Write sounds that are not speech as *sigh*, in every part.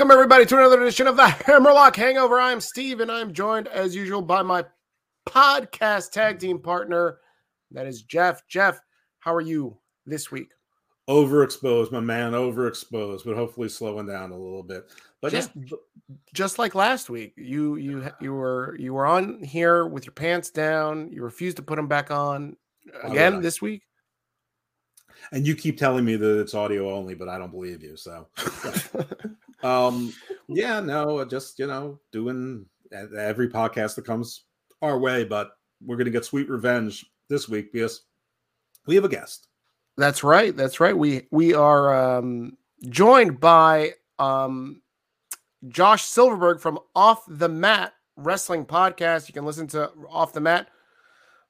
Welcome, everybody, to another edition of the Hammerlock Hangover. I'm Steve, and I'm joined, as usual, by my podcast tag team partner. That is Jeff. Jeff, how are you this week? Overexposed, my man, overexposed, but hopefully slowing down a little bit. But just, yeah. just like last week, you you you were you were on here with your pants down. You refused to put them back on again this week. And you keep telling me that it's audio only, but I don't believe you. So, *laughs* um, yeah, no, just you know, doing every podcast that comes our way, but we're gonna get sweet revenge this week because we have a guest. That's right. That's right. We we are um, joined by um, Josh Silverberg from Off the Mat Wrestling Podcast. You can listen to Off the Mat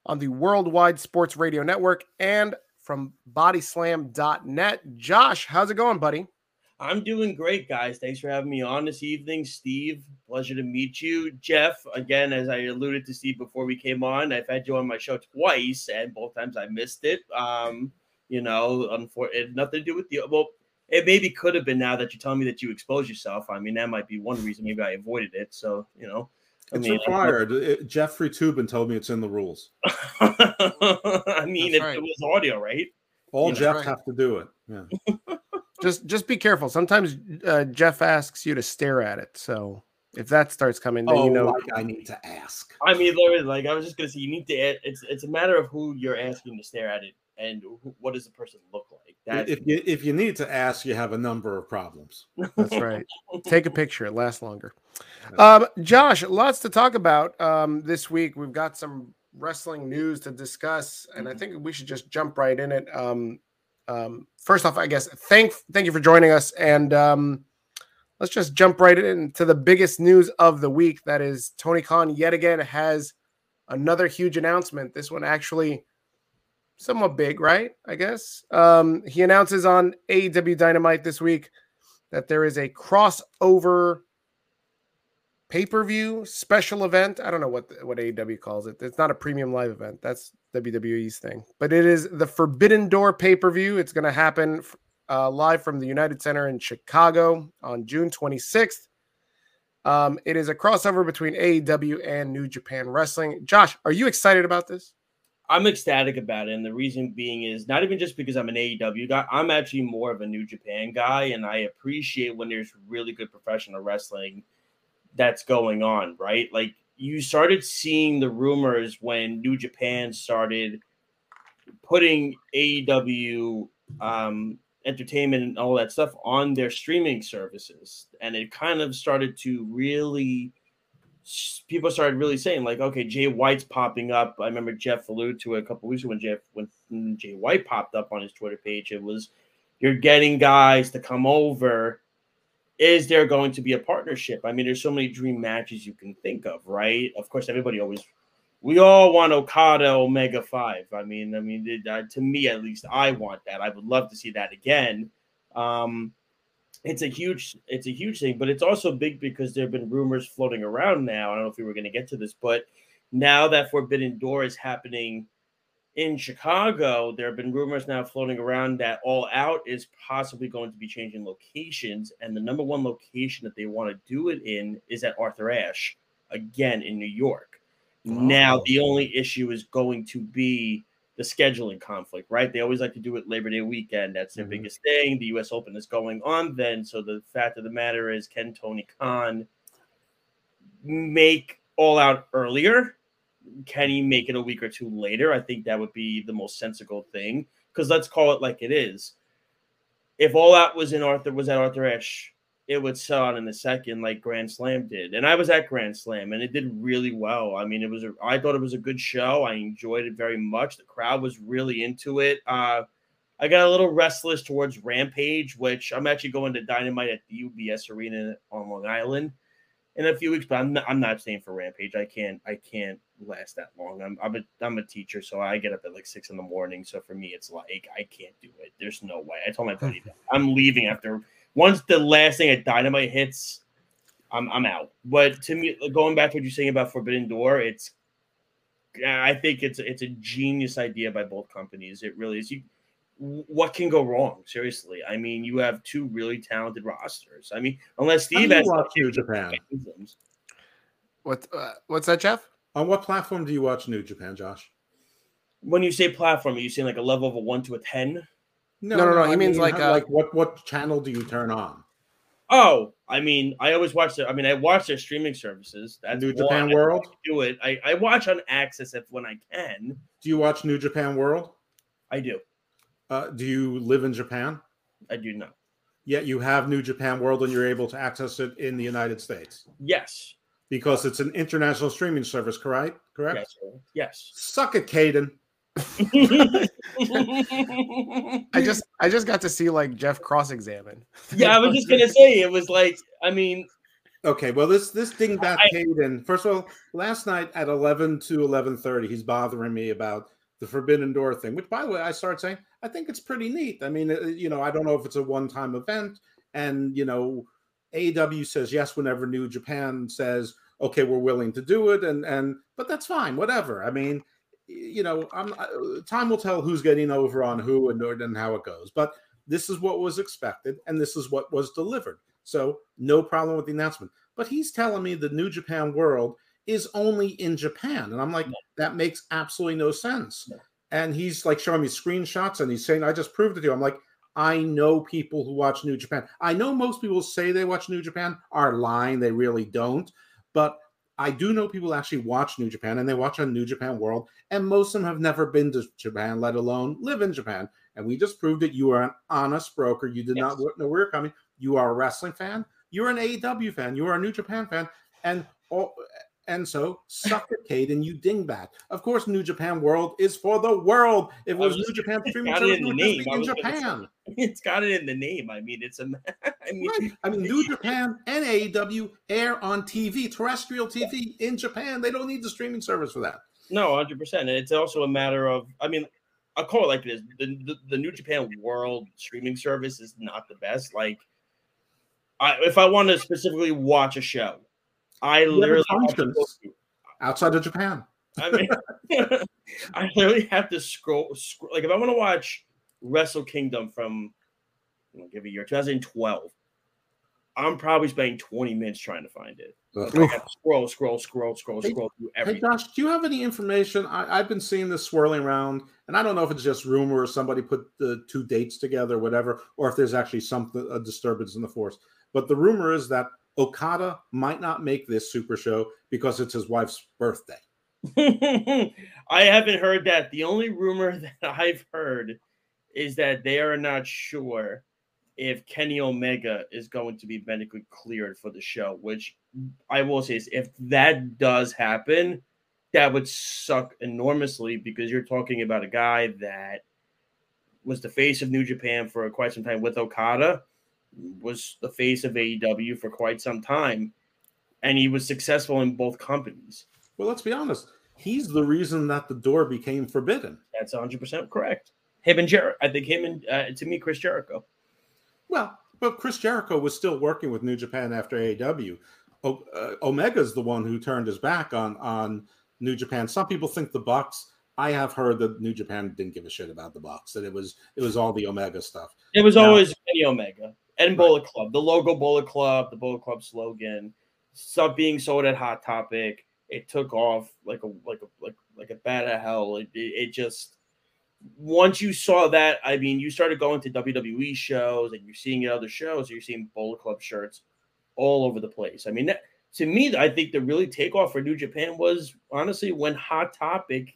on the Worldwide Sports Radio Network and from bodyslam.net. Josh, how's it going, buddy? I'm doing great, guys. Thanks for having me on this evening. Steve, pleasure to meet you. Jeff, again, as I alluded to Steve before we came on, I've had you on my show twice, and both times I missed it. Um, you know, unfortunately, nothing to do with you. Well, it maybe could have been now that you're telling me that you exposed yourself. I mean, that might be one reason maybe I avoided it. So, you know, I it's mean, required. It, Jeffrey Toobin told me it's in the rules. *laughs* I mean, if right. it was audio, right? All you Jeff right. have to do it. Yeah. *laughs* just just be careful. Sometimes uh, Jeff asks you to stare at it. So if that starts coming, then oh, you know like I need to ask. I mean, literally, like I was just gonna say, you need to. It's it's a matter of who you're asking to stare at it and what does the person look like. That if you if you need to ask, you have a number of problems. That's right. Take a picture; it lasts longer. Um, Josh, lots to talk about um, this week. We've got some wrestling news to discuss, and I think we should just jump right in it. Um, um, first off, I guess thank thank you for joining us, and um, let's just jump right into the biggest news of the week. That is Tony Khan yet again has another huge announcement. This one actually somewhat big, right? I guess. Um, he announces on AEW Dynamite this week that there is a crossover pay per view special event. I don't know what what AEW calls it. It's not a premium live event. That's WWE's thing, but it is the Forbidden Door pay per view. It's going to happen uh, live from the United Center in Chicago on June 26th. Um, it is a crossover between AEW and New Japan Wrestling. Josh, are you excited about this? I'm ecstatic about it. And the reason being is not even just because I'm an AEW guy, I'm actually more of a New Japan guy. And I appreciate when there's really good professional wrestling that's going on, right? Like you started seeing the rumors when New Japan started putting AEW um, entertainment and all that stuff on their streaming services. And it kind of started to really people started really saying like, okay, Jay White's popping up. I remember Jeff alluded to it a couple weeks ago when Jeff when Jay White popped up on his Twitter page. It was you're getting guys to come over. Is there going to be a partnership? I mean, there's so many dream matches you can think of, right? Of course, everybody always we all want Okada Omega Five. I mean, I mean, uh, to me at least, I want that. I would love to see that again. Um, it's a huge it's a huge thing, but it's also big because there have been rumors floating around now. I don't know if we were going to get to this, but now that Forbidden Door is happening in Chicago, there have been rumors now floating around that All Out is possibly going to be changing locations, and the number one location that they want to do it in is at Arthur Ashe, again in New York. Oh. Now the only issue is going to be the scheduling conflict, right? They always like to do it Labor Day weekend. That's their mm-hmm. biggest thing. The U.S. Open is going on then. So the fact of the matter is, can Tony Khan make All Out earlier? Can he make it a week or two later? I think that would be the most sensible thing. Because let's call it like it is. If All that was in Arthur was at Arthur Ashe it would sell out in a second like Grand Slam did. And I was at Grand Slam and it did really well. I mean, it was a, I thought it was a good show. I enjoyed it very much. The crowd was really into it. Uh, I got a little restless towards Rampage, which I'm actually going to Dynamite at the UBS Arena on Long Island in a few weeks, but I'm not, I'm not staying for Rampage. I can't I can't last that long. I'm I'm a, I'm a teacher, so I get up at like six in the morning. So for me, it's like I can't do it. There's no way. I told my buddy *laughs* that I'm leaving after once the last thing at Dynamite hits, I'm I'm out. But to me, going back to what you're saying about Forbidden Door, it's I think it's it's a genius idea by both companies. It really is. You what can go wrong? Seriously, I mean, you have two really talented rosters. I mean, unless How do Steve you has watch New Japan? *laughs* What uh, what's that, Jeff? On what platform do you watch New Japan, Josh? When you say platform, are you saying like a level of a one to a ten? No, no, no, no. he I means like, how- uh, like what what channel do you turn on? Oh, I mean, I always watch their. I mean, I watch their streaming services. That's New. Japan I World. do it. I, I watch on Access if when I can. Do you watch New Japan World? I do. Uh, do you live in Japan? I do not. Yet you have New Japan World and you're able to access it in the United States Yes. Because it's an international streaming service, correct? Correct. Yes. sir. Yes. Suck it, Caden. *laughs* I just I just got to see like Jeff cross examine. yeah, I was just gonna say it was like. I mean, Okay, well this this dingbat I- Caden. First of all, last night at eleven to eleven thirty, he's bothering me about the Forbidden Door thing. Which, by the way, I started saying I think it's pretty neat. I mean, uh, you know, I don't know if it's a one time event, and you know, AEW says yes whenever New Japan says okay, we're willing to do it, and and but that's fine, whatever. I mean, you know, I'm time will tell who's getting over on who and and how it goes, but. This is what was expected, and this is what was delivered. So, no problem with the announcement but he's telling me the New Japan World is only in Japan, and I'm like, No. that makes absolutely no sense. No. And he's like showing me screenshots, and he's saying, "I just proved it to you." I'm like, I know people who watch New Japan. I know most people say they watch New Japan are lying; they really don't. But I do know people actually watch New Japan, and they watch on New Japan World, and most of them have never been to Japan, let alone live in Japan. And we just proved that you are an honest broker. You did not know where you're coming. You are a wrestling fan. You're an AEW fan. You are a New Japan fan, and all, and so Kate, and you dingbat. Of course, New Japan World is for the world. If it was was- New Japan streaming it service, in it would the just name. be in was gonna say. Japan. *laughs* it's got it in the name. I mean, it's a. *laughs* I mean, Right. I mean, New Japan and AEW air on TV, terrestrial TV in Japan. They don't need the streaming service for that. No, hundred percent. And it's also a matter of, I mean, I call it like this: the, the the New Japan World streaming service is not the best. Like, I if I want to specifically watch a show, I have literally have to functions. go through- Outside of Japan, I mean, *laughs* I literally have to scroll, scroll. Like, if I want to watch Wrestle Kingdom from, I'll give it a year, 2012, I'm probably spending 20 minutes trying to find it. Ugh. I have to scroll, scroll, scroll, scroll, Hey- scroll through everything. Hey. Josh, do you have any information? I, I've been seeing this swirling around, and I don't know if it's just rumor or somebody put the two dates together, or whatever, or if there's actually something a disturbance in the force. But the rumor is that Okada might not make this Super Show because it's his wife's birthday. *laughs* I haven't heard that. The only rumor *laughs* that I've heard is that they are not sure if Kenny Omega is going to be medically cleared for the show, which I will say is if that does happen, that would suck enormously because you're talking about a guy that was the face of New Japan for quite some time with Okada, was the face of AEW for quite some time, and he was successful in both companies. Well, let's be honest. He's the reason that the door became forbidden. That's 100% correct. Him and Jericho. I think him and, uh, to me, Chris Jericho. Well, but Chris Jericho was still working with New Japan after AEW. O- uh, Omega's the one who turned his back on on New Japan. Some people think the Bucks. I have heard that New Japan didn't give a shit about the Bucks. That it was it was all the Omega stuff. It was Now- always Kenny Omega and Bullet Club, the logo Bullet Club, the Bullet Club slogan, stuff being sold at Hot Topic. It took off like a like a like like a bat of hell. It, it, it just once you saw that, I mean, you started going to WWE shows and you're seeing it at other shows. You're seeing Bullet Club shirts all over the place. I mean, that, to me, I think the really takeoff for New Japan was honestly when Hot Topic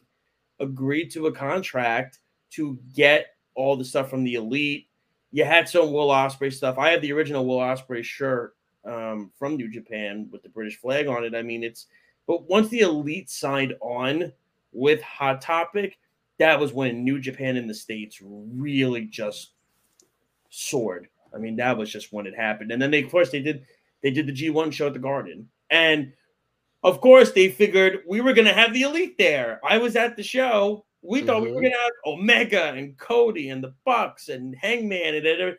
agreed to a contract to get all the stuff from the Elite. You had some Will Ospreay stuff. I have the original Will Ospreay shirt um, from New Japan with the British flag on it. I mean, it's but once the Elite signed on with Hot Topic, that was when New Japan in the States really just soared. I mean, that was just when it happened. And then they, of course, they did they did the G1 show at the Garden. And of course, they figured we were gonna have the elite there. I was at the show. We thought we were Mhm. gonna have Omega and Cody and the Bucks and Hangman and every-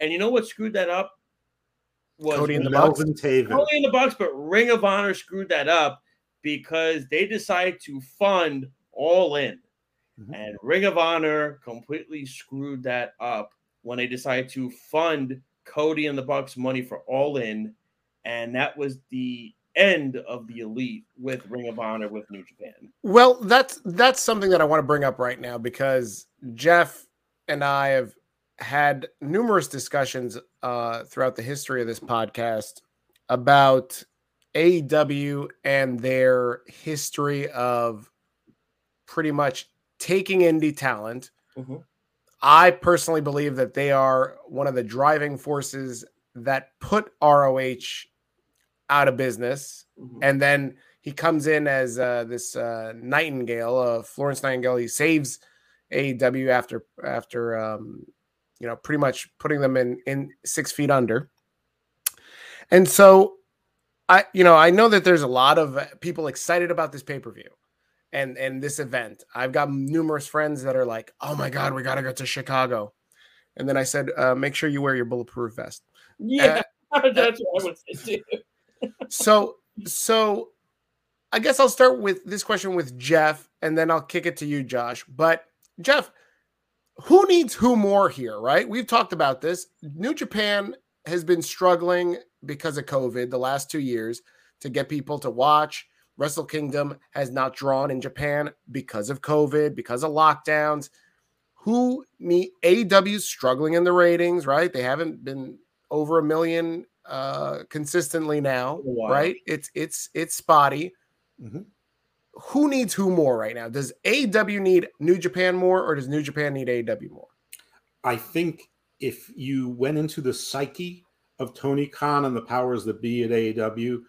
and you know what screwed that up was Cody and the Bucks? Melvin Taven. Cody and the Bucks, but Ring of Honor screwed that up because they decided to fund All In, Mm-hmm. And Ring of Honor completely screwed that up when they decided to fund Cody and the Bucks money for All In, and that was the end of the elite with Ring of Honor with New Japan. Well, that's that's something that I want to bring up right now because Jeff and I have had numerous discussions uh, throughout the history of this podcast about AEW and their history of pretty much taking indie talent. Mm-hmm. I personally believe that they are one of the driving forces that put ROH out of business. Mm-hmm. And then he comes in as uh, this uh, Nightingale, uh, Florence Nightingale. He saves AEW after after um, you know pretty much putting them in in six feet under. And so I you know I know that there's a lot of people excited about this pay per view and and this event. I've got numerous friends that are like, "Oh my god, we got to go to Chicago." And then I said, uh, "Make sure you wear your bulletproof vest." Yeah, uh, *laughs* that's what I would say too. So so I guess I'll start with this question with Jeff, and then I'll kick it to you, Josh. But Jeff, who needs who more here, right? We've talked about this. New Japan has been struggling because of COVID the last two years to get people to watch Wrestle Kingdom has not drawn in Japan because of COVID, because of lockdowns. Who me AEW struggling in the ratings, right? They haven't been over a million uh consistently now, right? It's it's it's spotty. Mm-hmm. Who needs who more right now? Does AEW need New Japan more, or does New Japan need AEW more? I think if you went into the psyche of Tony Khan and the powers that be at AEW,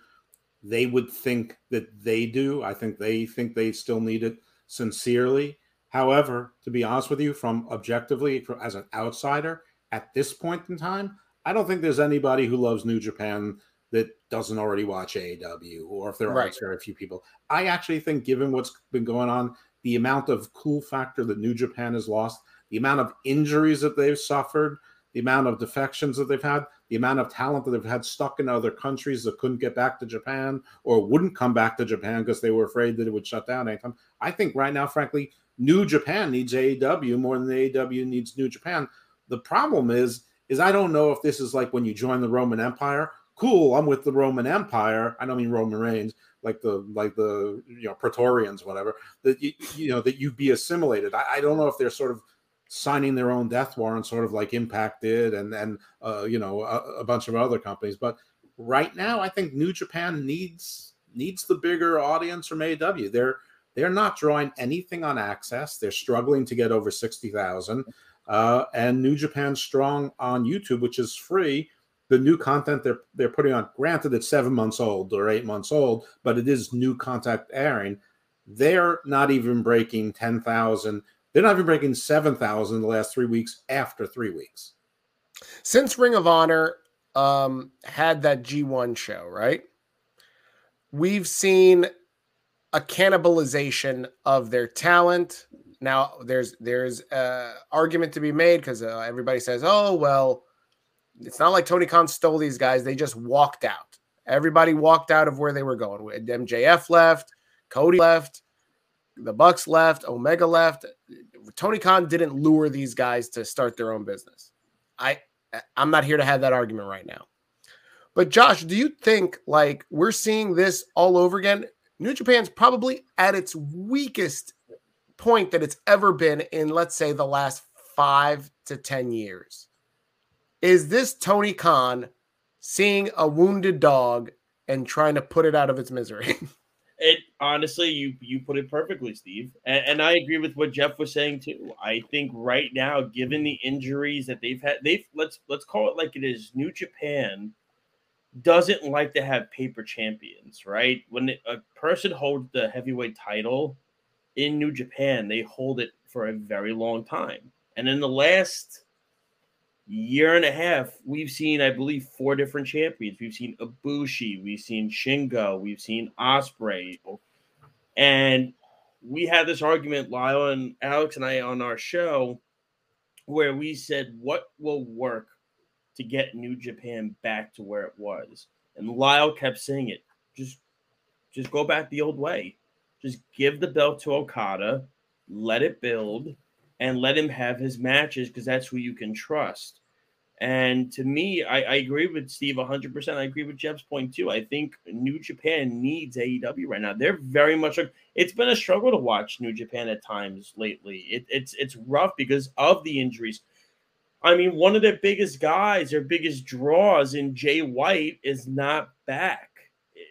they would think that they do. I think they think they still need it sincerely. However, to be honest with you, from objectively as an outsider at this point in time, I don't think there's anybody who loves New Japan that doesn't already watch AEW, or if there right. are very few people. I actually think, given what's been going on, the amount of cool factor that New Japan has lost, the amount of injuries that they've suffered, the amount of defections that they've had, the amount of talent that they've had stuck in other countries that couldn't get back to Japan or wouldn't come back to Japan because they were afraid that it would shut down anytime. I think right now, frankly, New Japan needs AEW more than AEW needs New Japan. The problem is, is I don't know if this is like when you join the Roman Empire. Cool, I'm with the Roman Empire. I don't mean Roman Reigns, like the like the you know Praetorians, whatever. That you, you know that you be assimilated. I, I don't know if they're sort of signing their own death warrant, sort of like Impact did, and and uh, you know a, a, bunch of other companies. But right now, I think New Japan needs needs the bigger audience from AEW. They're they're not drawing anything on access. They're struggling to get over sixty thousand, uh, and New Japan strong on YouTube, which is free. The new content they're they're putting on, granted it's seven months old or eight months old, but it is new content airing. They're not even breaking ten thousand they're not even breaking 7,000 in the last three weeks after three weeks. Since Ring of Honor um, had that G1 show, right? We've seen a cannibalization of their talent. Now, there's there's a argument to be made because uh, everybody says, "Oh, well, it's not like Tony Khan stole these guys; they just walked out. Everybody walked out of where they were going. MJF left, Cody left, the Bucks left, Omega left. Tony Khan didn't lure these guys to start their own business. I I'm not here to have that argument right now. But Josh, do you think like we're seeing this all over again? New Japan's probably at its weakest point that it's ever been in let's say the last 5 to 10 years. Is this Tony Khan seeing a wounded dog and trying to put it out of its misery? *laughs* It honestly, you you put it perfectly, Steve, and, and, I agree with what Jeff was saying too. I think right now, given the injuries that they've had, they've let's let's call it like it is. New Japan doesn't like to have paper champions, right? When a person holds the heavyweight title in New Japan, they hold it for a very long time, and in the last year and a half, we've seen, I believe, four different champions. We've seen Ibushi, we've seen Shingo, we've seen Ospreay, and we had this argument, Lyle and Alex and I, on our show, where we said, "What will work to get New Japan back to where it was?" And Lyle kept saying it, just, just go back the old way. Just give the belt to Okada, let it build, and let him have his matches because that's who you can trust. And to me, I, I, agree with Steve 100%. I agree with Jeff's point too. I think New Japan needs AEW right now. They're very much like it's been a struggle to watch New Japan at times lately. It, it's it's rough because of the injuries. I mean, one of their biggest guys, their biggest draws in Jay White is not back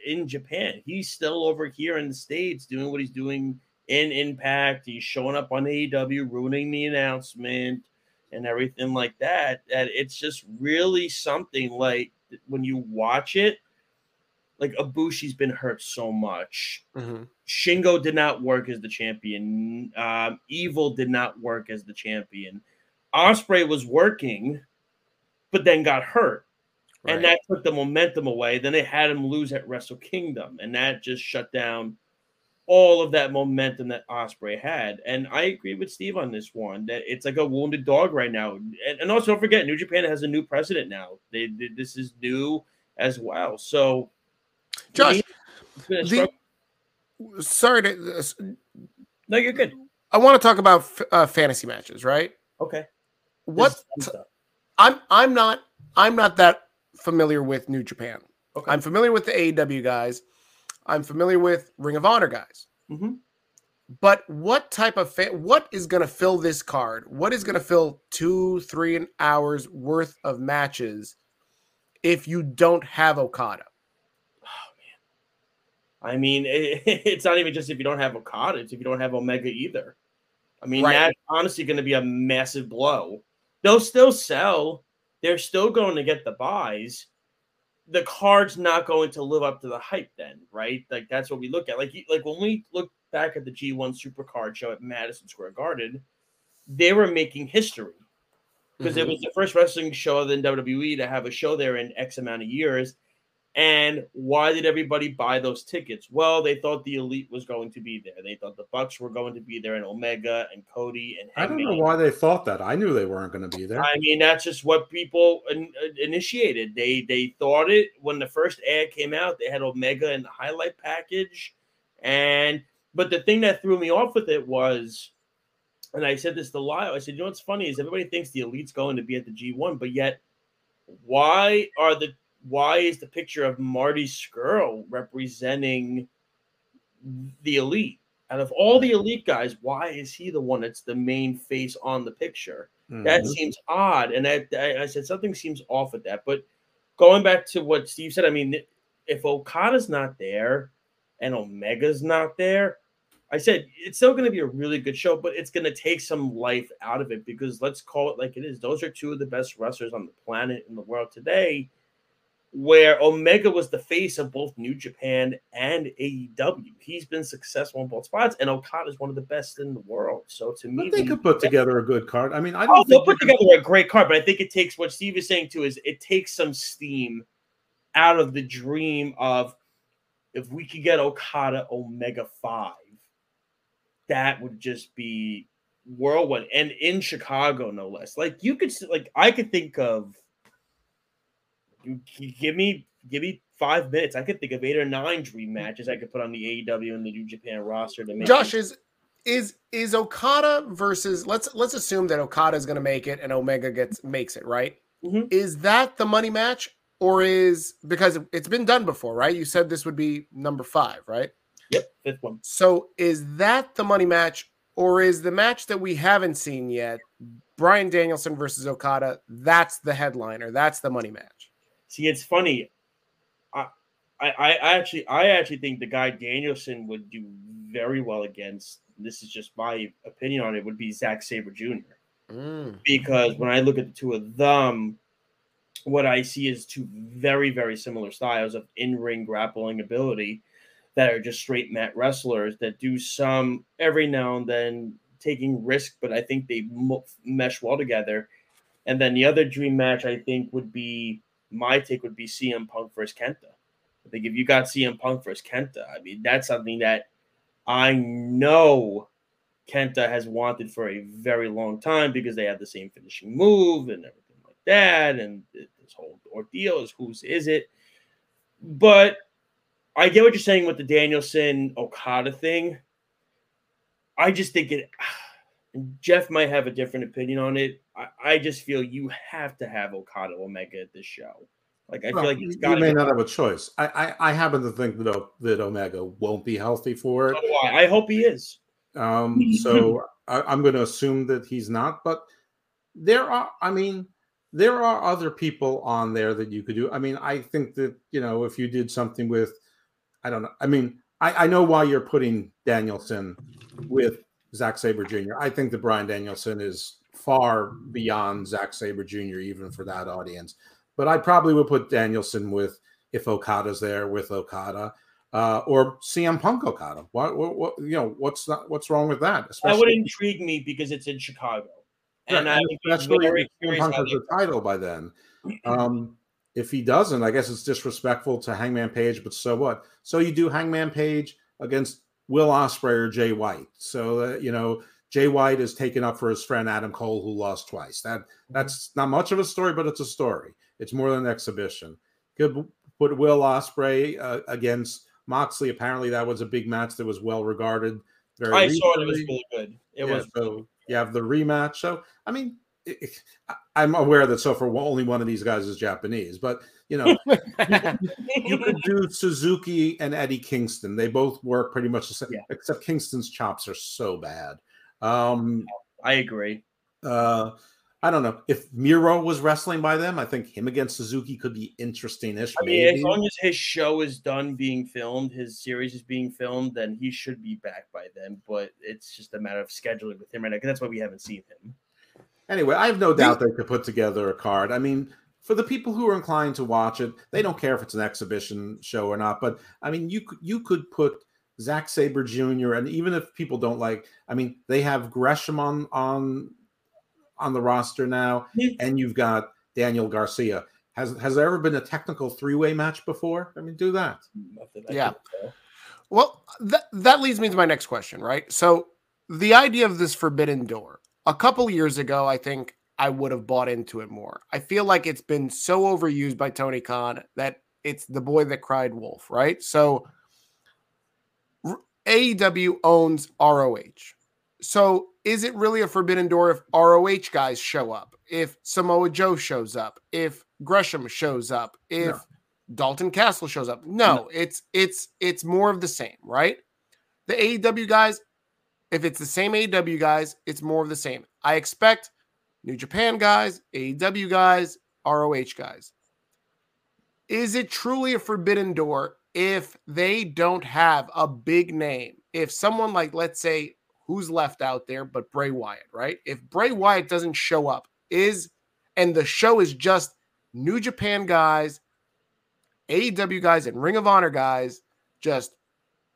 in Japan. He's still over here in the States doing what he's doing in Impact. He's showing up on AEW, ruining the announcement and everything like that. That it's just really something like when you watch it, like Ibushi's been hurt so much. Mm-hmm. Shingo did not work as the champion. Um, Evil did not work as the champion. Ospreay was working, but then got hurt. Right. And that took the momentum away. Then they had him lose at Wrestle Kingdom, and that just shut down all of that momentum that Ospreay had. And I agree with Steve on this one that it's like a wounded dog right now. And, and also don't forget, New Japan has a new president now. They, they this is new as well. So, Josh, the, sorry to. Uh, no, you're good. I want to talk about uh, fantasy matches, right? Okay. What? I'm I'm not I'm not that familiar with New Japan. Okay. I'm familiar with the AEW guys. I'm familiar with Ring of Honor guys. Mm-hmm. But what type of fan, what is going to fill this card? What is going to fill two, three hours worth of matches if you don't have Okada? Oh, man. I mean, it, *laughs* it's not even just if you don't have Okada, it's if you don't have Omega either. I mean, right. that's honestly going to be a massive blow. They'll still sell, they're still going to get the buys the card's not going to live up to the hype then, right? Like that's what we look at. Like like when we look back at the G1 Supercard show at Madison Square Garden, they were making history because mm-hmm. it was the first wrestling show in WWE to have a show there in X amount of years. And why did everybody buy those tickets? Well, they thought the elite was going to be there. They thought the Bucks were going to be there, and Omega and Cody and I don't know why they thought that. I knew they weren't going to be there. I mean, that's just what people in, uh, initiated. They they thought it when the first ad came out. They had Omega in the highlight package, and but the thing that threw me off with it was, and I said this to Lyle. I said, you know what's funny is everybody thinks the elite's going to be at the G one, but yet why are the why is the picture of Marty Scurll representing the elite? Out of all the elite guys, why is he the one that's the main face on the picture? Mm-hmm. That seems odd. And I, I said something seems off with that. But going back to what Steve said, I mean, if Okada's not there and Omega's not there, I said it's still going to be a really good show, but it's going to take some life out of it because let's call it like it is. Those are two of the best wrestlers on the planet in the world today where Omega was the face of both New Japan and AEW. He's been successful in both spots, and Okada is one of the best in the world. So to me, but they could put together a good card. I mean, I oh, don't. Oh, they'll put together a great card, but I think it takes what Steve is saying too is it takes some steam out of the dream of if we could get Okada Omega Five, that would just be whirlwind, and in Chicago no less. Like you could like I could think of give me give me five minutes. I could think of eight or nine dream matches I could put on the AEW and the New Japan roster to make. Josh is is is Okada versus let's let's assume that Okada is going to make it and Omega gets makes it right. Mm-hmm. Is that the money match or is because it's been done before, right? You said this would be number five, right? Yep, fifth one. So is that the money match or is the match that we haven't seen yet, Bryan Danielson versus Okada? That's the headliner. That's the money match. See, it's funny. I, I, I actually, I actually think the guy Danielson would do very well against. This is just my opinion on it. Would be Zack Sabre Jr. Mm. Because when I look at the two of them, what I see is two very, very similar styles of in-ring grappling ability that are just straight mat wrestlers that do some every now and then taking risk, but I think they mesh well together. And then the other dream match I think would be my take would be CM Punk versus Kenta. I think if you got CM Punk versus Kenta, I mean that's something that I know Kenta has wanted for a very long time because they have the same finishing move and everything like that, and this whole ordeal is whose is it. But I get what you're saying with the Danielson Okada thing. I just think it. *sighs* Jeff might have a different opinion on it. I, I just feel you have to have Okada Omega at this show. Like I Well, feel like you it's you may not have a choice. I, I I happen to think that O- that Omega won't be healthy for it. I hope he is. Um, so *laughs* I, I'm going to assume that he's not. But there are, I mean, there are other people on there that you could do. I mean, I think that you know if you did something with, I don't know. I mean, I, I know why you're putting Danielson with Zack Sabre Jr. I think that Bryan Danielson is far beyond Zack Sabre Jr. even for that audience. But I probably would put Danielson with if Okada's there with Okada uh, or CM Punk Okada. What, what, what, you know, what's not, what's wrong with that? That would intrigue me because it's in Chicago, and I Right, would be especially if CM Punk has the title by then. Um, if he doesn't, I guess it's disrespectful to Hangman Page, but so what? So you do Hangman Page against Will Ospreay or Jay White. So that you know Jay White is taken up for his friend Adam Cole, who lost twice. That that's not much of a story, but it's a story. It's more than an exhibition. Could put Will Ospreay uh, against Moxley. Apparently, that was a big match that was well regarded. Very I saw it. It was really good. It Yeah, was. so you have the rematch. So I mean, it, it- I'm aware that so far only one of these guys is Japanese, but you know, *laughs* you could do Suzuki and Eddie Kingston. They both work pretty much the same, Yeah. except Kingston's chops are so bad. Um, I agree. uh, I don't know if Miro was wrestling by them. I think him against Suzuki could be interesting-ish. I mean, maybe. as long as his show is done being filmed, his series is being filmed, then he should be back by then. But it's just a matter of scheduling with him right now, because that's why we haven't seen him. Anyway, I have no doubt they could put together a card. I mean, for the people who are inclined to watch it, they don't care if it's an exhibition show or not. But I mean, you could you could put Zack Sabre Jr. and even if people don't like, I mean, they have Gresham on on on the roster now, Yeah. and you've got Daniel Garcia. Has has there ever been a technical three way match before? I mean, do that. Nothing Yeah. Well, that that leads me to my next question, right? So the idea of this forbidden door, a couple years ago, I think I would have bought into it more. I feel like it's been so overused by Tony Khan that it's the boy that cried wolf, right? So R- AEW owns ROH. So is it really a forbidden door if ROH guys show up? If Samoa Joe shows up? If Gresham shows up? If No. Dalton Castle shows up? No, it's it's it's more of the same, right? The AEW guys, if it's the same AEW guys, it's more of the same. I expect New Japan guys, AEW guys, ROH guys. Is it truly a forbidden door if they don't have a big name? If someone like, let's say, who's left out there, but Bray Wyatt, right? If Bray Wyatt doesn't show up, is and the show is just New Japan guys, AEW guys, and Ring of Honor guys, just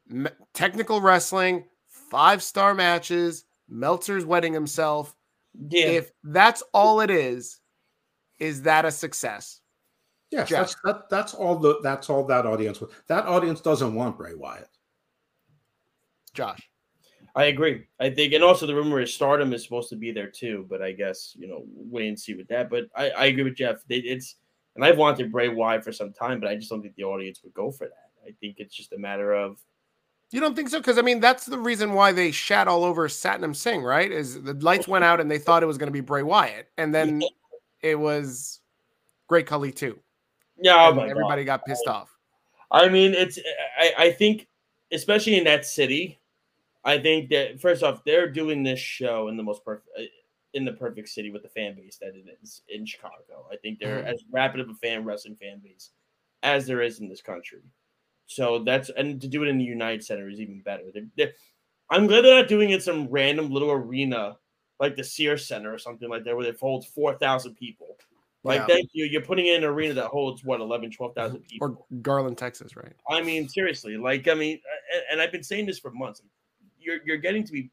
me- technical wrestling, five star matches, Meltzer's wedding himself. Yeah. If that's all it is, is that a success? Yes, Jeff. that's that, that's all the that's all that audience. That audience doesn't want Bray Wyatt. Josh. I agree. I think, and also the rumor is Stardom is supposed to be there too, but I guess you know wait and see with that. But I, I agree with Jeff. It, it's and I've wanted Bray Wyatt for some time, but I just don't think the audience would go for that. I think it's just a matter of You don't think so? Because I mean, that's the reason why they shat all over Satnam Singh, right? Is the lights went out and they thought it was going to be Bray Wyatt, and then it was Great Khali too. Yeah. Oh everybody God. got pissed off. I mean, it's I, I think especially in that city, I think that first off they're doing this show in the most perfect in the perfect city with the fan base that it is in Chicago. I think they're Mhm. as rapid of a fan wrestling fan base as there is in this country. So that's and to do it in the United Center is even better. They're, they're, I'm glad they're not doing it in some random little arena like the Sears Center or something like that where it holds four thousand people. Like Yeah. thank you, you're putting in an arena that holds what 11, 12,000 mm-hmm. people. Or Garland, Texas, right? I mean, seriously, like I mean, and, I've been saying this for months. You're you're getting to be,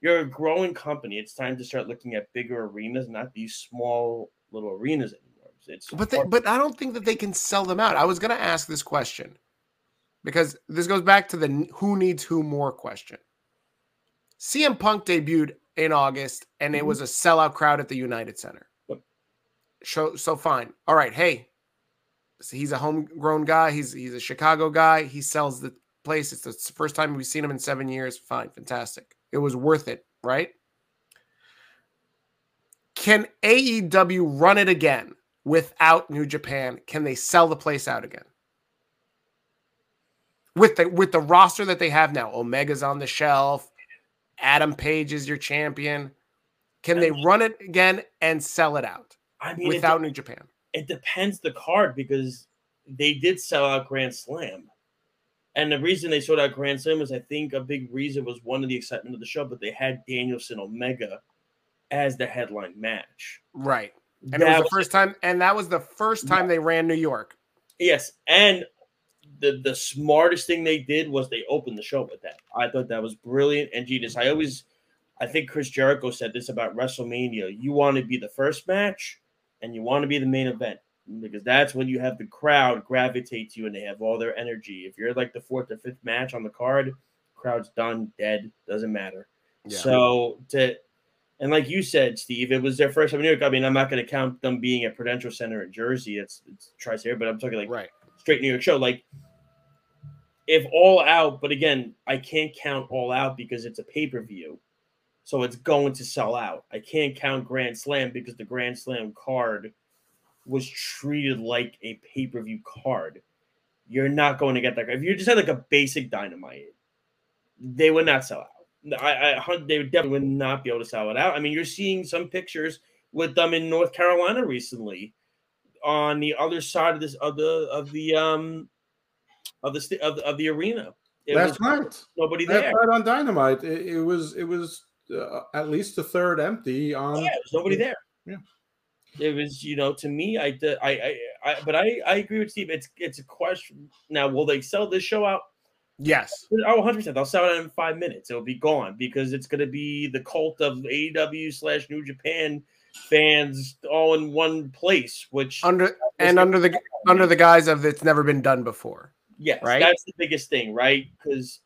you're a growing company. It's time to start looking at bigger arenas, not these small little arenas anymore. It's But they, but I don't think that they can sell them out. I was going to ask this question because this goes back to the who needs who more question. CM Punk debuted in August and it mm-hmm. was a sellout crowd at the United Center. So so fine. All right, hey. So he's a homegrown guy. He's he's a Chicago guy. He sells the place. It's the first time we've seen him in 7 years. Fine, fantastic. It was worth it, right? Can AEW run it again without New Japan? Can they sell the place out again? With the with the roster that they have now, Omega's on the shelf, Adam Page is your champion. Can they run it again and sell it out I mean, without it, New Japan? it depends the card because they did sell out Grand Slam. And the reason they sold out Grand Slam is I think a big reason was one of the excitement of the show, but they had Danielson Omega as the headline match. Right. And That it was the first time, and that was the first time they ran New York. Yes, and the the smartest thing they did was they opened the show with that. I thought that was brilliant and genius. I always, I think Chris Jericho said this about WrestleMania: you want to be the first match, and you want to be the main event because that's when you have the crowd gravitate to you and they have all their energy. If you're like the fourth or fifth match on the card, crowd's done, dead, doesn't matter. Yeah. So to and like you said, Steve, it was their first time in New York. I mean, I'm not going to count them being at Prudential Center in Jersey. It's it's Tri State, but I'm talking like Right. straight New York show. Like if all out, but again, I can't count all out because it's a pay per view, so it's going to sell out. I can't count Grand Slam because the Grand Slam card was treated like a pay per view card. You're not going to get that. If you just had like a basic dynamite, they would not sell out. I, I they would definitely would not be able to sell it out. I mean, you're seeing some pictures with them in North Carolina recently, on the other side of this of the of the um of the of, the- of the arena. It Last night, nobody last there. night on Dynamite, it, it was it was uh, at least a third empty. On Yeah, there's nobody there. Yeah. It was, you know, to me, I, did- I, I, I, but I, I agree with Steve. It's, it's a question. Now, will they sell this show out? Yes. Oh, 100. percent They'll sell it in five minutes. It'll be gone because it's going to be the cult of AEW slash New Japan fans all in one place. Which Under and under the under the guise of it's never been done before. Yes, right? that's the biggest thing, right? Because,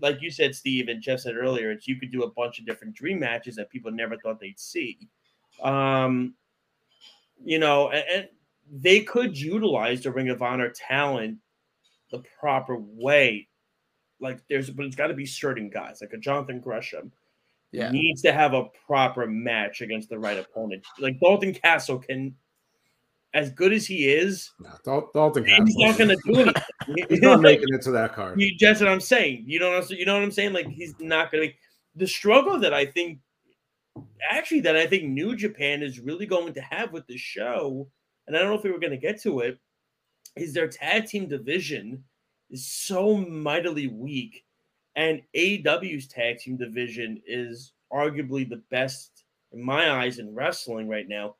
like you said, Steve and Jeff said earlier, it's you could do a bunch of different dream matches that people never thought they'd see. Um, you know, and, and they could utilize the Ring of Honor talent the proper way. Like there's, but it's got to be certain guys, like a Jonathan Gresham, Yeah. needs to have a proper match against the right opponent. Like Dalton Castle can, as good as he is, No, Dal- Dalton he's not going to do anything. *laughs* He's not *laughs* making it to that card. You, that's what I'm saying. You know what I'm, you know what I'm saying? Like he's not going to. The struggle that I think, actually, that I think New Japan is really going to have with the show, and I don't know if we were going to get to it, is their tag team division is so mightily weak, and AEW's tag team division is arguably the best in my eyes in wrestling right now.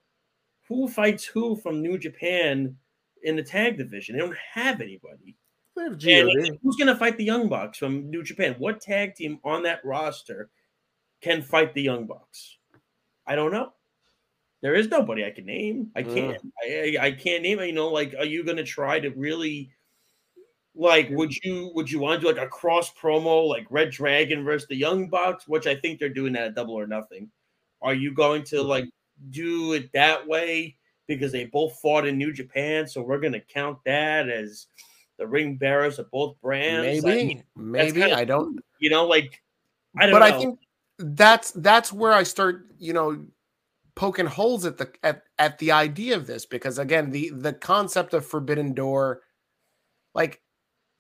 Who fights who from New Japan in the tag division? They don't have anybody. Have who's going to fight the Young Bucks from New Japan? What tag team on that roster can fight the Young Bucks? I don't know. There is nobody I can name. I can't. I, I I can't name. it. You know, like, are you going to try to really, like, would you would you want to do like a cross promo like Red Dragon versus the Young Bucks, which I think they're doing that at Double or Nothing? Are you going to like do it that way because they both fought in New Japan? So we're going to count that as the ring bearers of both brands. Maybe. I mean, Maybe. kinda- I don't you know, like I don't but know. I think that's that's where I start, you know, poking holes at the at, at the idea of this because again, the the concept of Forbidden Door, like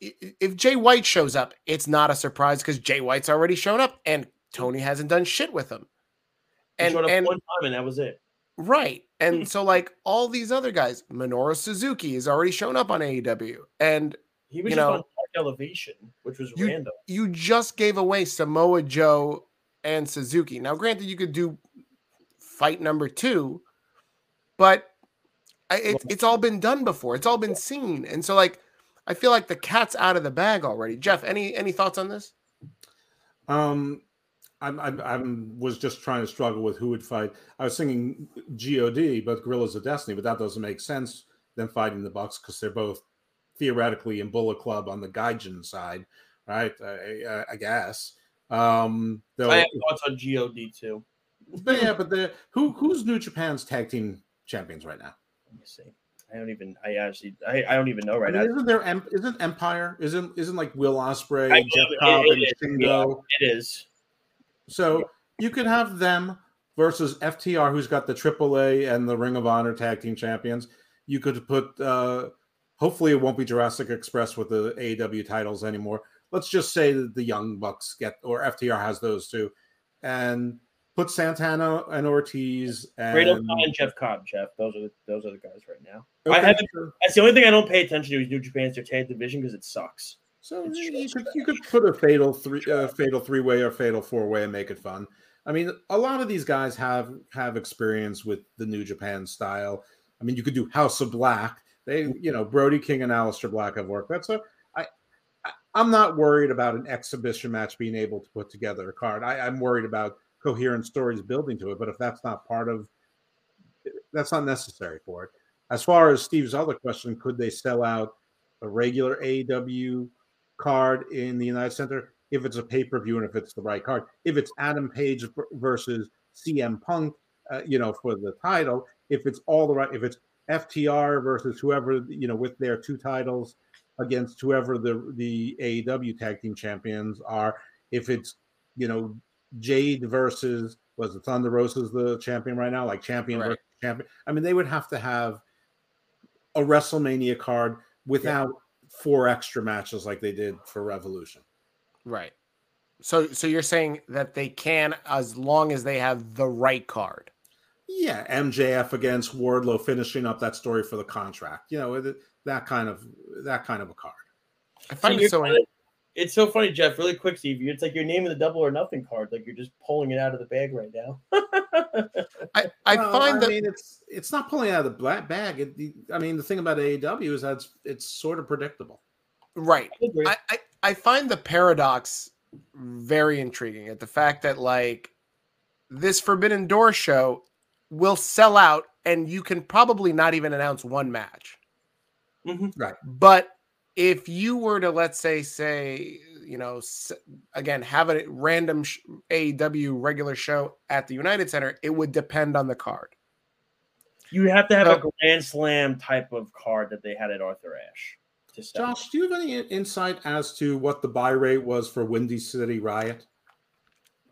if Jay White shows up, it's not a surprise because Jay White's already shown up and Tony hasn't done shit with him. He And showed up and one time and that was it. right. And *laughs* so like all these other guys, Minoru Suzuki has already shown up on AEW. And He was You know, on Elevation, which was you- random. you just gave away Samoa Joe and Suzuki. Now, granted, you could do fight number two, but I, it's it's all been done before. It's all been seen, and so like I feel like the cat's out of the bag already. Jeff, any any thoughts on this? Um, I'm, I'm, I'm was just trying to struggle with who would fight. I was thinking God, but Guerrillas of Destiny, but that doesn't make sense. Them fighting the Bucks because they're both theoretically in Bullet Club on the Gaijin side, right? I, I, I guess. Um, though, I have thoughts on God too. but yeah, but the who who's New Japan's tag team champions right now? Let me see. I don't even. I actually. I, I don't even know right I mean, now. isn't there isn't Empire isn't isn't like Will Ospreay, Jeff Cobb, and Shingo? It is. So you could have them versus FTR, who's got the AAA and the Ring of Honor tag team champions. You could put, uh, hopefully, it won't be Jurassic Express with the AEW titles anymore. Let's just say that the Young Bucks get, or FTR has those two, and put Santana and Ortiz and, and Jeff Cobb. Jeff, those are the, those are the guys right now. Okay. I haven't. That's the only thing I don't pay attention to is New Japan's their tag division because it sucks. So you could, you could put a fatal three, uh, fatal three way or fatal four way and make it fun. I mean, a lot of these guys have have experience with the New Japan style. I mean, you could do House of Black. They, you know, Brody King and Aleister Black have worked. That's a. I, I I'm not worried about an exhibition match being able to put together a card. I, I'm worried about coherent stories building to it. But if that's not part of, that's not necessary for it. As far as Steve's other question, could they sell out a regular AEW card in the United Center if it's a pay per view and if it's the right card. If it's Adam Page versus CM Punk, uh, you know, for the title, if it's all the right, if it's FTR versus whoever, you know, with their two titles against whoever the the AEW tag team champions are, if it's you know Jade versus was it Thunder Rosa's the champion right now, like champion right. versus champion. I mean, they would have to have a WrestleMania card without yeah four extra matches like they did for Revolution. Right. So so you're saying that they can as long as they have the right card. Yeah, MJF against Wardlow finishing up that story for the contract. You know, that kind of that kind of a card. I find so it so kind it's so funny, Jeff. Really quick, Steve. It's like you're naming the double or nothing card. Like you're just pulling it out of the bag right now. *laughs* I, I well, find I that mean, it's it's not pulling out of the black bag. It, the, I mean, the thing about AEW is that it's, it's sort of predictable. Right. I, I, I find the paradox very intriguing at the fact that like this Forbidden Door show will sell out, and you can probably not even announce one match. Mm-hmm. Right. But if you were to let's say say you know again have a random AEW regular show at the United Center, it would depend on the card. You have to have a Grand Slam type of card that they had at Arthur Ashe. Josh, do you have any insight as to what the buy rate was for Windy City Riot?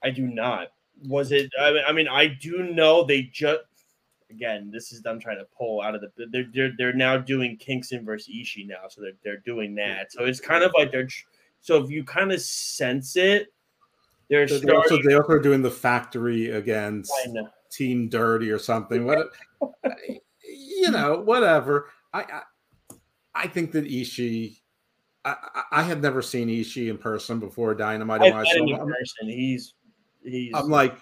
I do not. Was it? I mean, I, mean, I do know they just again, this is them trying to pull out of the. They're they're, they're now doing Kingston versus Ishii now, so they're they're doing that. So it's kind of like they're. So if you kind of sense it, they're so starting, also they also are doing the factory against Team Dirty or something. What, *laughs* you know, whatever. I, I I think that Ishii. I, I had never seen Ishii in person before Dynamite. I've met him in person. He's he's. I'm like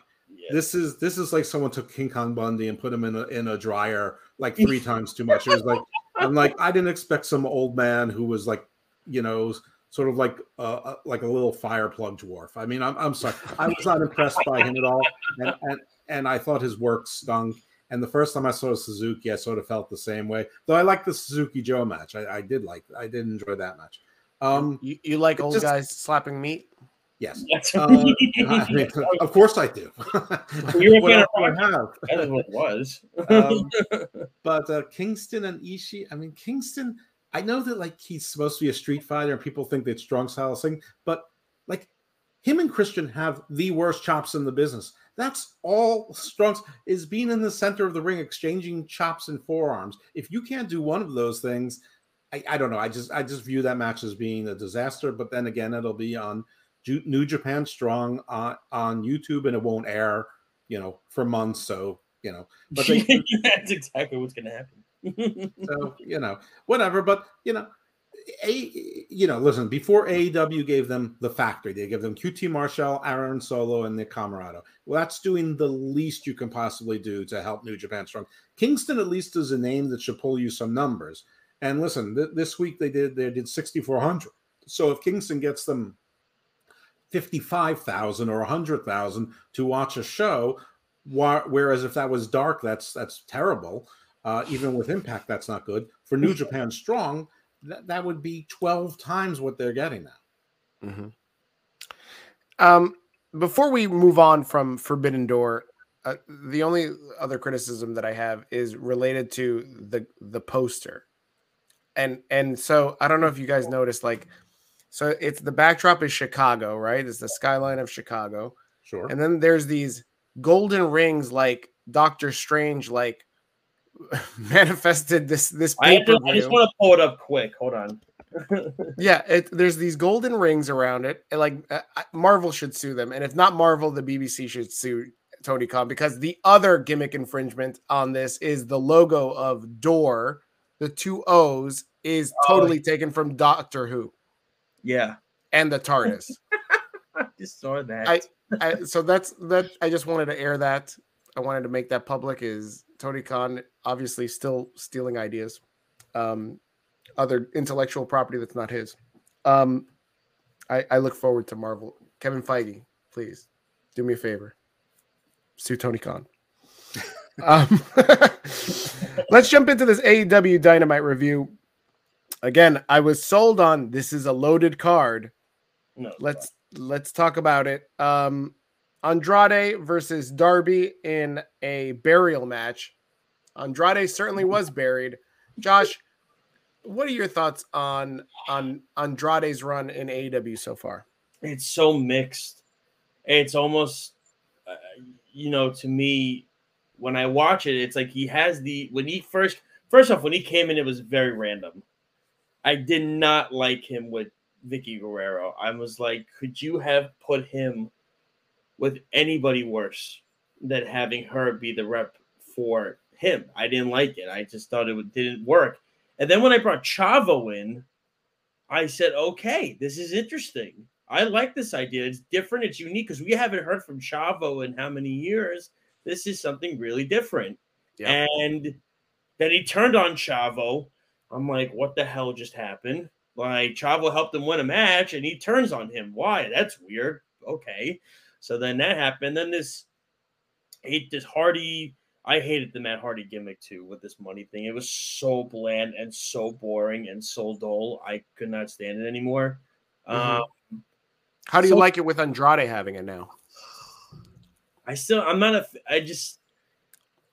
this is this is like someone took King Kong Bundy and put him in a in a dryer like *laughs* three times too much. It was like I'm like I didn't expect some old man who was like you know sort of like uh, like a little fire plug dwarf. I mean I'm I'm sorry I was not impressed by him at all, and and and I thought his work stunk. And the first time I saw Suzuki, I sort of felt the same way. Though I like the Suzuki Joe match, I, I did like I did enjoy that match. Um, you, you like old just, guys slapping meat? Yes. Uh, I *laughs* of course I do. *laughs* You're what else I have? That's what it was. *laughs* um, but uh, Kingston and Ishii, I mean, Kingston, I know that like he's supposed to be a street fighter and people think that strong style thing, but like him and Christian have the worst chops in the business. That's all strong is being in the center of the ring, exchanging chops and forearms. If you can't do one of those things, I, I don't know. I just I just view that match as being a disaster. But then again, it'll be on New Japan Strong on, on YouTube, and it won't air, you know, for months. So you know, but they, *laughs* that's exactly what's going to happen. so you know, whatever. But you know, a you know, listen. Before AEW gave them the factory, they gave them QT Marshall, Aaron Solo, and Nick Comoroto. Well, that's doing the least you can possibly do to help New Japan Strong. Kingston at least is a name that should pull you some numbers. And listen, th- this week they did they did sixty four hundred. So if Kingston gets them 55,000 or 100,000 to watch a show. Whereas if that was dark that's that's terrible. Uh, even with impact that's not good. For new japan strong that, that would be 12 times what they're getting now. Mm-hmm. um, before we move on from forbidden door uh, the only other criticism that i have is related to the the poster. And and so i don't know if you guys noticed like so it's the backdrop is Chicago, right? It's the skyline of Chicago. Sure. And then there's these golden rings like Doctor Strange like *laughs* manifested this this I, paper just, I just want to pull it up quick. Hold on. *laughs* yeah, it, there's these golden rings around it. And like uh, Marvel should sue them, and if not Marvel, the BBC should sue Tony Khan because the other gimmick infringement on this is the logo of Door, the two O's, is oh, totally taken from Doctor Who. Yeah, and the TARDIS. *laughs* I just saw that. I, I so that's that. I just wanted to air that. I wanted to make that public. Is Tony Khan obviously still stealing ideas? Um, other intellectual property that's not his. Um, I, I look forward to Marvel. Kevin Feige, please do me a favor. Sue Tony Khan. *laughs* um, *laughs* let's jump into this AEW Dynamite review. Again, I was sold on this is a loaded card. No, let's let's talk about it. Um, Andrade versus Darby in a burial match. Andrade certainly was buried. Josh, what are your thoughts on on Andrade's run in AEW so far? It's so mixed. It's almost, uh, you know, to me, when I watch it, it's like he has the when he first first off when he came in, it was very random. I did not like him with Vicky Guerrero. I was like, could you have put him with anybody worse than having her be the rep for him? I didn't like it. I just thought it didn't work. And then when I brought Chavo in, I said, okay, this is interesting. I like this idea. It's different. It's unique because we haven't heard from Chavo in how many years. This is something really different. And then he turned on Chavo. I'm like, what the hell just happened? Like Chavo helped him win a match and he turns on him. Why? That's weird. Okay. So then that happened. Then this hate this Hardy I hated the Matt Hardy gimmick too with this money thing. It was so bland and so boring and so dull. I could not stand it anymore. Mm-hmm. Um, How do you so, like it with Andrade having it now? I still, I'm not a, I just,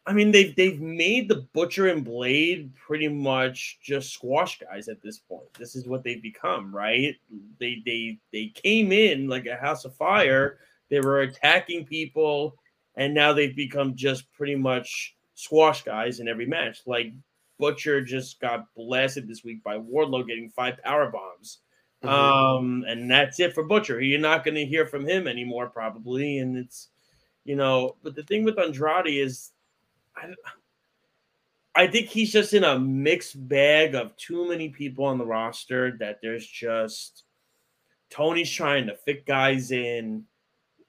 I mean, they've they've made the Butcher and Blade pretty much just squash guys at this point. This is what they've become, right? They they they came in like a house of fire. They were attacking people and now they've become just pretty much squash guys in every match. Like Butcher just got blasted this week by Wardlow getting five power bombs. Mm-hmm. Um, and that's it for Butcher. You're not going to hear from him anymore, probably. And it's, you know, but the thing with Andrade is, I, I think he's just in a mixed bag of too many people on the roster that there's just Tony's trying to fit guys in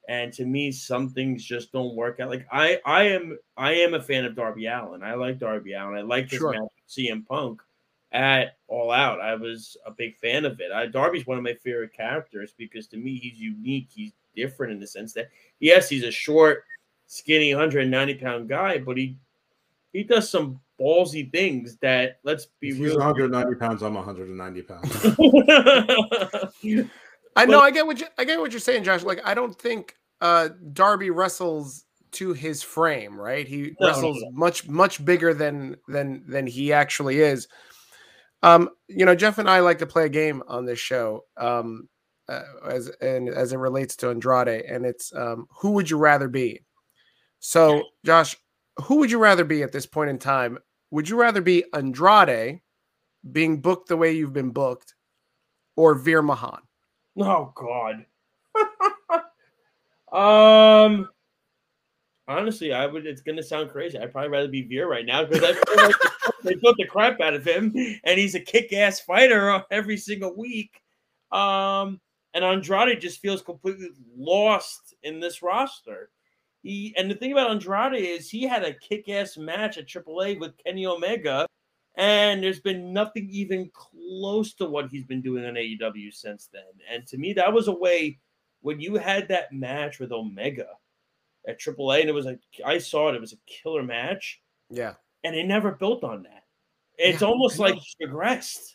and to me some things just don't work out like i i am i am a fan of darby Allin. i like darby Allin. i like this sure. match with cm punk at all out i was a big fan of it I, darby's one of my favorite characters because to me he's unique he's different in the sense that yes he's a short skinny 190 pound guy but he he does some ballsy things that let's be if real 190 pounds i'm 190 pounds *laughs* I know. I get what you. I get what you're saying, Josh. Like, I don't think uh Darby wrestles to his frame, right? He no, wrestles no, no. much much bigger than than than he actually is. Um, you know, Jeff and I like to play a game on this show, um, uh, as and as it relates to Andrade, and it's um, who would you rather be? So, Josh, who would you rather be at this point in time? Would you rather be Andrade being booked the way you've been booked, or Veer Mahaan? Oh God. *laughs* um. Honestly, I would. It's gonna sound crazy. I'd probably rather be Veer right now because I feel like *laughs* they put the crap out of him, and he's a kick-ass fighter *laughs* every single week. Um, and Andrade just feels completely lost in this roster. He and the thing about Andrade is he had a kick-ass match at AAA with Kenny Omega and there's been nothing even close to what he's been doing on AEW since then. And to me, that was a way when you had that match with Omega at AAA, and it was like I saw it, it was a killer match. Yeah. And it never built on that. It's yeah, almost like he regressed.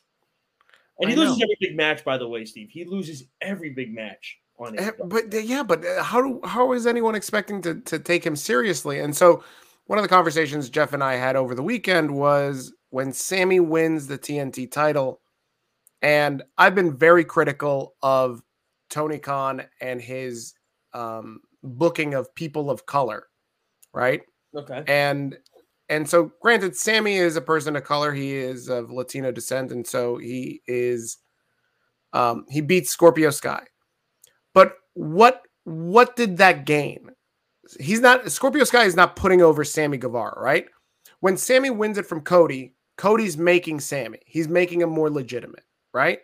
And he loses know. every big match, by the way, Steve. He loses every big match on it. But yeah, but uh, how how is anyone expecting to to take him seriously? And so one of the conversations Jeff and I had over the weekend was when Sammy wins the TNT title. And I've been very critical of Tony Khan and his um, booking of people of color, right? Okay. And and so granted, Sammy is a person of color. He is of Latino descent, and so he is um he beats Scorpio Sky. But what what did that gain? He's not Scorpio Sky is not putting over Sammy Guevara, right? When Sammy wins it from Cody, Cody's making Sammy. He's making him more legitimate, right?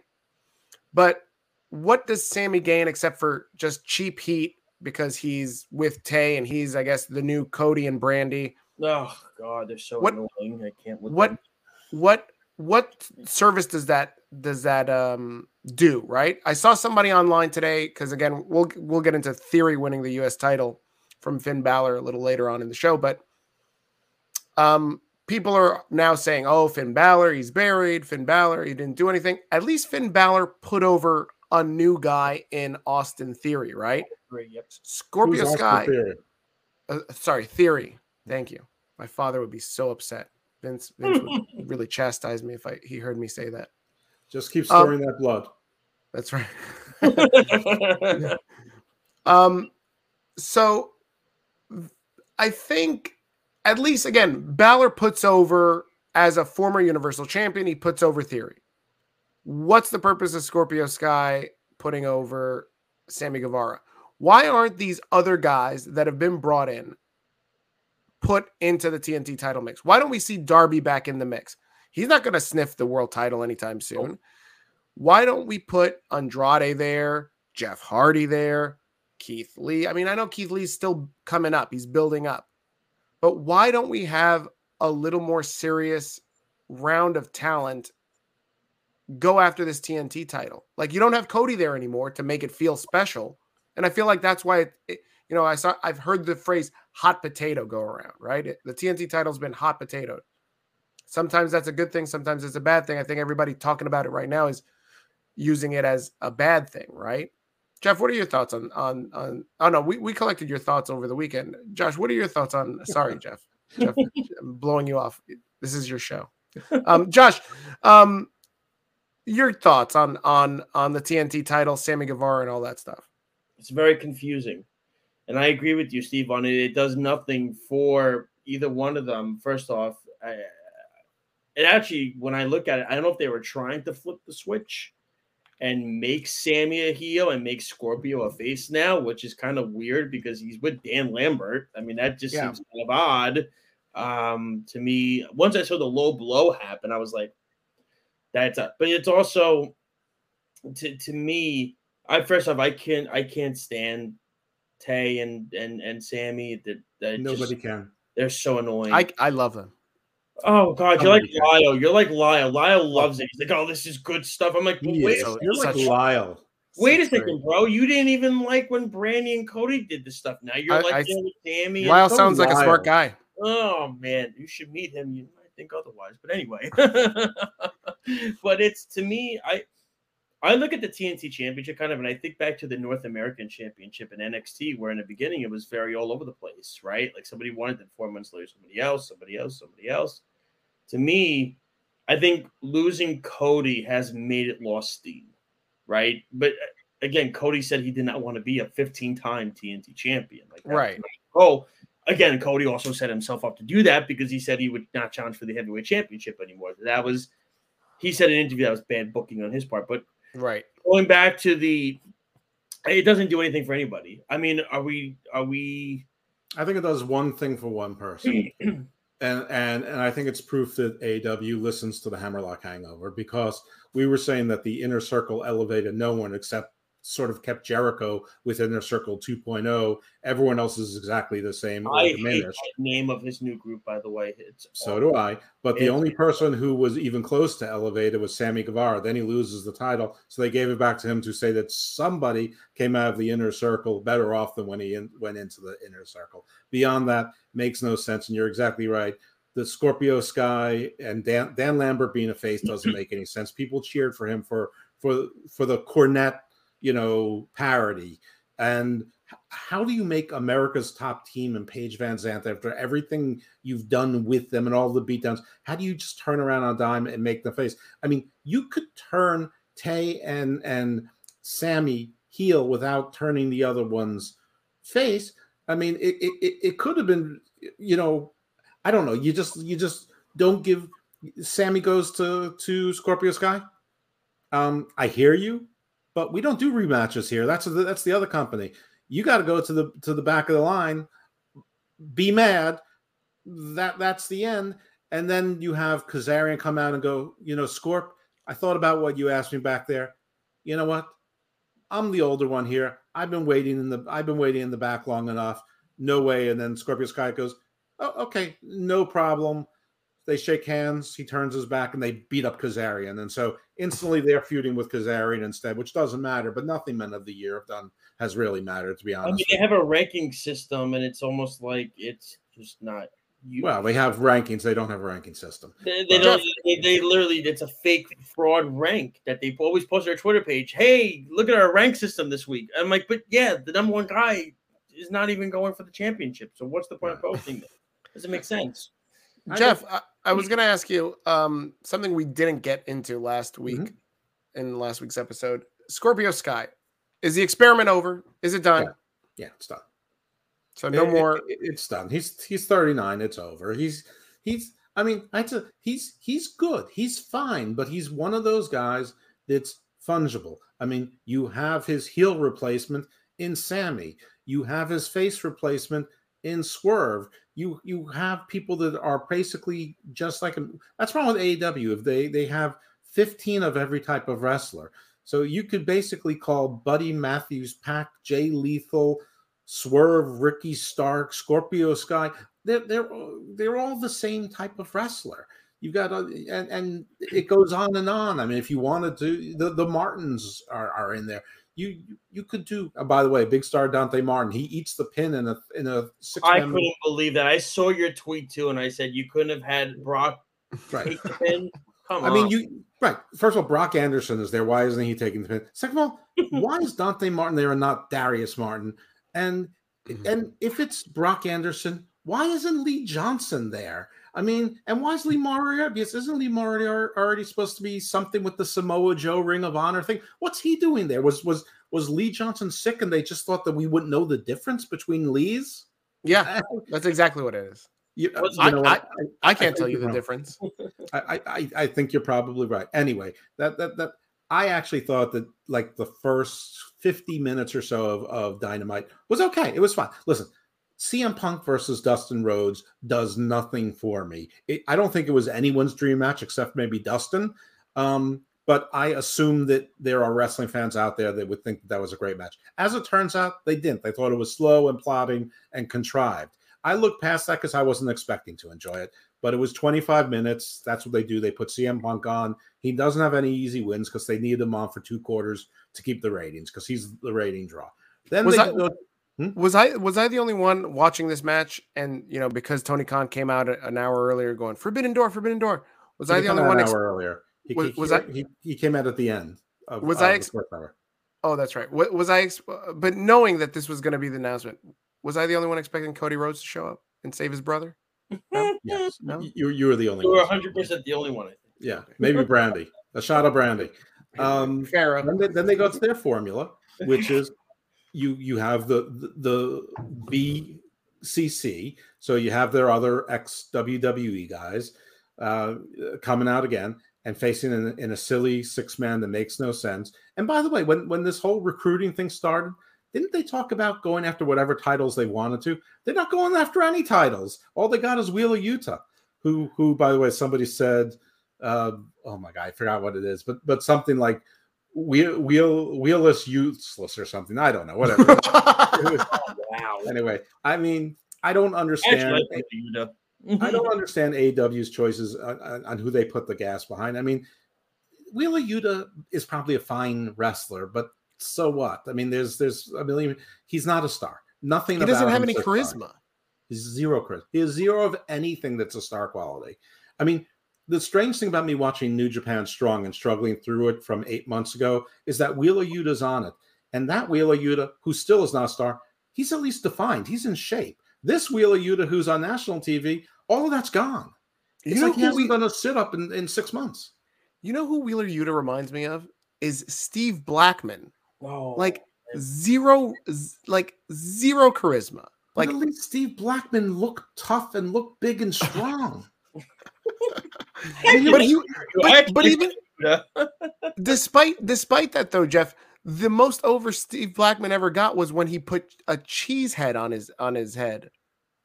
But what does Sammy gain except for just cheap heat because he's with Tay and he's, I guess, the new Cody and Brandi? Oh God, they're so What- annoying. I can't. What them. what what service does that does that um do, right? I saw somebody online today because again, we'll we'll get into theory winning the US title from Finn Balor a little later on in the show, but um people are now saying, "Oh, Finn Balor, he's buried. Finn Balor, he didn't do anything." At least Finn Balor put over a new guy in Austin Theory, right? Yep. Scorpio Who's Sky. Theory? Uh, sorry, Theory. Thank you. My father would be so upset. Vince, Vince would *laughs* really chastise me if I he heard me say that. Just keep Um, storing that blood. That's right. *laughs* *laughs* um, so I think at least again, Balor puts over as a former Universal Champion, he puts over Theory. What's the purpose of Scorpio Sky putting over Sammy Guevara? Why aren't these other guys that have been brought in put into the TNT title mix? Why don't we see Darby back in the mix? He's not going to sniff the world title anytime soon. Why don't we put Andrade there, Jeff Hardy there, Keith Lee? I mean, I know Keith Lee's still coming up, he's building up. But why don't we have a little more serious round of talent go after this TNT title? Like you don't have Cody there anymore to make it feel special. And I feel like that's why it, it- you know, I saw I've heard the phrase hot potato go around, right? It- the TNT title's been hot potatoed. Sometimes that's a good thing, sometimes it's a bad thing. I think everybody talking about it right now is using it as a bad thing, right? Jeff, what are your thoughts on on on? Oh no, we, we collected your thoughts over the weekend. Josh, what are your thoughts on? *laughs* Sorry, Jeff. Jeff, *laughs* I'm blowing you off. This is your show. Um, Josh, um, your thoughts on on on the TNT title, Sammy Guevara, and all that stuff. it's very confusing. And I agree with you, Steve, on it. It does nothing for either one of them. First off, I, it actually, when I look at it, I don't know if they were trying to flip the switch and make Sammy a heel and make Scorpio a face now, which is kind of weird because he's with Dan Lambert. I mean, that just Yeah. seems kind of odd um, to me. Once I saw the low blow happen, I was like, that's a, but it's also to, to me, I first off, I can't I can't stand Tay and and and Sammy. That, that Nobody just, can. they're so annoying. I I love them. Oh God, you're like Nobody Lyle. You're like Lyle. Lyle oh. loves it. He's like, oh, this is good stuff. I'm like, He wait, is. a so- second. You're like Lyle. wait a Such great- second, bro. You didn't even like when Brandi and Cody did this stuff. Now you're I- like I- yeah, with Sammy. Lyle so sounds like a smart guy. Oh man, you should meet him. You might think otherwise, but anyway. *laughs* but it's to me, I I look at the TNT Championship kind of, and I think back to the North American Championship in NXT, where in the beginning it was very all over the place, right? Like somebody wanted it four months later, somebody else, somebody else, somebody else. To me, I think losing Cody has made it lost steam, right? But uh, again, Cody said he did not want to be a 15-time TNT champion, like that Right. Oh, again, Cody also set himself up to do that because he said he would not challenge for the heavyweight championship anymore. That was he said in an interview that was bad booking on his part. But Right. going back to the it doesn't do anything for anybody. I mean, are we are we I think it does one thing for one person. *clears throat* and and and I think it's proof that AW listens to the Hammerlock Hangover because we were saying that the inner circle elevated no one except sort of kept Jericho within their circle 2.0. Everyone else is exactly the same I hate name of his new group, by the way. It's So do I. But the only person who was even close to elevated was Sammy Guevara. Then he loses the title, so they gave it back to him to say that somebody came out of the inner circle better off than when he in, went into the inner circle. Beyond that, makes no sense. And you're exactly right. The Scorpio Sky and Dan, Dan Lambert being a face doesn't make any sense. People cheered for him for for for the Cornette, you know, parody. And how do you make America's top team and Paige VanZant after everything you've done with them and all the beatdowns? How do you just turn around on dime and make the face? I mean, you could turn Tay and and Sammy heel without turning the other ones face. I mean, it it, it could have been, you know, I don't know. You just you just don't give. Sammy goes to to Scorpio Sky. Um, I hear you, but we don't do rematches here. That's the, that's the other company. You got to go to the to the back of the line, be mad. That that's the end, and then you have Kazarian come out and go, you know, Scorp. I thought about what you asked me back there. You know what? I'm the older one here. I've been waiting in the I've been waiting in the back long enough. No way. And then Scorpio Sky goes, Oh, okay, no problem. They shake hands. He turns his back and they beat up Kazarian. And so instantly they're feuding with Kazarian instead, which doesn't matter. But nothing men of the year have done has really mattered, to be honest. I mean, they have a ranking system, and it's almost like it's just not. You. Well, they have rankings. They don't have a ranking system. They, they don't. They, they, literally, it's a fake fraud rank that they always post on their Twitter page. Hey, look at our rank system this week. I'm like, but yeah, the number one guy is not even going for the championship. So what's the point of posting that? Doesn't make sense. Jeff, I, I, was going to ask you um, something we didn't get into last week mm-hmm. in last week's episode. Scorpio Sky, is the experiment over? Is it done? Yeah, yeah it's done. So no it, more. It, it's done. He's he's 39. It's over. He's he's. I mean, I a, he's he's good. He's fine, but he's one of those guys that's fungible. I mean, you have his heel replacement in Sammy. You have his face replacement in Swerve you you have people that are basically just like that's wrong with AEW. If they they have 15 of every type of wrestler. So you could basically call Buddy Matthews, Pac, Jay Lethal, Swerve, Ricky Stark, Scorpio Sky. They're they're they're all the same type of wrestler. You've got a, and and it goes on and on. I mean, if you wanted to, the the Martins are are in there you you could do. Oh, by the way, big star Dante Martin. He eats the pin in a in a six. I couldn't believe that. I saw your tweet too, and I said you couldn't have had Brock right. take the pin. *laughs* Come I on. mean, you right. First of all, Brock Anderson is there. Why isn't he taking the pin? Second of all, *laughs* why is Dante Martin there and not Darius Martin? And mm-hmm. and if it's Brock Anderson, why isn't Lee Johnson there? I mean, and why is Lee Moriarty? Because isn't Lee Moriarty already supposed to be something with the Samoa Joe Ring of Honor thing? What's he doing there? Was was was Lee Johnson sick and they just thought that we wouldn't know the difference between Lees? Yeah, *laughs* that's exactly what it is. You, you I, I, I, I, can't tell you the wrong. difference. *laughs* I, I I think you're probably right. Anyway, that that that I actually thought that like the first 50 minutes or so of, of Dynamite was okay. It was fine. Listen, CM Punk versus Dustin Rhodes does nothing for me. It, I don't think it was anyone's dream match except maybe Dustin. Um, but I assume that there are wrestling fans out there that would think that, that was a great match. As it turns out, they didn't. They thought it was slow and plotting and contrived. I looked past that because I wasn't expecting to enjoy it. But it was 25 minutes. That's what they do. They put CM Punk on. He doesn't have any easy wins because they need him on for two quarters to keep the ratings because he's the rating draw. Then was they Hmm? Was I was I the only one watching this match? And you know, because Tony Khan came out an hour earlier, going Forbidden Door, Forbidden Door. Was he I the only one? An hour earlier. He, was, he, was I? He, he came out at the end. Of, was I? Ex- oh, that's right. Was I? Ex- but knowing that this was going to be the announcement, was I the only one expecting Cody Rhodes to show up and save his brother? No? *laughs* yes. No. You you were the only. One. You were 100 percent the only one. I think. Yeah, maybe Brandi. a shot of Brandi. *laughs* Um, Pharaoh. Then they, then they go to their formula, which is you you have the the, the BCC, so you have their other ex WWE guys uh, coming out again and facing in, in a silly six man that makes no sense. And by the way, when when this whole recruiting thing started, didn't they talk about going after whatever titles they wanted to? They're not going after any titles. All they got is Wheeler Yuta, who who by the way somebody said, uh, oh my god, I forgot what it is, but but something like wheel wheel wheelless useless or something. I don't know. Whatever. *laughs* wow. Anyway, I mean, I don't understand. I don't mm-hmm. understand AW's choices on, on, who they put the gas behind. I mean, Wheeler Yuta is probably a fine wrestler, but so what? I mean, there's there's a million. He's not a star. Nothing. He doesn't have any charisma. He's zero charisma. He has zero of anything that's a star quality. I mean, the strange thing about me watching New Japan Strong and struggling through it from eight months ago is that Wheeler Yuta's on it. And that Wheeler Yuta, who still is not a star, he's at least defined. He's in shape. This Wheeler Yuta, who's on national TV, all of that's gone. It's you know like he hasn't we, done a sit up in, in six months. You know who Wheeler Yuta reminds me of? Is Steve Blackman. Wow. Like zero, like zero charisma. Like Like at least Steve Blackman looked tough and looked big and *laughs* strong. But he, but, but even *laughs* Yeah. despite despite that though, Jeff, the most over Steve Blackman ever got was when he put a cheese head on his on his head.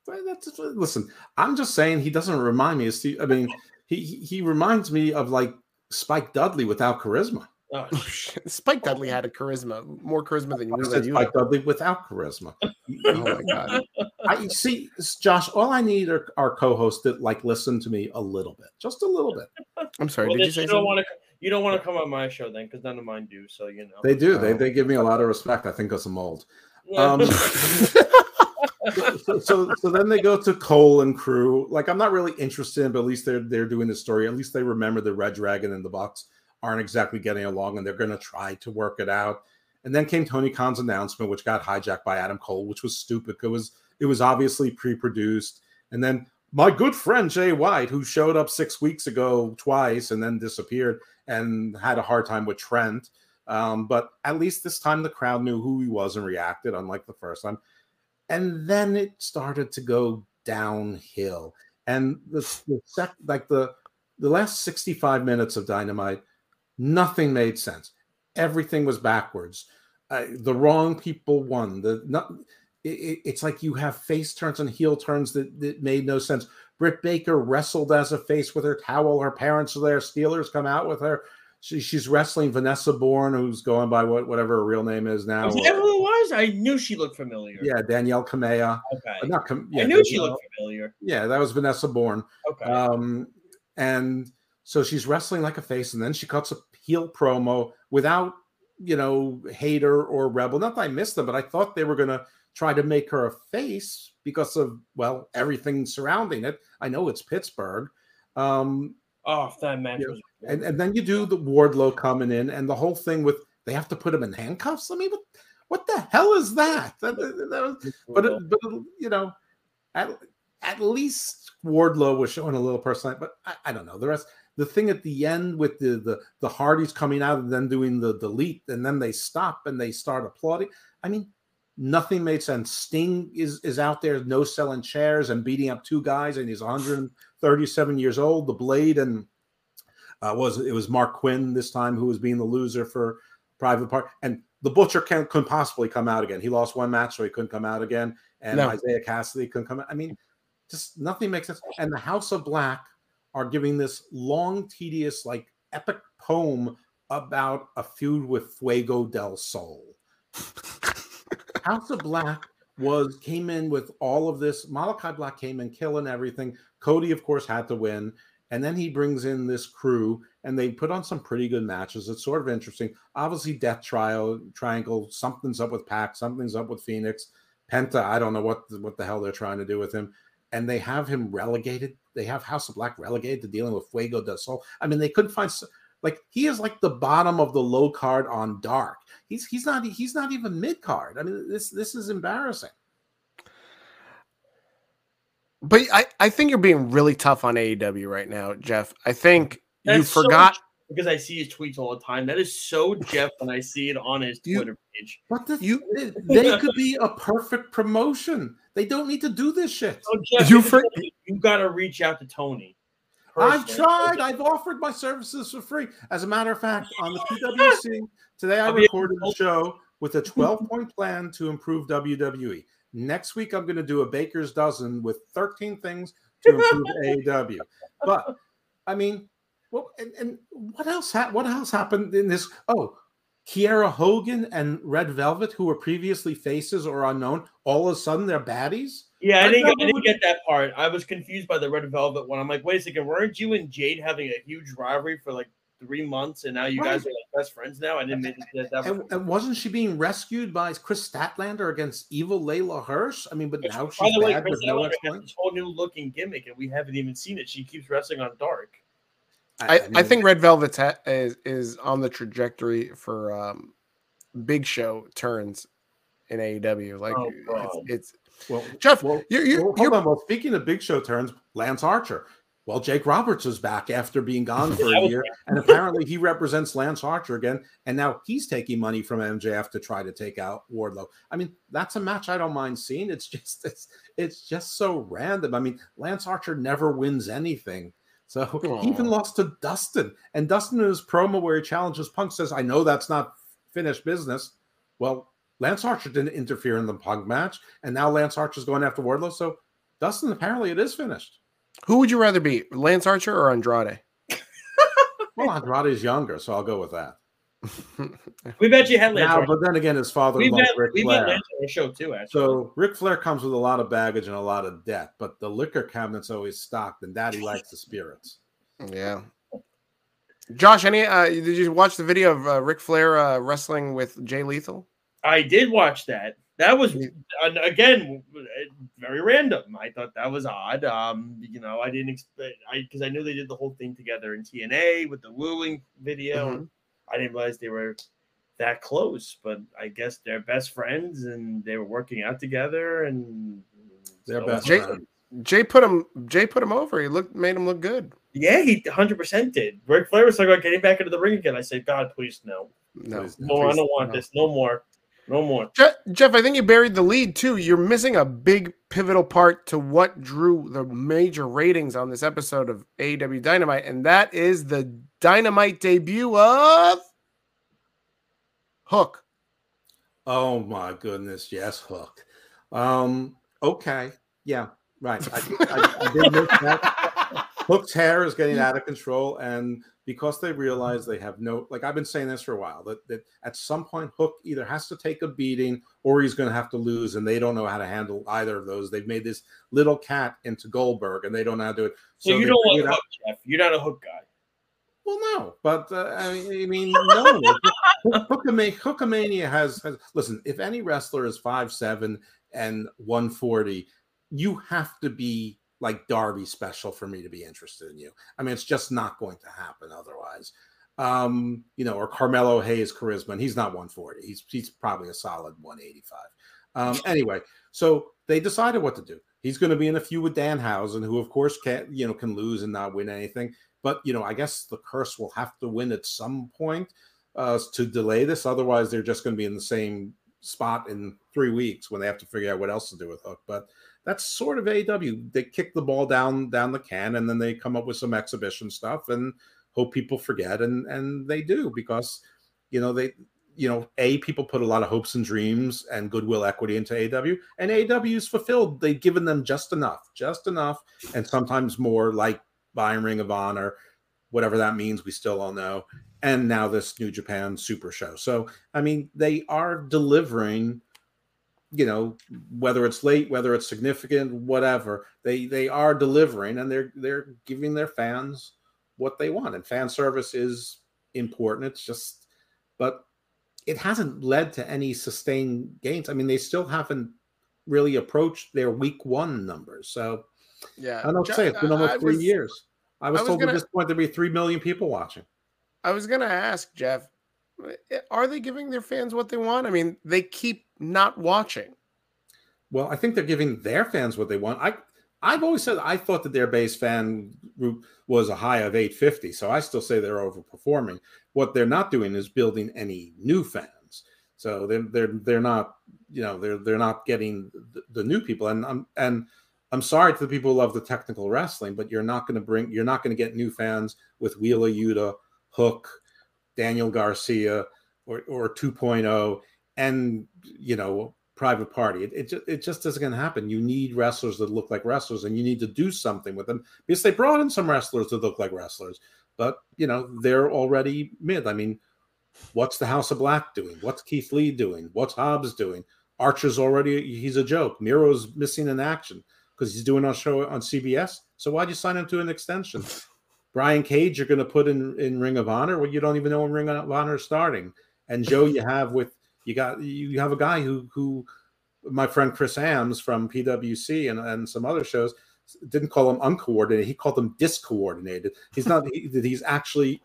Well, That's, listen, I'm just saying he doesn't remind me of Steve. I mean, he he he reminds me of like Spike Dudley without charisma. Oh, *laughs* Oh. Spike Dudley had a charisma, more charisma than you. I said you Spike. Dudley without charisma. Oh my god! I see, Josh. All I need are our co-hosts that like listen to me a little bit, just a little bit. I'm sorry. well, did you say you don't want to. You don't want to come on my show then, because none of mine do. So you know. They do. They Oh. they give me a lot of respect. I think because I'm old. Yeah. Um, so, *laughs* so so then they go to Cole and crew. Like I'm not really interested, but at least they're they're doing the story. At least they remember the Red Dragon in the Bucks aren't exactly getting along, and they're going to try to work it out. And then came Tony Khan's announcement, which got hijacked by Adam Cole, which was stupid. It was it was obviously pre-produced. And then my good friend Jay White, who showed up six weeks ago twice and then disappeared and had a hard time with Trent. Um, but at least this time the crowd knew who he was and reacted, unlike the first time. And then it started to go downhill. And the, the sec, like the the last 65 minutes of Dynamite, nothing made sense. Everything was backwards. Uh, the wrong people won. The not, it, it- it's like you have face turns and heel turns that, that made no sense. Britt Baker wrestled as a face with her towel. Her parents are there. Steelers come out with her. She, she's wrestling Vanessa Borne, who's going by what whatever her real name is now. Is that who it was? I knew she looked familiar. Yeah, Danielle Kamela. Okay. Not Kam- yeah, I knew she looked familiar. Yeah, that was Vanessa Borne. Okay. Um, and so she's wrestling like a face, and then she cuts a heel promo without, you know, Hayter or rebel. Not that I missed them, but I thought they were gonna try to make her a face because of well everything surrounding it. I know it's Pittsburgh. Um, oh, that match yeah. was. and, and then you do the Wardlow coming in, and the whole thing with they have to put him in handcuffs. I mean, what, what the hell is that? That- that- that was- but but you know, at, at least Wardlow was showing a little personality. But I, I don't know the rest. The thing at the end with the the the Hardys coming out and then doing the delete, and then they stop and they start applauding. I mean, nothing made sense. Sting is is out there, no selling chairs and beating up two guys, and he's 137 years old. The Blade and uh, was it was Marq Quen this time who was being the loser for Private Part, and the Butcher can't couldn't possibly come out again. He lost one match, so he couldn't come out again. And No. Isiah Kassidy couldn't come out. I mean, just nothing makes sense. And the House of Black are giving this long, tedious, like epic poem about a feud with Fuego del Sol. *laughs* House of Black was came in with all of this. Malakai Black came in killing everything. Cody, of course, had to win. And then he brings in this crew and they put on some pretty good matches. It's sort of interesting. Obviously, Death Trial, Triangle, something's up with Pac, something's up with Fenix. Penta, I don't know what the, what the hell they're trying to do with him. And they have him relegated. They have House of Black relegated to dealing with Fuego del Sol. I mean, they couldn't find like he is like the bottom of the low card on Dark. He's he's not he's not even mid card. I mean, this this is embarrassing. But I, I think you're being really tough on AEW right now, Jeff. I think you That's so forgot. because I see his tweets all the time. That is so Jeff when I see it on his You- Twitter page. But the, You- they, they could be a perfect promotion. They don't need to do this shit. So Jeff, You you, for- you got to reach out to Tony. I've tried. I've offered my services for free. As a matter of fact, on the *laughs* PWC today, I recorded a show with a *laughs* 12 point plan to improve WWE. Next week, I'm going to do a baker's dozen with 13 things to improve *laughs* AEW. But I mean, well, and, and what else? Ha- what else happened in this? Oh, Kiera Hogan and Red Velvet, who were previously faces or unknown, all of a sudden they're baddies. Yeah, I Red didn't, get, I didn't get that part. I was confused by the Red Velvet one. I'm like, wait a second, weren't you and Jade having a huge rivalry for like three months, and now you guys are like best friends now? I didn't make that. that And, and wasn't she being rescued by Kris Statlander against evil Leyla Hirsch? I mean, but Which, now by she's the way, bad Chris no has explanation. this whole new looking gimmick, and we haven't even seen it. She keeps wrestling on Dark. I, I mean, think Red Velvet ha- is is on the trajectory for um, big show turns in AEW. Like Oh, it's, it's Well, Jeff. well, you're, you're, well, hold you're on. Well, speaking of big show turns, Lance Archer. Well, Jake Roberts is back after being gone for a *laughs* year, and apparently he represents Lance Archer again, and now he's taking money from MJF to try to take out Wardlow. I mean, that's a match I don't mind seeing. It's just it's it's just so random. I mean, Lance Archer never wins anything. So Aww. he even lost to Dustin. And Dustin in his promo where he challenges Punk says, I know that's not finished business. Well, Lance Archer didn't interfere in the Punk match, and now Lance Archer's going after Wardlow. So Dustin, apparently it is finished. Who would you rather be, Lance Archer or Andrade? *laughs* well, Andrade is younger, so I'll go with that. *laughs* we bet you had Lance. Now, but then again, his father we've met, Ric we've Flair. Lance on the show too. Actually, so Ric Flair comes with a lot of baggage and a lot of debt, but the liquor cabinet's always stocked, and Daddy likes the spirits. Yeah. Josh, any? Uh, did you watch the video of uh, Ric Flair uh, wrestling with Jay Lethal? I did watch that. That was again very random. I thought that was odd. Um, you know, I didn't expect I because I knew they did the whole thing together in TNA with the wooing video. Mm-hmm. I didn't realize they were that close, but I guess they're best friends and they were working out together and they're best Jay, friends. Jay put him Jay put him over. He looked made him look good. Yeah, he 100 percent did. Ric Flair was talking about getting back into the ring again. I said, God, please no, no, please, no, please, I don't want no. this. No more. No more. Jeff, I think you buried the lead too. You're missing a big pivotal part to what drew the major ratings on this episode of AEW Dynamite, and that is the Dynamite debut of Hook. Oh my goodness, yes, Hook. Um, okay, yeah, right. I, I, I did miss that. Hook's hair is getting out of control, and because they realize they have no like I've been saying this for a while that, that at some point Hook either has to take a beating or he's going to have to lose, and they don't know how to handle either of those. They've made this little cat into Goldberg, and they don't know how to do it. So, so you don't want Hook, Jeff. You're not a Hook guy. Well, no, but uh, I mean, no. Hookamania, Hookamania has, has listen. If any wrestler is five seven and one forty, you have to be like Darby special for me to be interested in you. I mean, it's just not going to happen otherwise. Um, you know, or Carmelo Hayes charisma, and he's not 140. He's he's probably a solid 185. Um, anyway, so they decided what to do. He's going to be in a feud with Danhausen, who of course can't you know can lose and not win anything. But you know, I guess the curse will have to win at some point uh, to delay this. Otherwise, they're just going to be in the same spot in three weeks when they have to figure out what else to do with Hook. But that's sort of AEW. They kick the ball down down the can, and then they come up with some exhibition stuff and hope people forget, and and they do because you know they you know a people put a lot of hopes and dreams and goodwill equity into AEW, and AEW is fulfilled. They've given them just enough, just enough, and sometimes more, like buying Ring of Honor, whatever that means. We still all know. And now this New Japan Super Show. So I mean, they are delivering you know whether it's late whether it's significant whatever they they are delivering and they're they're giving their fans what they want. And fan service is important. It's just but it hasn't led to any sustained gains. I mean they still haven't really approached their week one numbers. So yeah. I don't say. It's been almost three was, years. I was, I was told gonna, at this point there'd be three million people watching. I was gonna ask jeff eh, are they giving their fans what they want? I mean they keep not watching. Well, I think they're giving their fans what they want. I I've always said I thought that their base fan group was a high of 850, so I still say they're overperforming. What they're not doing is building any new fans. So they're they're they're not you know they're they're not getting the, the new people. And I'm and I'm sorry to the people who love the technical wrestling, but you're not going to bring you're not going to get new fans with Wheeler Yuta, Hook, Daniel Garcia, or or 2.0 and you know private party. It, it, just, it just isn't going to happen. You need wrestlers that look like wrestlers, and you need to do something with them because they brought in some wrestlers that look like wrestlers, but you know they're already mid. I mean, what's the House of Black doing? What's Keith Lee doing? What's Hobbs doing? Archer's already he's a joke. Miro's missing in action because he's doing a show on CBS. So why'd you sign him to an extension? *laughs* Brian Cage, you're going to put in in Ring of Honor. Well, you don't even know when Ring of Honor is starting. And Joe, you have with you got you have a guy who who my friend Chris Ams from PWC and, and some other shows didn't call him uncoordinated. He called him discoordinated. He's not. he, he's actually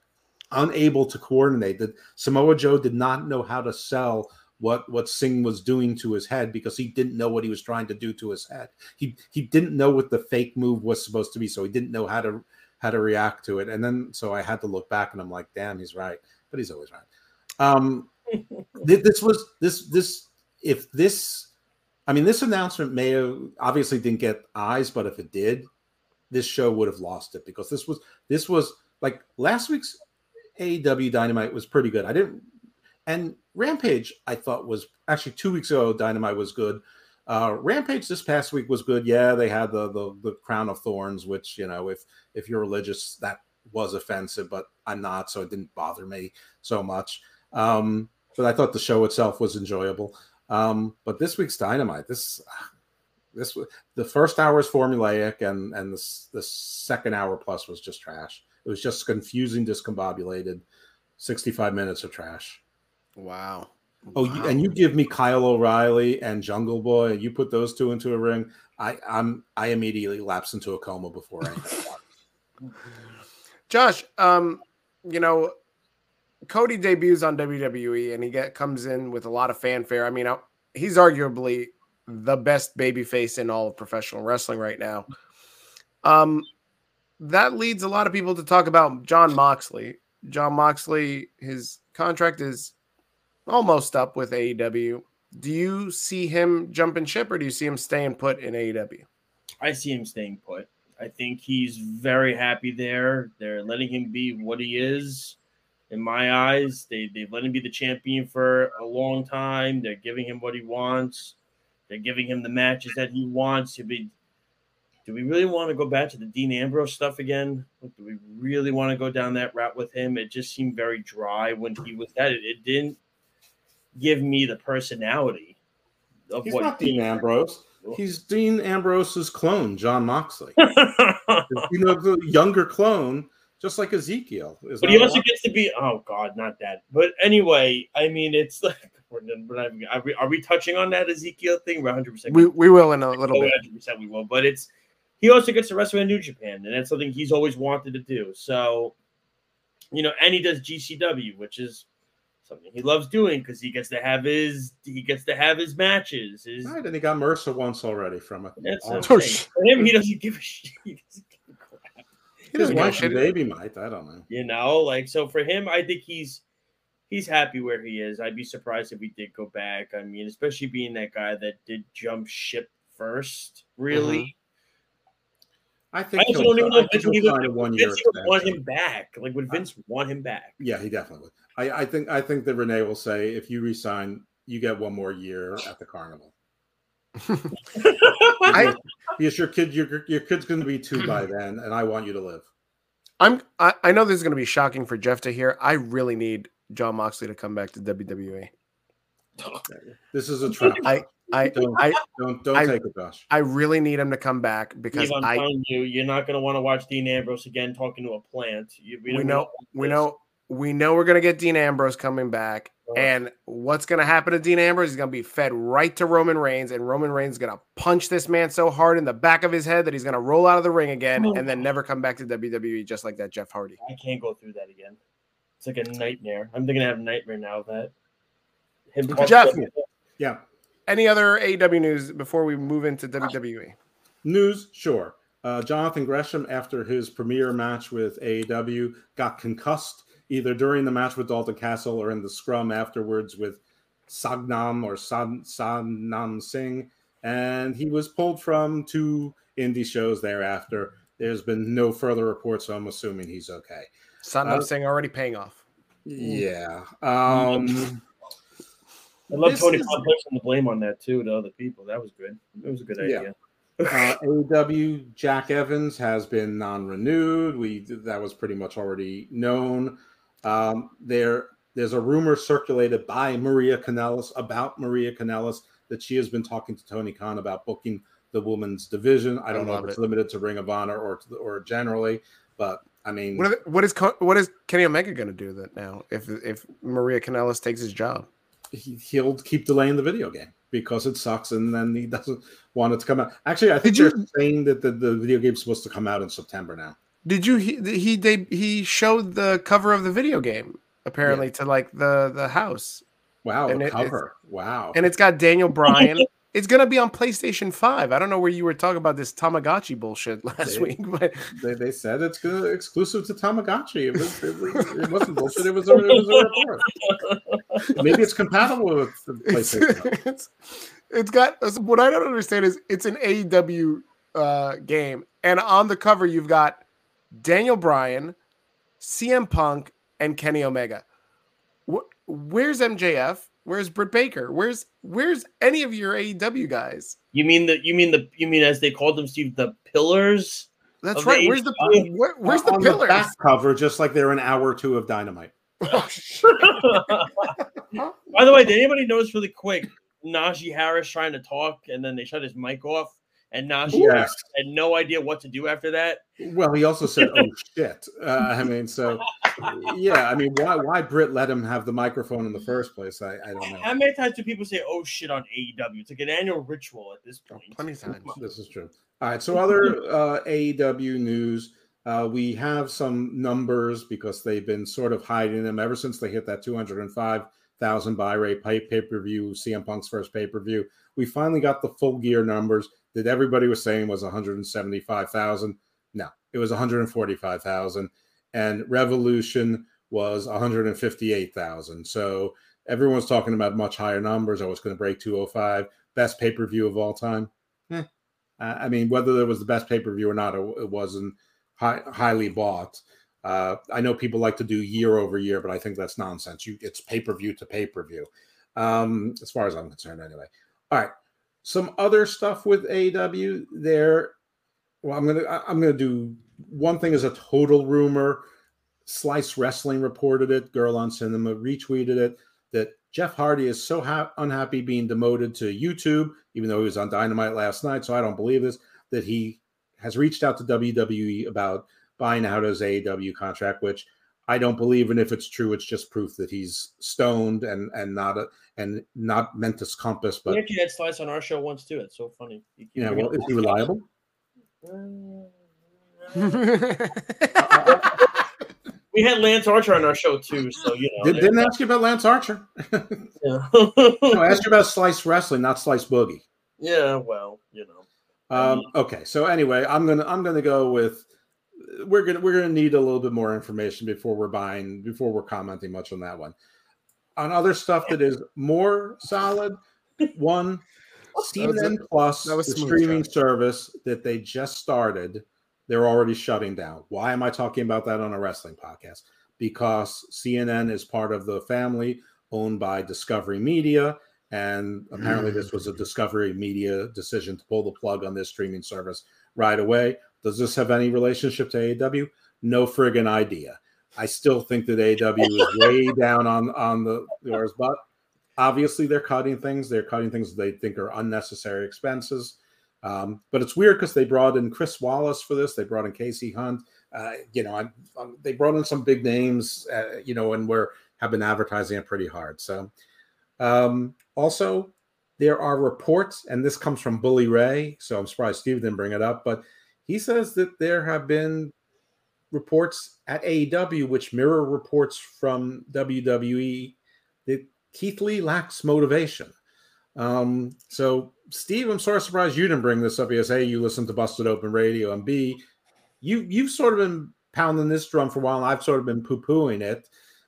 unable to coordinate. That Samoa Joe did not know how to sell what what Singh was doing to his head because he didn't know what he was trying to do to his head. He he didn't know what the fake move was supposed to be, so he didn't know how to how to react to it. And then so I had to look back and I'm like, damn, he's right, but he's always right. Um, this was this this if this, I mean, this announcement may have obviously didn't get eyes, but if it did, this show would have lost it because this was this was like last week's AEW Dynamite was pretty good. I didn't and Rampage, I thought was actually two weeks ago. Dynamite was good. Uh, Rampage this past week was good. Yeah, they had the, the the crown of thorns, which you know, if if you're religious, that was offensive, but I'm not, so it didn't bother me so much. Um, but I thought the show itself was enjoyable. Um, but this week's Dynamite, this this the first hour is formulaic, and and the the second hour plus was just trash. It was just confusing, discombobulated. Sixty five minutes of trash. Wow. Oh, wow. and you give me Kyle O'Reilly and Jungle Boy, and you put those two into a ring. I, I'm I immediately lapse into a coma before I. *laughs* Josh, um, you know, Cody debuts on WWE, and he get comes in with a lot of fanfare. I mean, he's arguably the best babyface in all of professional wrestling right now. Um, that leads a lot of people to talk about Jon Moxley. Jon Moxley, his contract is almost up with AEW. Do you see him jumping ship or do you see him staying put in AEW? I see him staying put. I think he's very happy there. They're letting him be what he is. In my eyes, they, they've let him be the champion for a long time. They're giving him what he wants. They're giving him the matches that he wants. to be do we really want to go back to the Dean Ambrose stuff again? do we really want to go down that route with him? It just seemed very dry when he was at it. It didn't give me the personality of He's what not Dean Ambrose. He's Dean Ambrose's clone, Jon Moxley. *laughs* you know, the younger clone, just like Ezekiel. Is but he also gets to be, oh God, not that. But anyway, I mean, it's like, *laughs* we're, not, are, we, are we touching on that Ezekiel thing? We're 100%. We, we will in a little bit. 100% we will. But it's, he also gets to wrestle in New Japan, and that's something he's always wanted to do. So, you know, and he does GCW, which is something he loves doing because he gets to have his he gets to have his matches. His, right, and he got Mercer once already from it. That's oh, For him, he doesn't give a *laughs* shit. He doesn't give a crap. He doesn't want shit. Baby might. I don't know. You know, like so for him, I think he's he's happy where he is. I'd be surprised if he did go back. I mean, especially being that guy that did jump ship first, really. Mm-hmm. I think I don't even know if Vince would, one Vince would want him back. Like, would Vince want him back? Yeah, he definitely would. I, I think I think that Renee will say if you resign, you get one more year at the carnival. *laughs* *laughs* I, *laughs* because your kid, your your kid's going to be two by then, and I want you to live. I'm. I, I know this is going to be shocking for Jeff to hear. I really need Jon Moxley to come back to WWE. This is a trap. I I don't I, don't, don't I, take it, Josh. I really need him to come back because I'm I telling you, you're not going to want to watch Dean Ambrose again talking to a plant. You, we, we know we know we know we're going to get Dean Ambrose coming back. And what's going to happen to Dean Ambrose? He's going to be fed right to Roman Reigns, and Roman Reigns is going to punch this man so hard in the back of his head that he's going to roll out of the ring again and then never come back to WWE just like that Jeff Hardy. I can't go through that again. It's like a nightmare. I'm going to have a nightmare now of that. Him Jeff, yeah. Any other AEW news before we move into WWE? News, sure. Uh, Jonathan Gresham, after his premiere match with AEW, got concussed either during the match with Dalton Castle or in the scrum afterwards with Sagnam or San, Satnam Singh. And he was pulled from two indie shows thereafter. There's been no further reports, so I'm assuming he's okay. Satnam uh, Singh already paying off. Yeah. Um, *laughs* I love Tony Khan placing the blame on that too to other people. That was good. It was a good idea. *laughs* uh, AEW Jack Evans has been non-renewed. We that was pretty much already known. Um, there, there's a rumor circulated by Maria Kanellis about Maria Kanellis that she has been talking to Tony Khan about booking the women's division. I don't I know if it's it. limited to Ring of Honor or to, or generally, but I mean, what, what is what is Kenny Omega going to do that now if if Maria Kanellis takes his job? He, he'll keep delaying the video game because it sucks, and then he doesn't want it to come out. Actually, I think Did they're you... saying that the, the video game's supposed to come out in September now. Did you he he they, he showed the cover of the video game apparently yeah. to like the the house. Wow, And the it- cover. Wow. and it's got Daniel *laughs* Bryan. it's gonna be on PlayStation Five. I don't know where you were talking about this Tamagotchi bullshit *laughs* last They- week, but they, they said it's gonna, exclusive to Tamagotchi. It was it, was, *laughs* it wasn't bullshit. It was a, it was a report. Maybe it's compatible with it's, PlayStation. it's it's got what I don't understand is it's an AEW uh, game, and on the cover you've got Daniel Bryan, CM Punk, and Kenny Omega. Wh- where's MJF? Where's Britt Baker? Where's where's any of your AEW guys? You mean the you mean the you mean as they called them, Steve, the pillars? That's right. the Where's the where, where's the on pillars? the back cover, just like they're an hour or two of dynamite. Oh. *laughs* By the way, did anybody notice really quick Najee Harris trying to talk and then they shut his mic off and Najee Yes. Harris had no idea what to do after that? Well, he also said, "Oh *laughs* shit." Uh, I mean, so yeah. I mean, why why Britt let him have the microphone in the first place? I, I don't know. How many times do people say "oh shit" on AEW? It's like an annual ritual at this point. Plenty of times. This is true. All right. So other uh, AEW news. Uh, we have some numbers because they've been sort of hiding them ever since they hit that 205,000 buy rate pay per view, CM Punk's first pay per view. We finally got the full gear numbers that everybody was saying was 175,000. No, it was 145,000. And Revolution was 158,000. So everyone's talking about much higher numbers. I was going to break 205. Best pay per view of all time. Eh. I mean, whether it was the best pay per view or not, it, it wasn't high, highly bought. Uh, I know people like to do year over year, but I think that's nonsense. You, it's pay per view to pay per view, um, as far as I'm concerned, anyway. All right, some other stuff with AEW. There, well, I'm gonna I'm gonna do one thing as a total rumor. Slice Wrestling reported it. Girl on Cinema retweeted it. That Jeff Hardy is so ha- unhappy being demoted to YouTube, even though he was on Dynamite last night. So I don't believe this. That he has reached out to WWE about buying out his AEW contract, which I don't believe. And if it's true, it's just proof that he's stoned and and not a and not mentis compass. But We But actually had slice on our show once too. It's so funny. You yeah, well, is he reliable? *laughs* we had Lance Archer on our show too, so you know. Did, didn't ask you about Lance Archer. *laughs* yeah. no, I asked you about Slice Wrestling, not Slice Boogie. yeah, well, you know. Um, okay, so anyway, I'm gonna I'm gonna go with we're gonna we're gonna need a little bit more information before we're buying before we're commenting much on that one. On other stuff that is more solid, one CNN Plus, the streaming Josh. service that they just started, they're already shutting down. Why am I talking about that on a wrestling podcast? Because CNN is part of the family owned by Discovery Media. And apparently, this was a Discovery Media decision to pull the plug on this streaming service right away. Does this have any relationship to AEW? No friggin' idea. I still think that AEW is *laughs* way down on on the yours, but obviously they're cutting things. They're cutting things they think are unnecessary expenses. Um, but it's weird because they brought in Chris Wallace for this. They brought in Kasie Hunt. Uh, you know, I, um, they brought in some big names. Uh, you know, and we're have been advertising it pretty hard. So, um, also there are reports, and this comes from Bully Ray. So I'm surprised Steve didn't bring it up, but he says that there have been reports at AEW which mirror reports from WWE that Keith Lee lacks motivation. Um, so, Steve, I'm sort of surprised you didn't bring this up because A, you listen to Busted Open Radio, and B, you you've sort of been pounding this drum for a while, and I've sort of been poo-pooing it.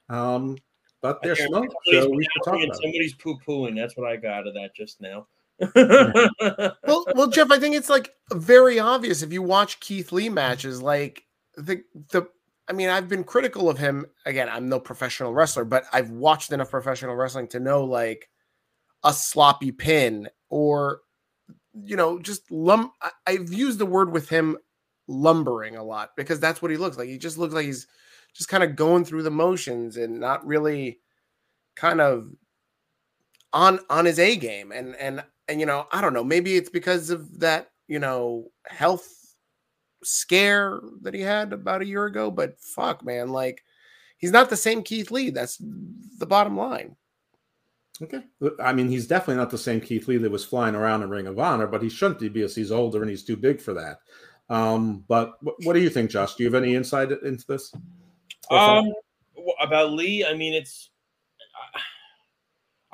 Um, but there's so we should talk about somebody's poo pooing. That's what I got of that just now. Well, well, Jeff, I think it's like very obvious if you watch Keith Lee matches. Like the the, I mean, I've been critical of him. Again, I'm no professional wrestler, but I've watched enough professional wrestling to know like a sloppy pin or you know just lum. I- I've used the word with him lumbering a lot because that's what he looks like. He just looks like he's just kind of going through the motions and not really kind of on on his A game and and and you know I don't know maybe it's because of that you know health scare that he had about a year ago but fuck man like he's not the same Keith Lee that's the bottom line Okay. I mean, he's definitely not the same Keith Lee that was flying around in Ring of Honor, but he shouldn't be because he's older and he's too big for that. Um, but wh- what do you think, Josh? Do you have any insight into this? Um, about Lee, I mean, it's.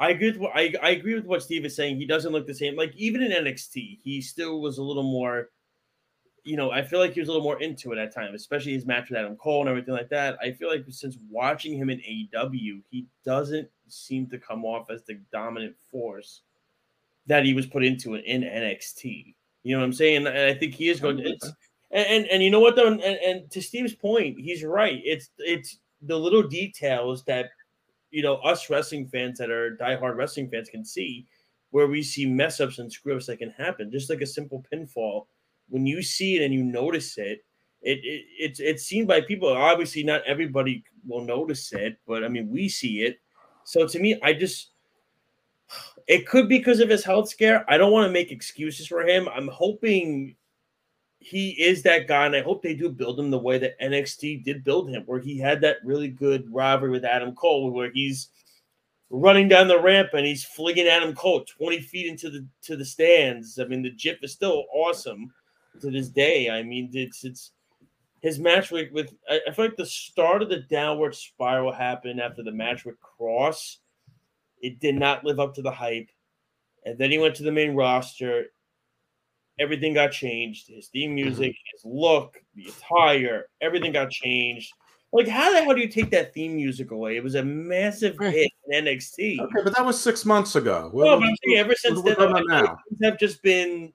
I agree with what I, I agree with what Steve is saying. He doesn't look the same. Like even in NXT, he still was a little more. You know, I feel like he was a little more into it at times, especially his match with Adam Cole and everything like that. I feel like since watching him in AEW, he doesn't seem to come off as the dominant force that he was put into in NXT. You know what I'm saying? And I think he is going to. And, and, and you know what though, and, and to Steve's point, he's right. It's it's the little details that you know us wrestling fans that are diehard wrestling fans can see, where we see mess ups and screw ups that can happen, just like a simple pinfall. When you see it and you notice it, it, it it's it's seen by people. Obviously, not everybody will notice it, but I mean, we see it. So to me, I just it could be because of his health scare. I don't want to make excuses for him. I'm hoping he is that guy, and I hope they do build him the way that NXT did build him, where he had that really good rivalry with Adam Cole, where he's running down the ramp and he's flinging Adam Cole 20 feet into the to the stands. I mean, the GIF is still awesome to this day. I mean, it's it's his match with, with I, I feel like the start of the downward spiral happened after the match with Cross. it did not live up to the hype. And then he went to the main roster. Everything got changed. His theme mm-hmm. music, mm-hmm. his look, the attire, everything got changed. Like, how the hell do you take that theme music away? It was a massive hit in NXT. Okay, but that was six months ago. Well, but I'm saying ever since then, now? have just been.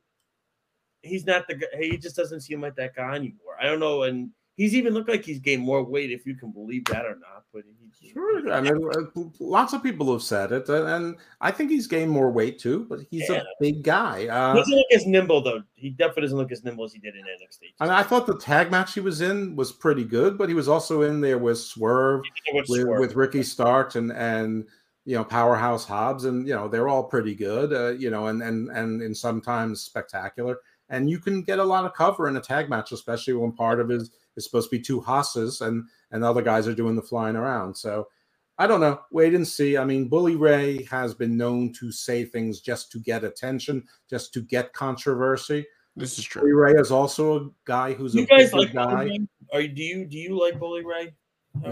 He's not the. He just doesn't seem like that guy anymore. I don't know, and he's even looked like he's gained more weight, if you can believe that or not. But he, sure, I mean, uh, lots of people have said it, and I think he's gained more weight too. But he's yeah. a big guy. Uh, he doesn't look as nimble though. He definitely doesn't look as nimble as he did in NXT. I, mean, I thought the tag match he was in was pretty good, but he was also in there with Swerve, with, Swerve. with Ricky Starks, and and you know Powerhouse Hobbs, and you know they're all pretty good. Uh, you know, and and and and sometimes spectacular. And you can get a lot of cover in a tag match, especially when part of his is supposed to be two Hasses and and other guys are doing the flying around. So I don't know. Wait and see. I mean, Bully Ray has been known to say things just to get attention, just to get controversy. This is true. Bully Ray is also a guy who's you a guys like guy. Are do you do you like Bully Ray?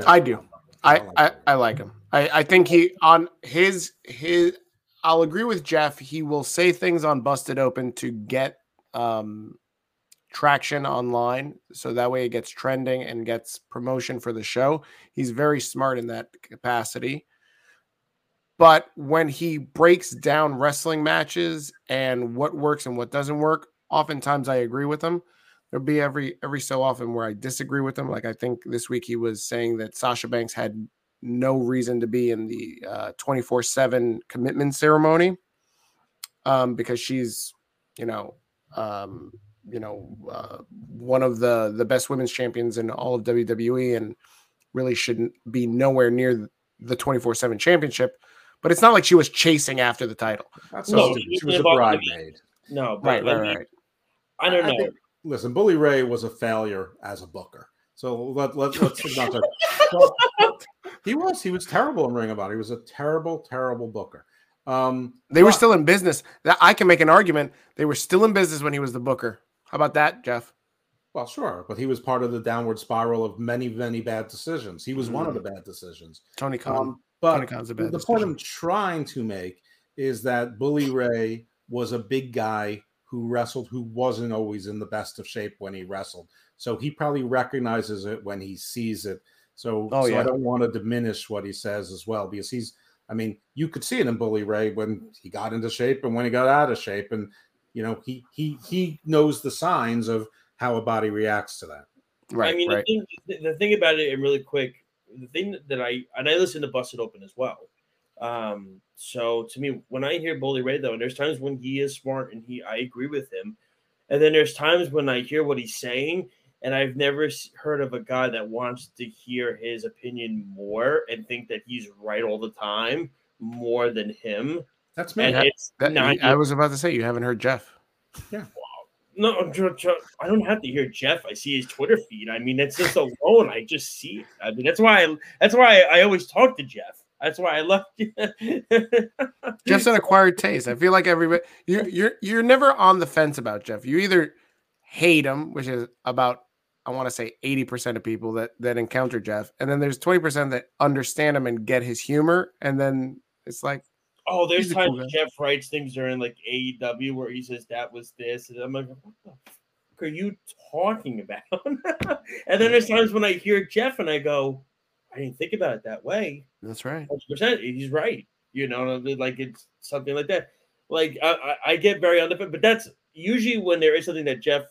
I do. I, I, I like him. I, I think he on his his I'll agree with Jeff. He will say things on Busted Open to get um traction online so that way it gets trending and gets promotion for the show. He's very smart in that capacity. But when he breaks down wrestling matches and what works and what doesn't work, oftentimes I agree with him. There'll be every every so often where I disagree with him. Like I think this week he was saying that Sasha Banks had no reason to be in the uh, 24/7 commitment ceremony um, because she's, you know, um, you know uh, one of the the best women's champions in all of WWE and really shouldn't be nowhere near the 24/7 championship. But it's not like she was chasing after the title. That's no, she, she was a bridesmaid no right right, right, right. I don't know I think, listen Bully Ray was a failure as a booker. So let, let, *laughs* let's not talk. he was he was terrible in Ring of Honor. He was a terrible terrible booker. Um, they were still in business. That I can make an argument. They were still in business when he was the booker. How about that, Jeff? Well, sure, but he was part of the downward spiral of many, many bad decisions. He was mm. one of the mm. bad decisions. Tony Khan. Um, but Tony Khan's a bad the decision. point I'm trying to make is that Bully Ray was a big guy who wrestled who wasn't always in the best of shape when he wrestled. So he probably recognizes it when he sees it. So, oh, so yeah. I don't want to diminish what he says as well because he's I mean, you could see it in Bully Ray when he got into shape and when he got out of shape. And you know, he he he knows the signs of how a body reacts to that. Right. I mean, right. The, thing, the thing about it, and really quick, the thing that I and I listen to Busted Open as well. Um, so to me, when I hear Bully Ray, though, and there's times when he is smart and he, I agree with him, and then there's times when I hear what he's saying, and I've never heard of a guy that wants to hear his opinion more and think that he's right all the time more than him. That's me. That, that, I was about to say you haven't heard Jeff. Yeah. No, I don't have to hear Jeff. I see his Twitter feed. I mean, it's just alone. I just see it. I mean, that's why. I, that's why I, I always talk to Jeff. That's why I love you. *laughs* Jeff's an acquired taste. I feel like everybody you're you're you're never on the fence about Jeff. You either hate him, which is about I want to say 80% of people that that encounter Jeff, and then there's 20% that understand him and get his humor, and then it's like Oh, there's times cool. Jeff writes things during like AEW where he says that was this, and I'm like, what the fuck are you talking about? *laughs* and then there's times when I hear Jeff and I go, I didn't think about it that way. That's right. 100%. He's right. You know, like it's something like that. Like I, I, get very undefended, but that's usually when there is something that Jeff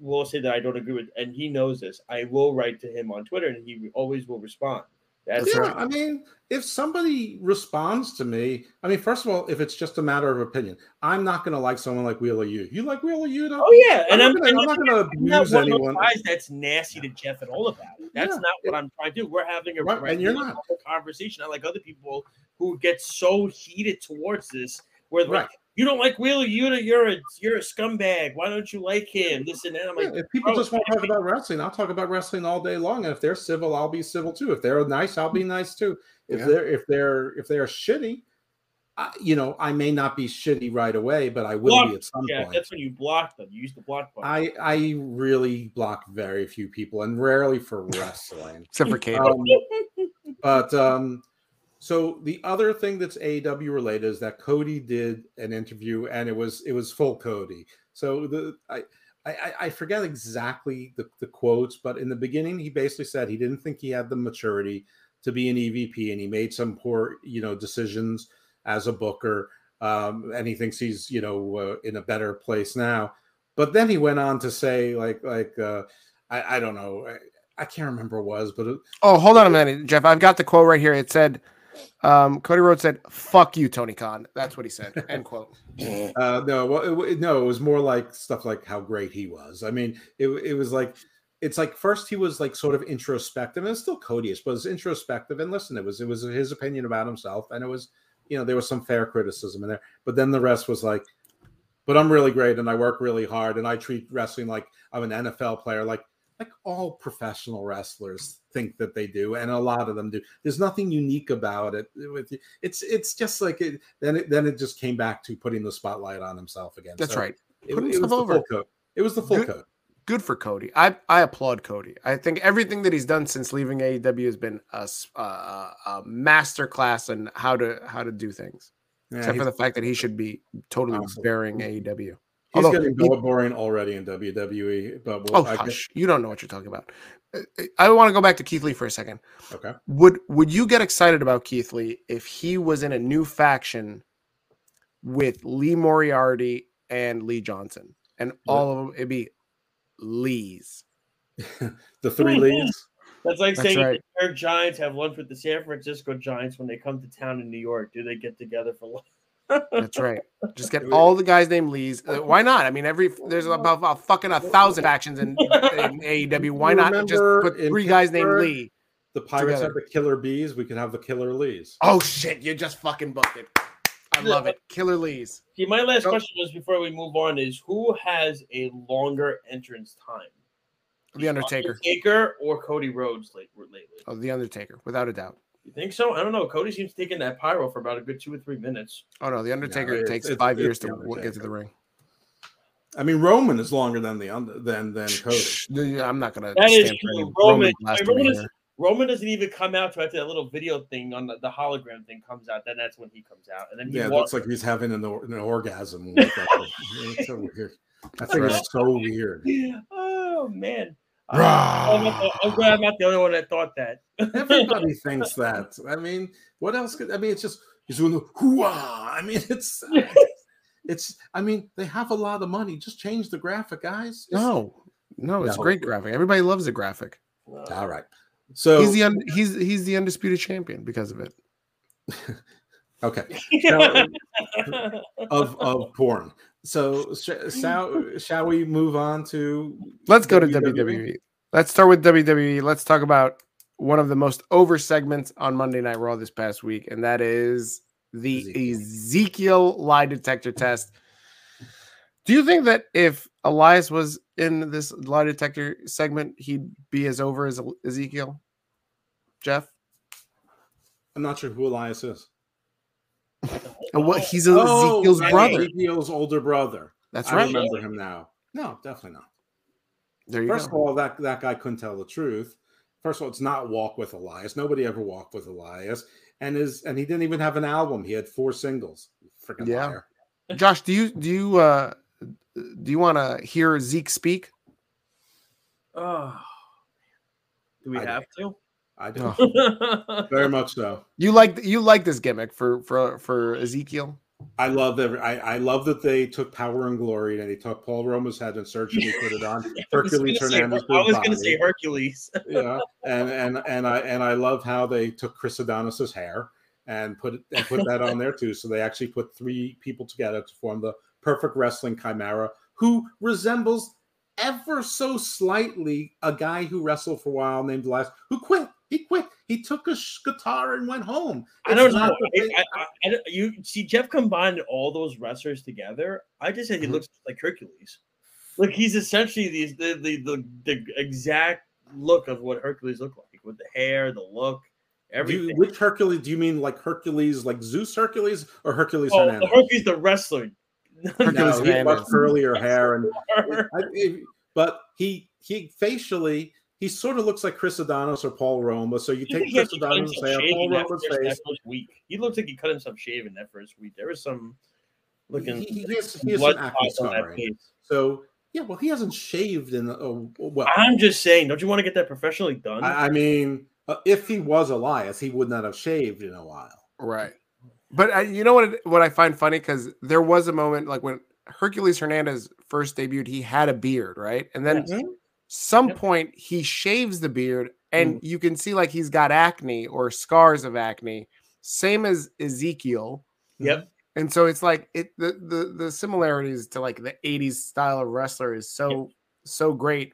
will say that I don't agree with, and he knows this. I will write to him on Twitter, and he always will respond. That's That's yeah, right. I mean, if somebody responds to me, I mean, first of all, if it's just a matter of opinion, I'm not going to like someone like Wheeler Yuta. You like Wheeler Yuta? Oh yeah, and I'm, I'm, not gonna, and I'm not going to I'm not abuse one of those anyone. guys that's nasty to Jeff at all about it. That's Yeah, not what I'm trying to do. We're having a Right, and you're not. conversation. I like other people who get so heated towards this, where they're Right. like, you don't like Wheeler, you're a, you're a you're a scumbag. Why don't you like him? This and that. I'm Yeah, if people just want to talk about wrestling, I'll talk about wrestling all day long. And if they're civil, I'll be civil too. If they're nice, I'll be nice too. If Yeah. they're if they're if they're shitty, I, you know, I may not be shitty right away, but I will Block, be at some yeah, point. that's when you block them. You use the block button. I I really block very few people, and rarely for wrestling. Except for cable. Um, but um, so the other thing that's AEW related is that Cody did an interview, and it was it was full Cody. So the I. I, I forget exactly the, the quotes, but in the beginning, he basically said he didn't think he had the maturity to be an EVP, and he made some poor, you know, decisions as a booker, um, and he thinks he's, you know, uh, in a better place now. But then he went on to say, like, like uh, I, I don't know, I, I can't remember what it was, but it, Oh, hold on a minute, Jeff. I've got the quote right here. It said, um, Cody Rhodes said, "Fuck you, Tony Khan." That's what he said. *laughs* End quote. Uh, no, well, it, no, it was more like stuff like how great he was. I mean, it, it was like it's like first he was like sort of introspective, and it's still Cody-ish, but it's introspective. And listen, it was it was his opinion about himself, and it was you know there was some fair criticism in there, but then the rest was like, but I'm really great, and I work really hard, and I treat wrestling like I'm an NFL player, like like all professional wrestlers think that they do, and a lot of them do. There's nothing unique about it. With it's it's just like it. Then it then it just came back to putting the spotlight on himself again. That's So right. It, Put it was himself the over. full code. It was the full Good- code. Good for Cody. I I applaud Cody. I think everything that he's done since leaving AEW has been a master class in how to how to do things. Yeah, Except for the fact that he should be totally burying AEW. He's although getting he- boring already in WWE. But we'll, Oh I guess! You don't know what you're talking about. Uh, I want to go back to Keith Lee for a second. okay. Would would you get excited about Keith Lee if he was in a new faction with Lee Moriarty and Lee Johnson, and all of them it'd be Lee's? *laughs* the three Lees. That's like That's saying right. the New York Giants have lunch with the San Francisco Giants when they come to town in New York. Do they get together for lunch? That's right. Just get *laughs* all the guys named Lee's. Uh, why not? I mean, every there's about, about fucking a thousand factions in, in *laughs* AEW. Why not just put three guys named Pittsburgh? Lee? The Pirates Together. have the Killer Bees. We could have the Killer Lees. Oh shit! You just fucking booked it. I love it. Killer Lee's. See, my last Oh. question was before we move on is who has a longer entrance time? The Undertaker. Undertaker or Cody Rhodes late, lately? Oh, the Undertaker, without a doubt. You think so? I don't know. Cody seems taking that pyro for about a good two or three minutes. Oh no, the Undertaker it's- takes it's- five it's years The to w- get to the ring. I mean, Roman is longer than the under than than Cody. Shh, I'm not gonna. That is true. any Roman- Roman is- here. Roman doesn't even come out to after that little video thing on the, the hologram thing comes out. Then that's when he comes out, and then he Yeah, it walks. looks like he's having an, an orgasm. With *laughs* that. it's so weird. That thing right. so weird. *laughs* oh man! Um, Rah. I'm, not the- I'm glad I'm not the only one that thought that. *laughs* Everybody thinks that. I mean, what else could I mean? It's just he's doing the hooah. I mean, *laughs* it's it's. I mean, they have a lot of money. Just change the graphic, guys. Just- No, no, it's No. great graphic. Everybody loves the graphic. All right. So He's the un- he's he's the undisputed champion because of it. *laughs* okay Now, of of porn. So *laughs* sh- shall shall we move on to Let's go to WWE? WWE. Let's start with WWE. Let's talk about one of the most over segments on Monday Night Raw this past week, and that is the Ezekiel. Ezekiel lie detector test. Do you think that if Elias was in this lie detector segment, he'd be as over as Ezekiel? Jeff? I'm not sure who Elias is. And what he's Oh, Ezekiel's right, brother. Ezekiel's older brother. That's right. I right. remember him now. No, definitely not. There you First of all, that that guy couldn't tell the truth. First of all, it's not walk with Elias. Nobody ever walked with Elias. and his and he didn't even have an album. He had four singles. Freaking Yeah. liar. Josh, do you do you uh do you want to hear Zeke speak? Oh, do we I do. have to? I do Oh. *laughs* very much so. You like you like this gimmick for for for Ezekiel? I love every. I, I love that they took Power and Glory and they took Paul Roma's head and surgically *laughs* put it on Hercules Hernandez. I was going to say Hercules. *laughs* yeah, and and and I and I love how they took Chris Adonis's hair and put it and put that on there too. So they actually put three people together to form the perfect wrestling chimera, who resembles ever so slightly a guy who wrestled for a while named Elias, who quit. He quit. He took a sh- guitar and went home. I don't It's know. I, I, I, you see, Jeff combined all those wrestlers together. I just said he Mhm. looks like Hercules. Like he's essentially the, the the the the exact look of what Hercules looked like with the hair, the look, everything. you, which Hercules? Do you mean like Hercules, like Zeus Hercules, or Hercules oh, Hernandez? Hercules, the wrestler. *laughs* Hercules No, he had much curlier hair, and *laughs* I, but he he facially he sort of looks like Chris Adonis or Paul Roma. So you You take Chris actually cut Adonis himself hair, Paul shaving Roma's face. first week? He looks like he cut himself shaving that first week. There was some looking He, he has, he has some acne on that scarring. face. So yeah, well, he hasn't shaved in oh, well. I'm just saying, don't you want to get that professionally done? I, I mean, uh, if he was Elias, he would not have shaved in a while. Right. But I, you know what? What I find funny because there was a moment like when Hercules Hernandez first debuted, he had a beard, right? And then Yes. Some Yep. point he shaves the beard, and mm. you can see like he's got acne or scars of acne, same as Ezekiel. Yep. And so it's like it the the the similarities to like the 80s style of wrestler is so so great.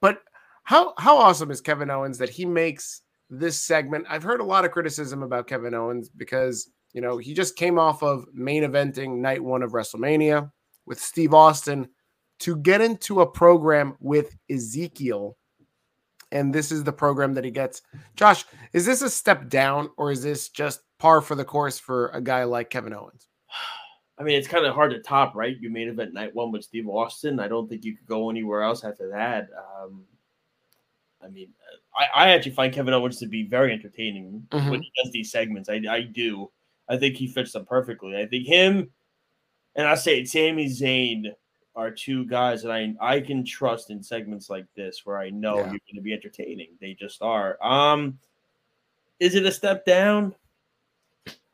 But how how awesome is Kevin Owens that he makes this segment? I've heard a lot of criticism about Kevin Owens because you know he just came off of main eventing night one of WrestleMania with Steve Austin to get into a program with Ezekiel. And this is the program that he gets. Josh, is this a step down or is this just par for the course for a guy like Kevin Owens? *sighs* I mean, it's kind of hard to top, right? You main event night one with Steve Austin. I don't think you could go anywhere else after that. Um, I mean, I, I actually find Kevin Owens to be very entertaining Mhm. when he does these segments. I, I do. I think he fits them perfectly. I think him and I say it, Sami Zayn are two guys that I I can trust in segments like this where I know Yeah. you're going to be entertaining. They just are. Um, is it a step down?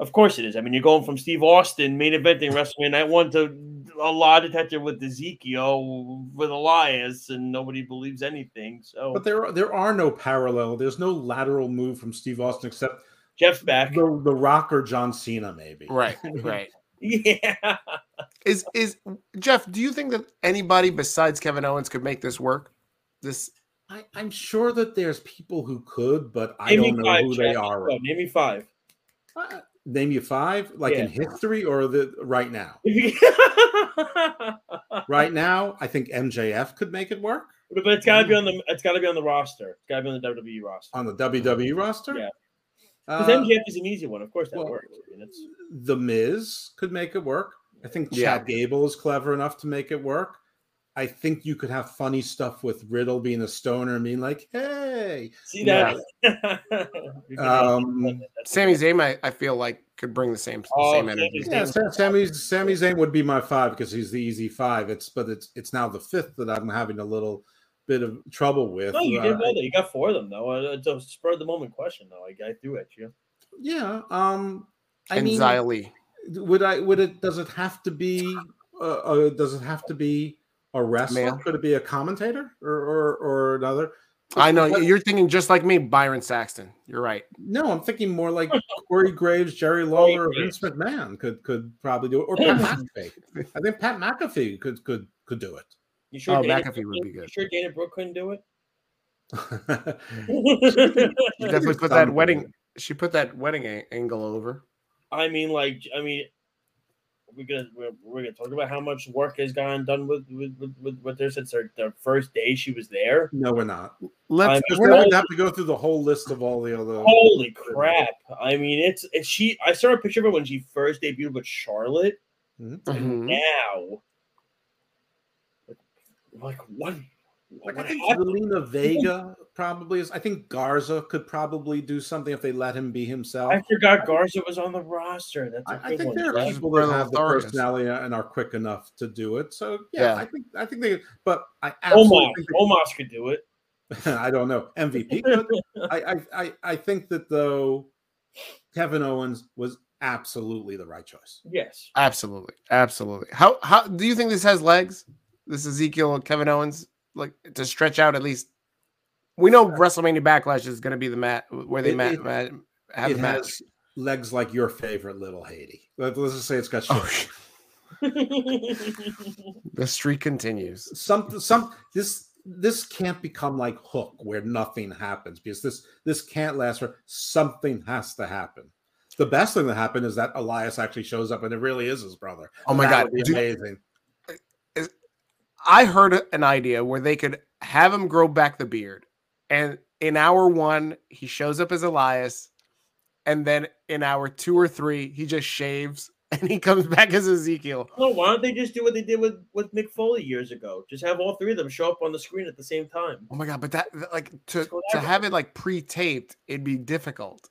Of course it is. I mean, you're going from Steve Austin main eventing WrestleMania Night One to a lie detector with Ezekiel with Elias, and nobody believes anything. So But there are, there are no parallel. There's no lateral move from Steve Austin except Jeff's back. the, the Rock or John Cena, maybe. Right, *laughs* right. Yeah. Is is Jeff? Do you think that anybody besides Kevin Owens could make this work? This I, I'm sure that there's people who could, but I Name don't know five, who they are. Go, Name me five. Uh, name you five, like in history or the right now. *laughs* Right now, I think MJF could make it work but it's got to be on the it's got to be on the roster. It's got to be on the WWE roster. on the WWE roster. Yeah. Uh, Because MJF is an easy one. Of course, that well, works. I mean, it's, the Miz could make it work. I think Yeah. Chad Gable is clever enough to make it work. I think you could have funny stuff with Riddle being a stoner and being like, "Hey, see that. *laughs* Um, Sami Zayn, I, I feel like could bring the same Oh, same energy. Zayn. yeah." Sa- Sami Sami Zayn would be my five because he's the easy five. It's but it's it's now the fifth that I'm having a little bit of trouble with. no, you Uh, did well. Though. You got four of them though. Uh, It's a spur of the moment question though. I, I threw at you. yeah. Um, I and mean, Xia Li. would I would it does it have to be uh, uh does it have to be a wrestler Male. could it be a commentator or or, or another I know But- you're thinking just like me, Byron Saxton. You're right. no i'm thinking more like corey graves jerry *laughs* lawler or Graves. vince mcmahon could could probably do it or pat *laughs* mcafee i think pat mcafee could could could do You sure? Oh, Dana McAfee Brooke would be good. You sure Dana Brooke couldn't do it? it *laughs* She definitely put that wedding. She put that wedding a- angle over. I mean, like, I mean, we're gonna we're, we're gonna talk about how much work has gone done with with with, with, with her since her, the first day she was there. no we're not Let's. I'm- we're not- we'd have to go through the whole list of all the other Holy crap! I mean, it's, it's she. I saw a picture of her when she first debuted with Charlotte. Mhm. Now, like what? like what i think happened? Zelina vega probably is. I think Garza could probably do something if they let him be himself. I forgot Garza was on the roster. That's a I, I good think one. there are Jeff. people that have the personality and are quick enough to do it. So yeah, Yeah. I think I think they. But I absolutely Omos, think Omos could do it. *laughs* I don't know MVP. Could. *laughs* I, I I I think that though Kevin Owens was absolutely the right choice. Yes. Absolutely, absolutely. How how do you think this has legs? This Ezekiel Kevin Owens, like to stretch out at least. We know WrestleMania Backlash is going to be the mat where they It- mat, it- mat have it the match. has legs like your favorite little Haiti. Let, us just say it's got Oh, the streak continues. some some this this can't become like Hook where nothing happens because this this can't last for something has to happen. The best thing that happened is that Elias actually shows up and it really is his brother. Oh my That God, would be do- amazing. I heard an idea where they could have him grow back the beard, and in hour one he shows up as Elias, and then in hour two or three he just shaves *laughs* and he comes back as Ezekiel. No, why don't they just do what they did with with Mick Foley years ago? Just have all three of them show up on the screen at the same time. Oh my god! But that that, like to to have it like pre-taped, it'd be difficult.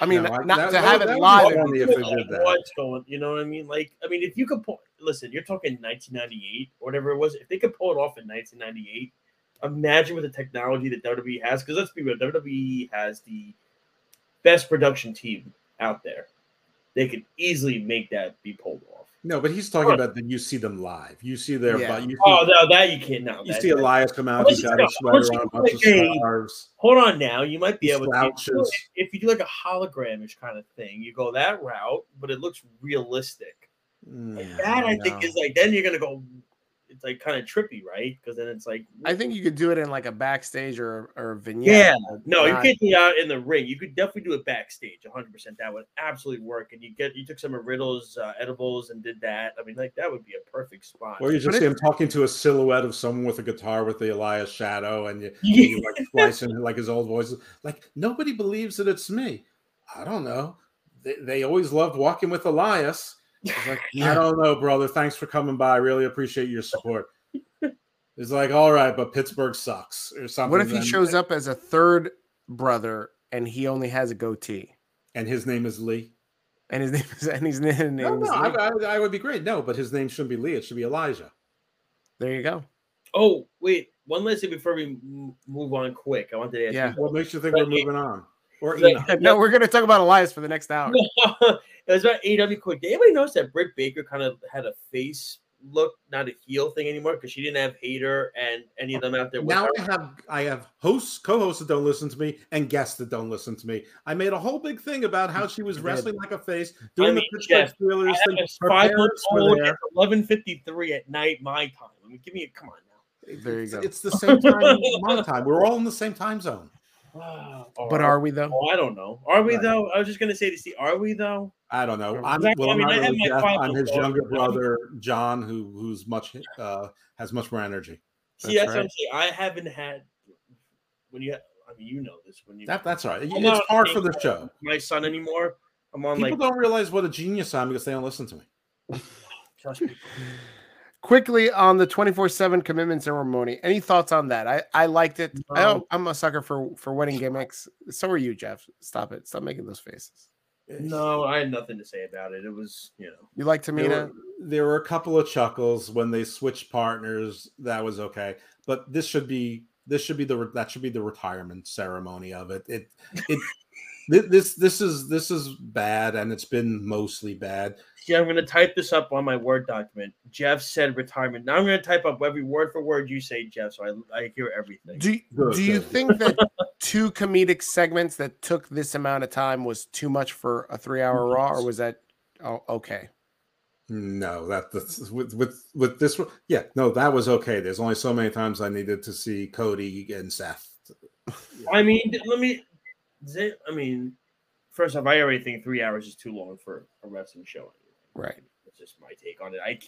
I *sighs* mean, No, not that- to that have would- it that would be live. be if they did that. What's going? You know what I mean? Like, I mean, if you could pull, listen, you're talking 1998 or whatever it was. If they could pull it off in 1998, imagine with the technology that WWE has. Because let's be real, WWE has the best production team out there. They could easily make that be pulled off. No, but he's talking about that you see them live. You see their Yeah. you oh, see, Oh no, that you can't. No, you that- see Elias come out, Let's he's got a sweater on, a bunch of again. scarves. Hold on now, you might be He able to if you do like a hologramish kind of thing, you go that route, but it looks realistic. Mm, That I think is like then you're gonna go. It's like kind of trippy, right? Because then it's like, I think you could do it in like a backstage or or a yeah, vignette. no, you can't do it out in the ring. You could definitely do it backstage, 100. percent That would absolutely work. And you get you took some of Riddle's uh, edibles and did that. I mean, like that would be a perfect spot. Or you just But see it- him talking to a silhouette of someone with a guitar with the Elias shadow, and you, Yeah. you like *laughs* twice in like his old voices. Like nobody believes that it's me. I don't know. They, they always loved walking with Elias. It's like, *laughs* I don't know, brother. Thanks for coming by. I really appreciate your support. *laughs* It's like, all right, but Pittsburgh sucks or something. What if he then- shows up as a third brother and he only has a goatee and his name is Lee? and his name is and his name No, is no, I, Lee? I, I would be great. No, but his name shouldn't be Lee. It should be Elijah. There you go. Oh wait, one last thing before we move on quick. I wanted to ask Yeah. you What makes you think we're moving on? Or Like- *laughs* No, we're gonna talk about Elias for the next hour. It was about AW quick. Did anybody notice that Britt Baker kind of had a face look, not a heel thing anymore, because she didn't have Hayter and any of them out there. With now her. I have I have hosts, co-hosts that don't listen to me, and guests that don't listen to me. I made a whole big thing about how she was wrestling like a face, doing mean, the Pittsburgh Steelers thing. Her five month parents were old there. eleven fifty three at night my time. I mean, give me a come on now. There you It's, go. it's the same time *laughs* my time. We're all in the same time zone. *sighs* But are we though? Oh, I don't know. Are we Right. though? I was just gonna say to see, are we though? I don't know. I'm well, I mean, I have Jeff. I'm his younger *laughs* brother, John, who who's much uh has much more energy. See, That's that's, what. I'm saying. I haven't had when you. I mean, you know this when you. That that's right. I'm It's hard for the show. My son anymore. I'm on People like. don't realize what a genius I am because they don't listen to me. Trust me. *laughs* Quickly on the 24/7 commitment ceremony. Any thoughts on that? I I liked it. I don't, i'm a sucker for for wedding gimmicks. So are you, Jeff. Stop it. Stop making those faces. No, I had nothing to say about it. It was, you know. You like There Tamina? were, there were a couple of chuckles when they switched partners. That was okay, but this should be this should be the that should be the retirement ceremony of it. It it thi- this this is this is bad, and it's been mostly bad. Yeah, I'm going to type this up on my Word document. Jeff said retirement. Now I'm going to type up every word for word you say, Jeff, so I, I hear everything. Do Good, do you think that *laughs* two comedic segments that took this amount of time was too much for a three hour Raw, or was that oh, okay? No, that that's with with with this one. Yeah, no, that was okay. There's only so many times I needed to see Cody and Seth. I mean, let me. Zay- I mean, first off, I already think three hours is too long for a wrestling show. Right. That's just my take on it. I.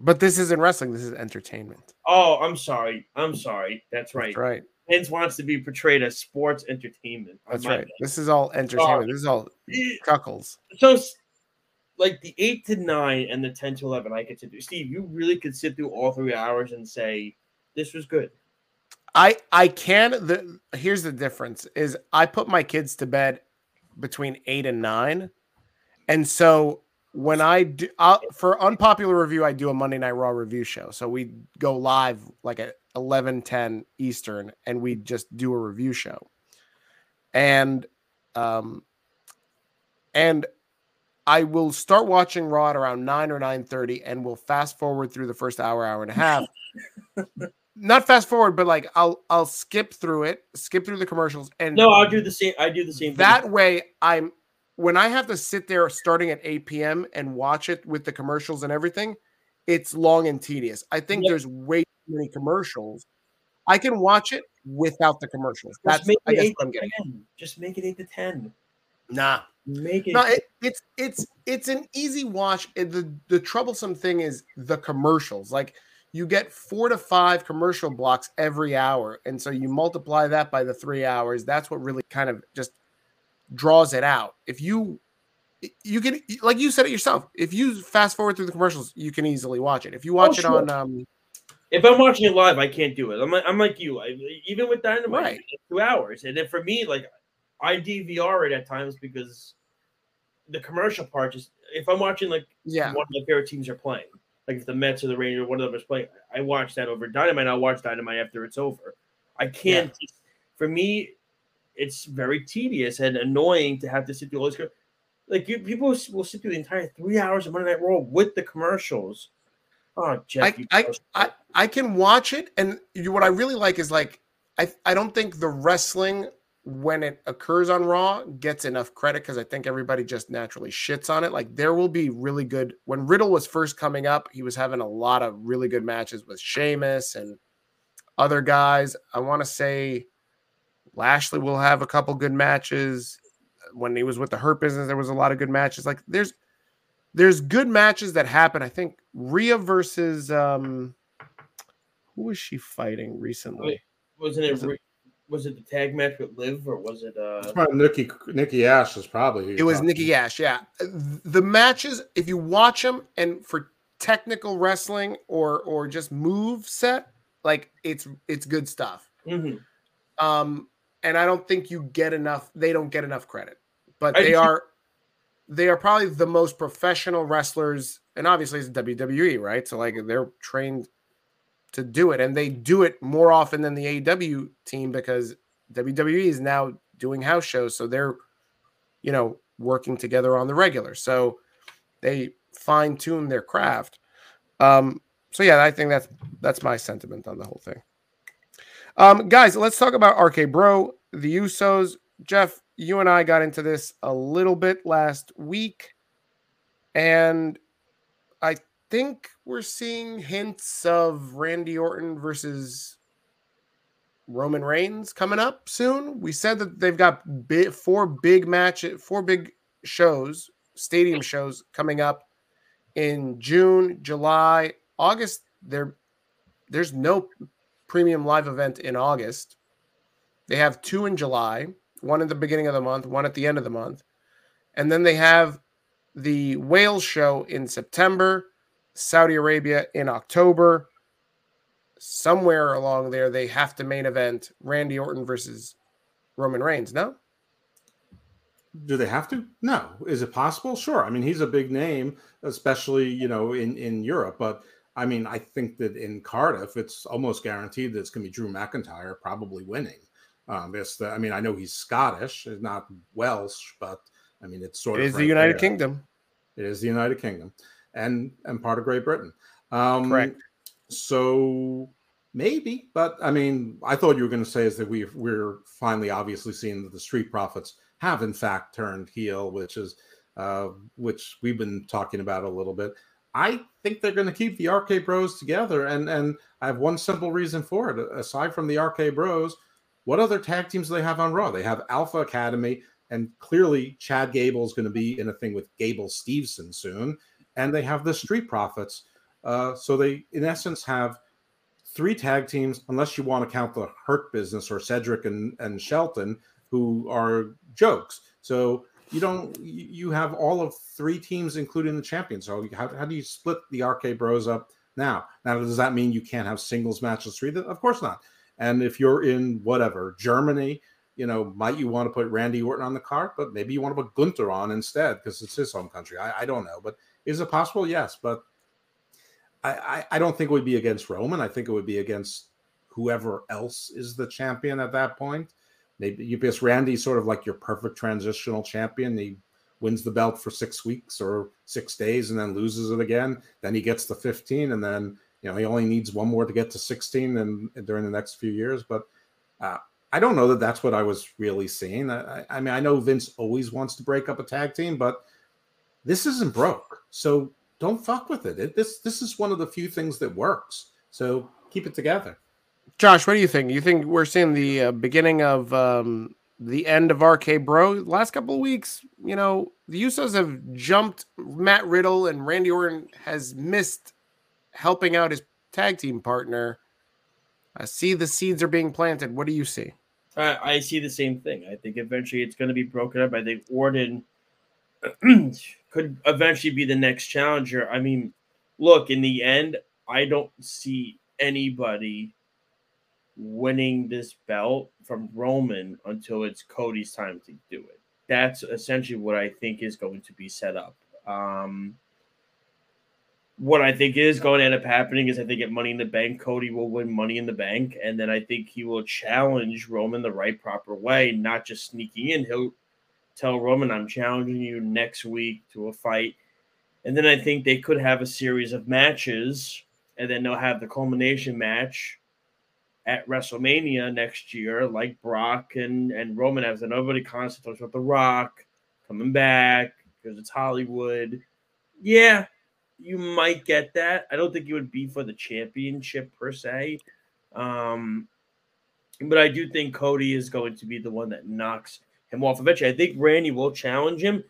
But this isn't wrestling. This is entertainment. Oh, I'm sorry. I'm sorry. That's right. That's right. Vince wants to be portrayed as sports entertainment. That's right. This is all entertainment. This is all bad. cuckles. So, like the eight to nine and the ten to eleven, I get to do. Steve, you really could sit through all three hours and say this was good. I I can the here's the difference is I put my kids to bed between eight and nine, and so when I do I'll, for unpopular review, I do a Monday Night Raw review show. So we go live like at 11 10 Eastern, and we just do a review show, and um, and I will start watching Raw at around nine or nine thirty, and we'll fast forward through the first hour, hour and a half. *laughs* Not fast forward, but like I'll I'll skip through it, skip through the commercials, and no, I'll do the same. I do the same. That thing. way, I'm when I have to sit there starting at eight p.m. and watch it with the commercials and everything. It's long and tedious. I think yep. there's way too many commercials. I can watch it without the commercials. Just That's I guess what I'm getting. 10. Just make it eight to ten. Nah, make it. No, it, it's it's it's an easy watch. The the troublesome thing is the commercials. Like you get four to five commercial blocks every hour, and so you multiply that by the three hours. That's what really kind of just draws it out. If you you can like you said it yourself. If you fast forward through the commercials, you can easily watch it. If you watch oh, it sure. on um if I'm watching it live, I can't do it. I'm like, I'm like you. I, even with Dynamite, right. two hours, and then for me, like I DVR it at times because the commercial part just if I'm watching like yeah one of my favorite teams are playing, like if the Mets or the Rangers, one of them is playing, I watch that over Dynamite. I'll watch Dynamite after it's over. I can't. Yeah. For me, it's very tedious and annoying to have to sit through all this. Like you, people will sit through the entire three hours of Monday Night Raw with the commercials. Oh, Jeff, I, I, I, I can watch it, and you, what I really like is like I, I don't think the wrestling when it occurs on Raw gets enough credit because I think everybody just naturally shits on it. Like there will be really good when Riddle was first coming up, he was having a lot of really good matches with Sheamus and other guys. I want to say Lashley will have a couple good matches. When he was with the Hurt Business, there was a lot of good matches. Like there's there's good matches that happen. I think Rhea versus um who was she fighting recently? Wasn't it, was it was it the tag match with Liv or was it uh it's probably Nikki Nikki Ash was probably it was Nikki Ash, yeah. The matches, if you watch them and for technical wrestling or or just move set, like it's it's good stuff. Mm-hmm. Um, and I don't think you get enough. They don't get enough credit, but they are they are probably the most professional wrestlers, and obviously it's WWE, right? So like they're trained to do it, and they do it more often than the AEW team because WWE is now doing house shows, so they're you know working together on the regular, so they fine tune their craft. Um, so yeah, I think that's that's my sentiment on the whole thing. Um, guys, let's talk about RK Bro, the Usos. Jeff, you and I got into this a little bit last week, and think we're seeing hints of Randy Orton versus Roman Reigns coming up soon. We said that they've got four big matches, four big shows, stadium shows coming up in June, July, August. There, there's no premium live event in August. They have two in July, one at the beginning of the month, one at the end of the month, and then they have the Wales show in September Saudi Arabia in October. Somewhere along there, they have to main event Randy Orton versus Roman Reigns. No? Do they have to? No. Is it possible? Sure. I mean, he's a big name, especially, you know, in, in Europe. But I mean, I think that in Cardiff, it's almost guaranteed that it's going to be Drew McIntyre probably winning. Um, it's the, I mean, I know he's Scottish, not Welsh, but I mean, it's sort it of. Is right the United there. Kingdom. It is the United Kingdom and and part of Great Britain. Um, Correct. So maybe, but I mean, I thought you were going to say is that we we're finally obviously seeing that the Street Profits have in fact turned heel, which is uh, which we've been talking about a little bit. I think they're going to keep the RK Bros together, and and I have one simple reason for it. Aside from the RK Bros, what other tag teams do they have on Raw? They have Alpha Academy, and clearly Chad Gable is going to be in a thing with Gable Steveson soon and they have the Street Profits. Uh, so they, in essence, have three tag teams, unless you want to count the Hurt Business or Cedric and, and Shelton, who are jokes. So you don't, you have all of three teams, including the champions. So how, how do you split the RK Bros up now? Now, does that mean you can't have singles matches three? Of course not. And if you're in whatever Germany, you know, might you want to put Randy Orton on the card, but maybe you want to put Gunther on instead because it's his home country. I, I, don't know, but is it possible? Yes, but I, I, I don't think it would be against Roman. I think it would be against whoever else is the champion at that point. Maybe because Randy's sort of like your perfect transitional champion. He wins the belt for six weeks or six days and then loses it again. Then he gets to 15 and then you know he only needs one more to get to 16 and during the next few years. But uh, I don't know that that's what I was really seeing. I, I, mean, I know Vince always wants to break up a tag team, but this isn't broke, so don't fuck with it. it this this is one of the few things that works. So keep it together. Josh, what do you think? You think we're seeing the uh, beginning of um, the end of RK Bro? Last couple of weeks, you know, the Usos have jumped Matt Riddle and Randy Orton has missed helping out his tag team partner. I see the seeds are being planted. What do you see? I, I see the same thing. I think eventually it's going to be broken up. I think Orton *clears throat* could eventually be the next challenger. I mean, look, in the end, I don't see anybody winning this belt from Roman until it's Cody's time to do it. That's essentially what I think is going to be set up. Um, what I think is going to end up happening is I think at Money in the Bank, Cody will win Money in the Bank, and then I think he will challenge Roman the right proper way, not just sneaking in. He'll tell Roman, "I'm challenging you next week to a fight," and then I think they could have a series of matches, and then they'll have the culmination match at WrestleMania next year, like Brock and and Roman has. And nobody constantly talks about The Rock coming back because it's Hollywood. Yeah, you might get that. I don't think it would be for the championship per se. Um, but I do think Cody is going to be the one that knocks him off eventually. I think Randy will challenge him.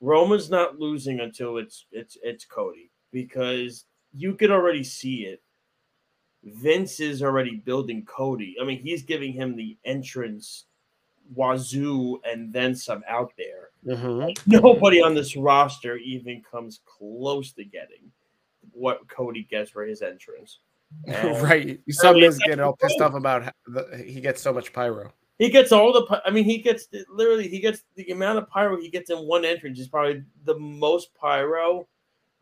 Roman's not losing until it's it's it's Cody because you could already see it. Vince is already building Cody. I mean, he's giving him the entrance wazoo and then some out there. Mm-hmm. Nobody on this roster even comes close to getting what Cody gets for his entrance. *laughs* right. Some is getting all pissed off about the, he gets so much pyro. He gets all the. I mean, he gets literally. He gets the amount of pyro he gets in one entrance is probably the most pyro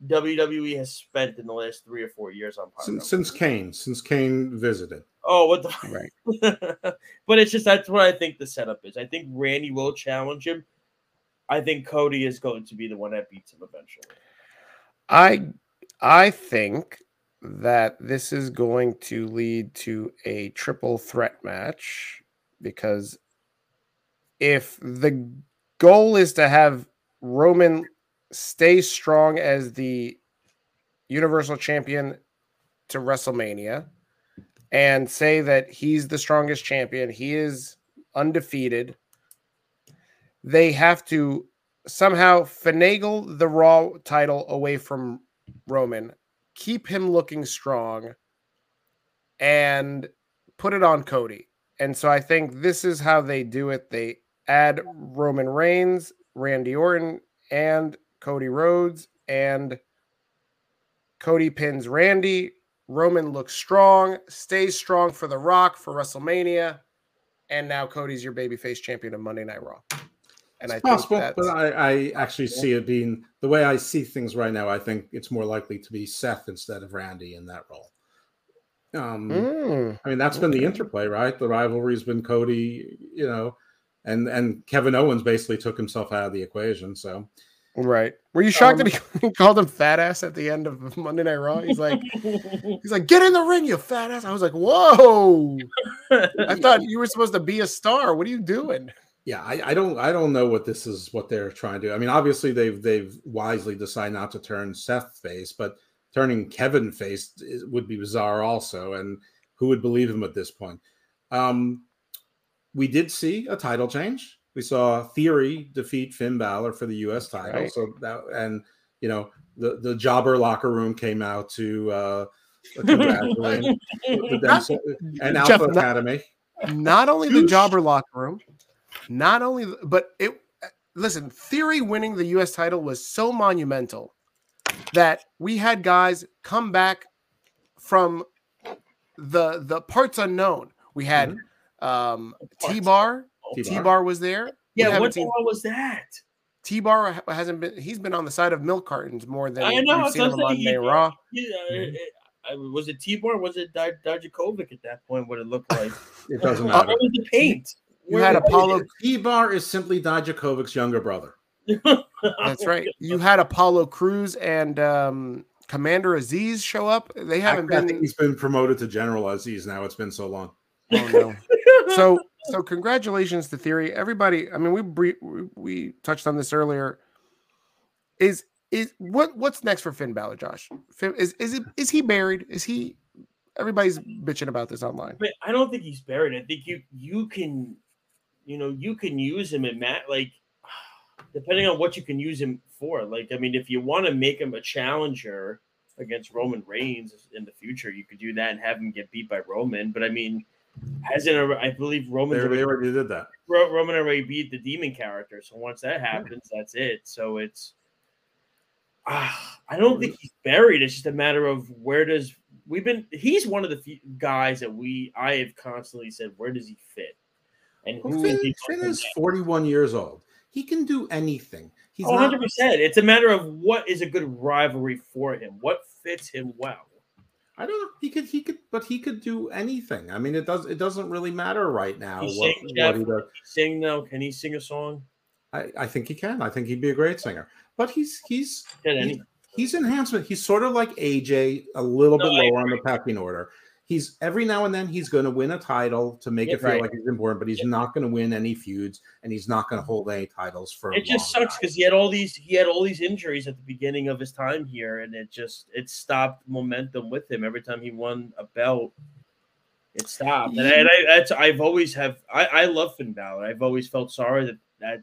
WWE has spent in the last three or four years on pyro. Since, since Kane, since Kane visited. Oh, what the right? *laughs* but it's just that's what I think the setup is. I think Randy will challenge him I think Cody is going to be the one that beats him eventually. I I think that this is going to lead to a triple threat match because if the goal is to have Roman stay strong as the Universal Champion to WrestleMania and say that he's the strongest champion, he is undefeated they have to somehow finagle the Raw title away from Roman, keep him looking strong, and put it on Cody. And so I think this is how they do it. They add Roman Reigns, Randy Orton, and Cody Rhodes, and Cody pins Randy. Roman looks strong, stays strong for The Rock for WrestleMania, and now Cody's your babyface champion of Monday Night Raw. And it's I possible, but I, I actually yeah. see it being the way I see things right now. I think it's more likely to be Seth instead of Randy in that role. Um, mm, I mean, that's okay. been the interplay, right? The rivalry's been Cody, you know, and and Kevin Owens basically took himself out of the equation. So, right? Were you shocked um, that *laughs* he called him fat ass at the end of Monday Night Raw? He's like, *laughs* he's like, get in the ring, you fat ass. I was like, whoa! I *laughs* thought you were supposed to be a star. What are you doing? yeah, I, I, don't I don't know what this is what they're trying to do. I mean, obviously they've they've wisely decided not to turn Seth face, but turning Kevin face would be bizarre also. And who would believe him at this point? Um, we did see a title change. We saw Theory defeat Finn Balor for the U.S. title. Right. So that and you know the the jobber locker room came out to uh, congratulate *laughs* and Alpha Jeff, Academy. Not, not only the jobber locker room, not only, but it. Listen, Theory winning the U.S. title was so monumental that we had guys come back from the the parts unknown. We had um, T Bar. T-Bar. T Bar was there. Yeah, what the seen- hell was that? T Bar hasn't been. He's been on the side of milk cartons more than I know, we've seen that's him on he- Monday Raw. Yeah, Mm-hmm. it- I- was it T-Bar? Was it Di- Dijakovic at that point? What it looked like? It doesn't Where matter. was the paint? You Where had Apollo. T-Bar is simply Dijakovic's younger brother. It? That's right. *laughs* You had Apollo Crews and um, Commander Azeez show up. They haven't I think been. he's been promoted to General Azeez now. It's been so long. Oh, no. *laughs* so so congratulations to theory everybody i mean we we, we touched on this earlier is is what what's next for finn Balor, josh finn, is is it is he buried is he everybody's bitching about this online But I don't think he's buried. I think you you can, you know, you can use him in mat like depending on what you can use him for. Like, I mean, if you want to make him a challenger against Roman Reigns in the future, you could do that and have him get beat by Roman. But I mean, hasn't I believe Roman already, already did that. Ro- Roman already beat the demon character. So once that happens, that's it. So it's ah, I don't think he's buried. It's just a matter of where does we've been. He's one of the few guys that we I have constantly said where does he fit, and Well, who Finn, is he? Finn is 41 years old. He can do anything. He's Oh, 100%. It's a matter of what is a good rivalry for him. What fits him well. I don't know. He could, he could, but he could do anything. I mean, it does. It doesn't really matter right now He what, Jeff? what he does. Sing now? Can he sing a song? I, I think he can. I think he'd be a great singer. But he's he's he's, he's enhancement. He's sort of like AJ, a little No, bit lower on the pecking order. He's every now and then he's going to win a title to make Yeah, it feel right. like he's important, but he's Yeah. not going to win any feuds, and he's not going to hold any titles for. It just sucks because he had all these he had all these injuries at the beginning of his time here, and it just it stopped momentum with him. Every time he won a belt, it stopped. And, I, and I that's I've always have I, I love Finn Balor. I've always felt sorry that that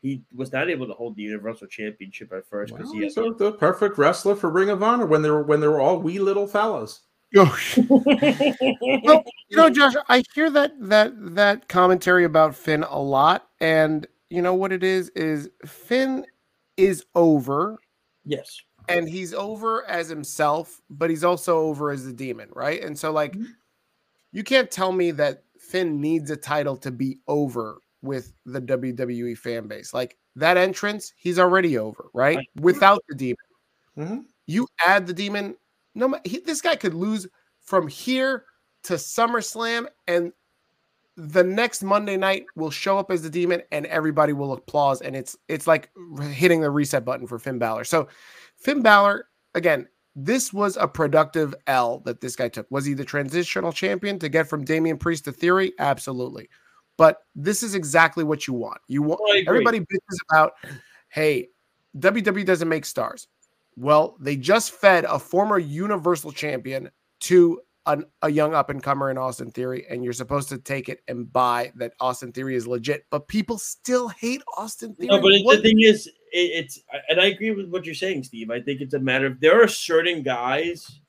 he was not able to hold the Universal Championship at first because Well, he was the, the perfect wrestler for Ring of Honor when they were when they were all wee little fellas. *laughs* Well, you know, Josh, I hear that that that commentary about Finn a lot, and you know what it is is Finn is over, yes. and he's over as himself, but he's also over as a demon, right? And so, like, Mhm. you can't tell me that Finn needs a title to be over with the WWE fan base. Like that entrance, he's already over, right? Right. Without the demon, Mhm. you add the demon. No, he, this guy could lose from here to SummerSlam, and the next Monday night will show up as the demon, and everybody will applause, and it's it's like hitting the reset button for Finn Balor. So, Finn Balor again. This was a productive L that this guy took. Was he the transitional champion to get from Damian Priest to Theory? Absolutely. But this is exactly what you want. You want everybody bitches about, hey, WWE doesn't make stars. Well, they just fed a former Universal Champion to an, a young up and comer in Austin Theory, and you're supposed to take it and buy that Austin Theory is legit. But people still hate Austin Theory. No, but What- the thing is, it, it's and I agree with what you're saying, Steve. I think it's a matter of there are certain guys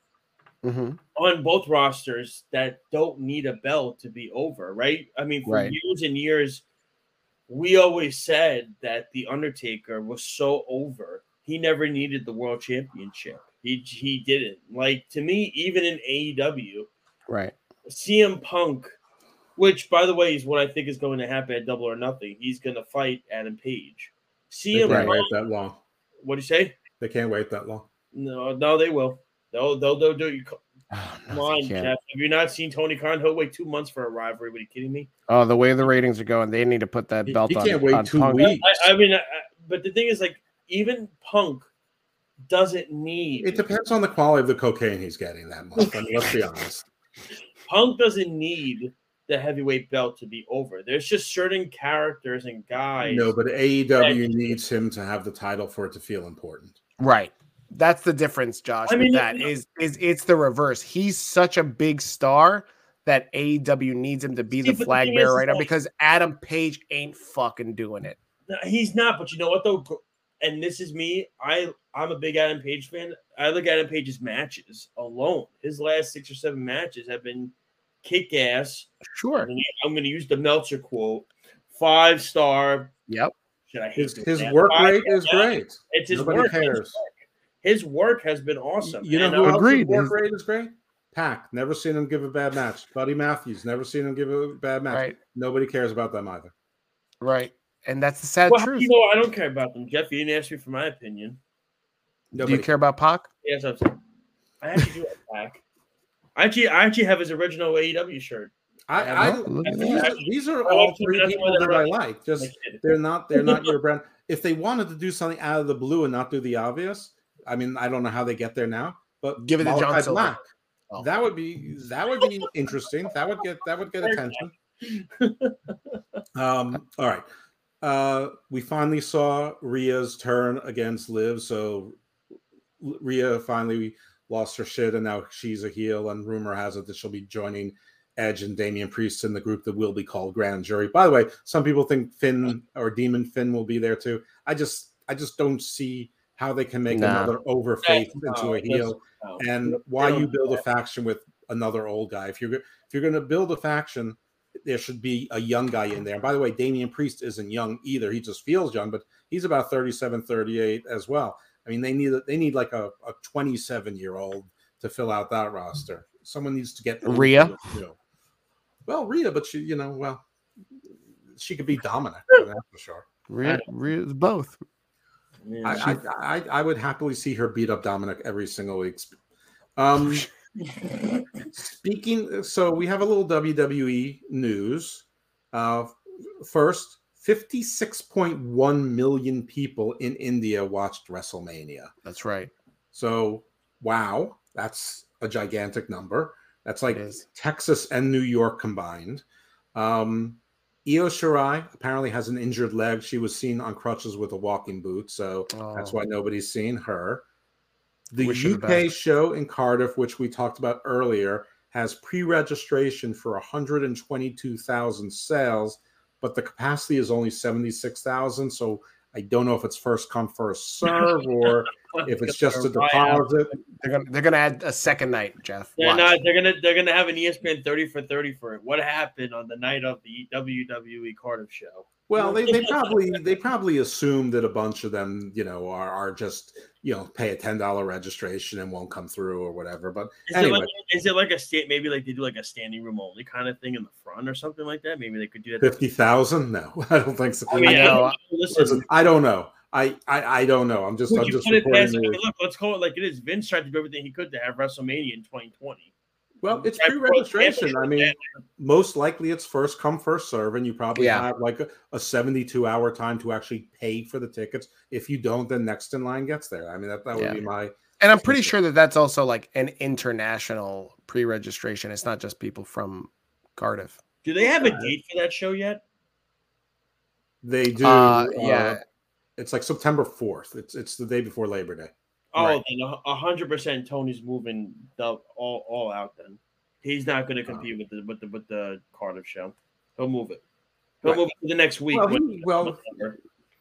Mhm. on both rosters that don't need a belt to be over, right? I mean, for Right. years and years, we always said that the Undertaker was so over. He never needed the world championship. He he didn't. Like to me, even in AEW, right. CM Punk, which by the way is what I think is going to happen at Double or Nothing. He's going to fight Adam Page. They CM can't Punk. wait that long. What do you say? They can't wait that long. No, no, they will. They'll they'll, they'll do. You Oh, come on, they Jeff. Have you not seen Tony Khan? He'll wait two months for a rivalry. Are you kidding me? Oh, the way the ratings are going, they need to put that belt he on. can't wait on two Punk. weeks. I, I mean, I- but the thing is, like, even Punk doesn't need. It depends on the quality of the cocaine he's getting that month. I mean, let's be honest. Punk doesn't need the heavyweight belt to be over. There's just certain characters and guys. No, but AEW needs him to have the title for it to feel important. Right. That's the difference, Josh. I mean, with that is is it's the reverse. He's such a big star that AEW needs him to be See, the but the flag bearer is, right now because Adam Page ain't fucking doing it. He's not. But you know what though? And this is me. I I'm a big Adam Page fan. I look at Adam Page's matches alone. His last six or seven matches have been kick ass. Sure. I'm going to use the Meltzer quote: five star. Yep. Should I His, his work Five rate is star. great. It's his Nobody work. cares. His work has been awesome. You know And, who else's Agreed. work rate is great? Pac. never seen him give a bad match. Buddy Matthews, never seen him give a bad match. Right. Nobody cares about them either. Right. And that's the sad Well, truth. you know, I don't care about them, Jeff. You didn't ask me for my opinion. Do you care about Pac? Yes, I'm saying. I actually do have Pac. I actually, I actually have his original AEW shirt. I, Yeah, I, look at these, are, these are all three people that I like. Just they're not they're not your *laughs* brand. If they wanted to do something out of the blue and not do the obvious, I mean, I don't know how they get there now. But Give it to John Malakai Silver. Black, Oh. That would be that would be interesting. That would get that would get *laughs* attention. Um, all right. Uh, we finally saw Rhea's turn against Liv. So Rhea finally lost her shit, and now she's a heel. And rumor has it that she'll be joining Edge and Damian Priest in the group that will be called Grand Jury. By the way, some people think Finn or Demon Finn will be there too. I just I just don't see how they can make Nah. another over faith No, into a heel No. and why you build a faction with another old guy if you're if you're going to build a faction there should be a young guy in there and by the way Damian Priest isn't young either he just feels young but he's about 37 38 as well I mean they need they need like a, a 27 year old to fill out that roster someone needs to get into Rhea? it, you know. well Rhea but she you know well she could be Dominic that's for sure Rhea, Rhea's both. Yeah. I, I, I I would happily see her beat up Dominic every single week. Um, *laughs* *laughs* speaking, so we have a little WWE news. Uh, first, 56.1 million people in India watched WrestleMania. That's right. So, wow, that's a gigantic number. That's like Texas and New York combined. Um, Io Shirai apparently has an injured leg. She was seen on crutches with a walking boot, so that's Oh. why nobody's seen her. The Wish UK show in Cardiff, which we talked about earlier, has pre-registration for 122,000 sales, but the capacity is only 76,000. So I don't know if it's first come first serve *laughs* or if it's just a deposit. They're gonna they're gonna add a second night, Jeff. They're not. They're gonna. They're gonna have an ESPN thirty for thirty for it. What happened on the night of the WWE Cardiff show? Well, they, they probably they probably assume that a bunch of them, you know, are, are just you know pay a ten dollar registration and won't come through or whatever. But Is anyway, it like is it like a state? Maybe like they do like a standing room only kind of thing in the front or something like that. Maybe they could do that. fifty thousand? No, *laughs* I don't think so. I mean, I know. listen. Listen, I don't know. I, I I don't know. I'm just would I'm you just put it past? I mean, look, let's call it like it is. Vince tried to do everything he could to have WrestleMania in 2020. Well, it's pre-registration. I mean, most likely it's first come first serve, and you probably Yeah. have like a, a 72 hour time to actually pay for the tickets. If you don't, then next in line gets there. I mean, that that would Yeah. be my And I'm pretty sure that that's also like an international pre-registration. It's not just people from Cardiff. Do they have a date for that show yet? they do. Uh, uh, yeah, it's like September 4th. It's it's the day before Labor Day. Oh, Right. then a- a hundred percent. Tony's moving the all all out. Then he's not going to uh-huh. compete with the with the with the Cardiff show. He'll move it. He'll Right. move it to the next week. Well, he- well.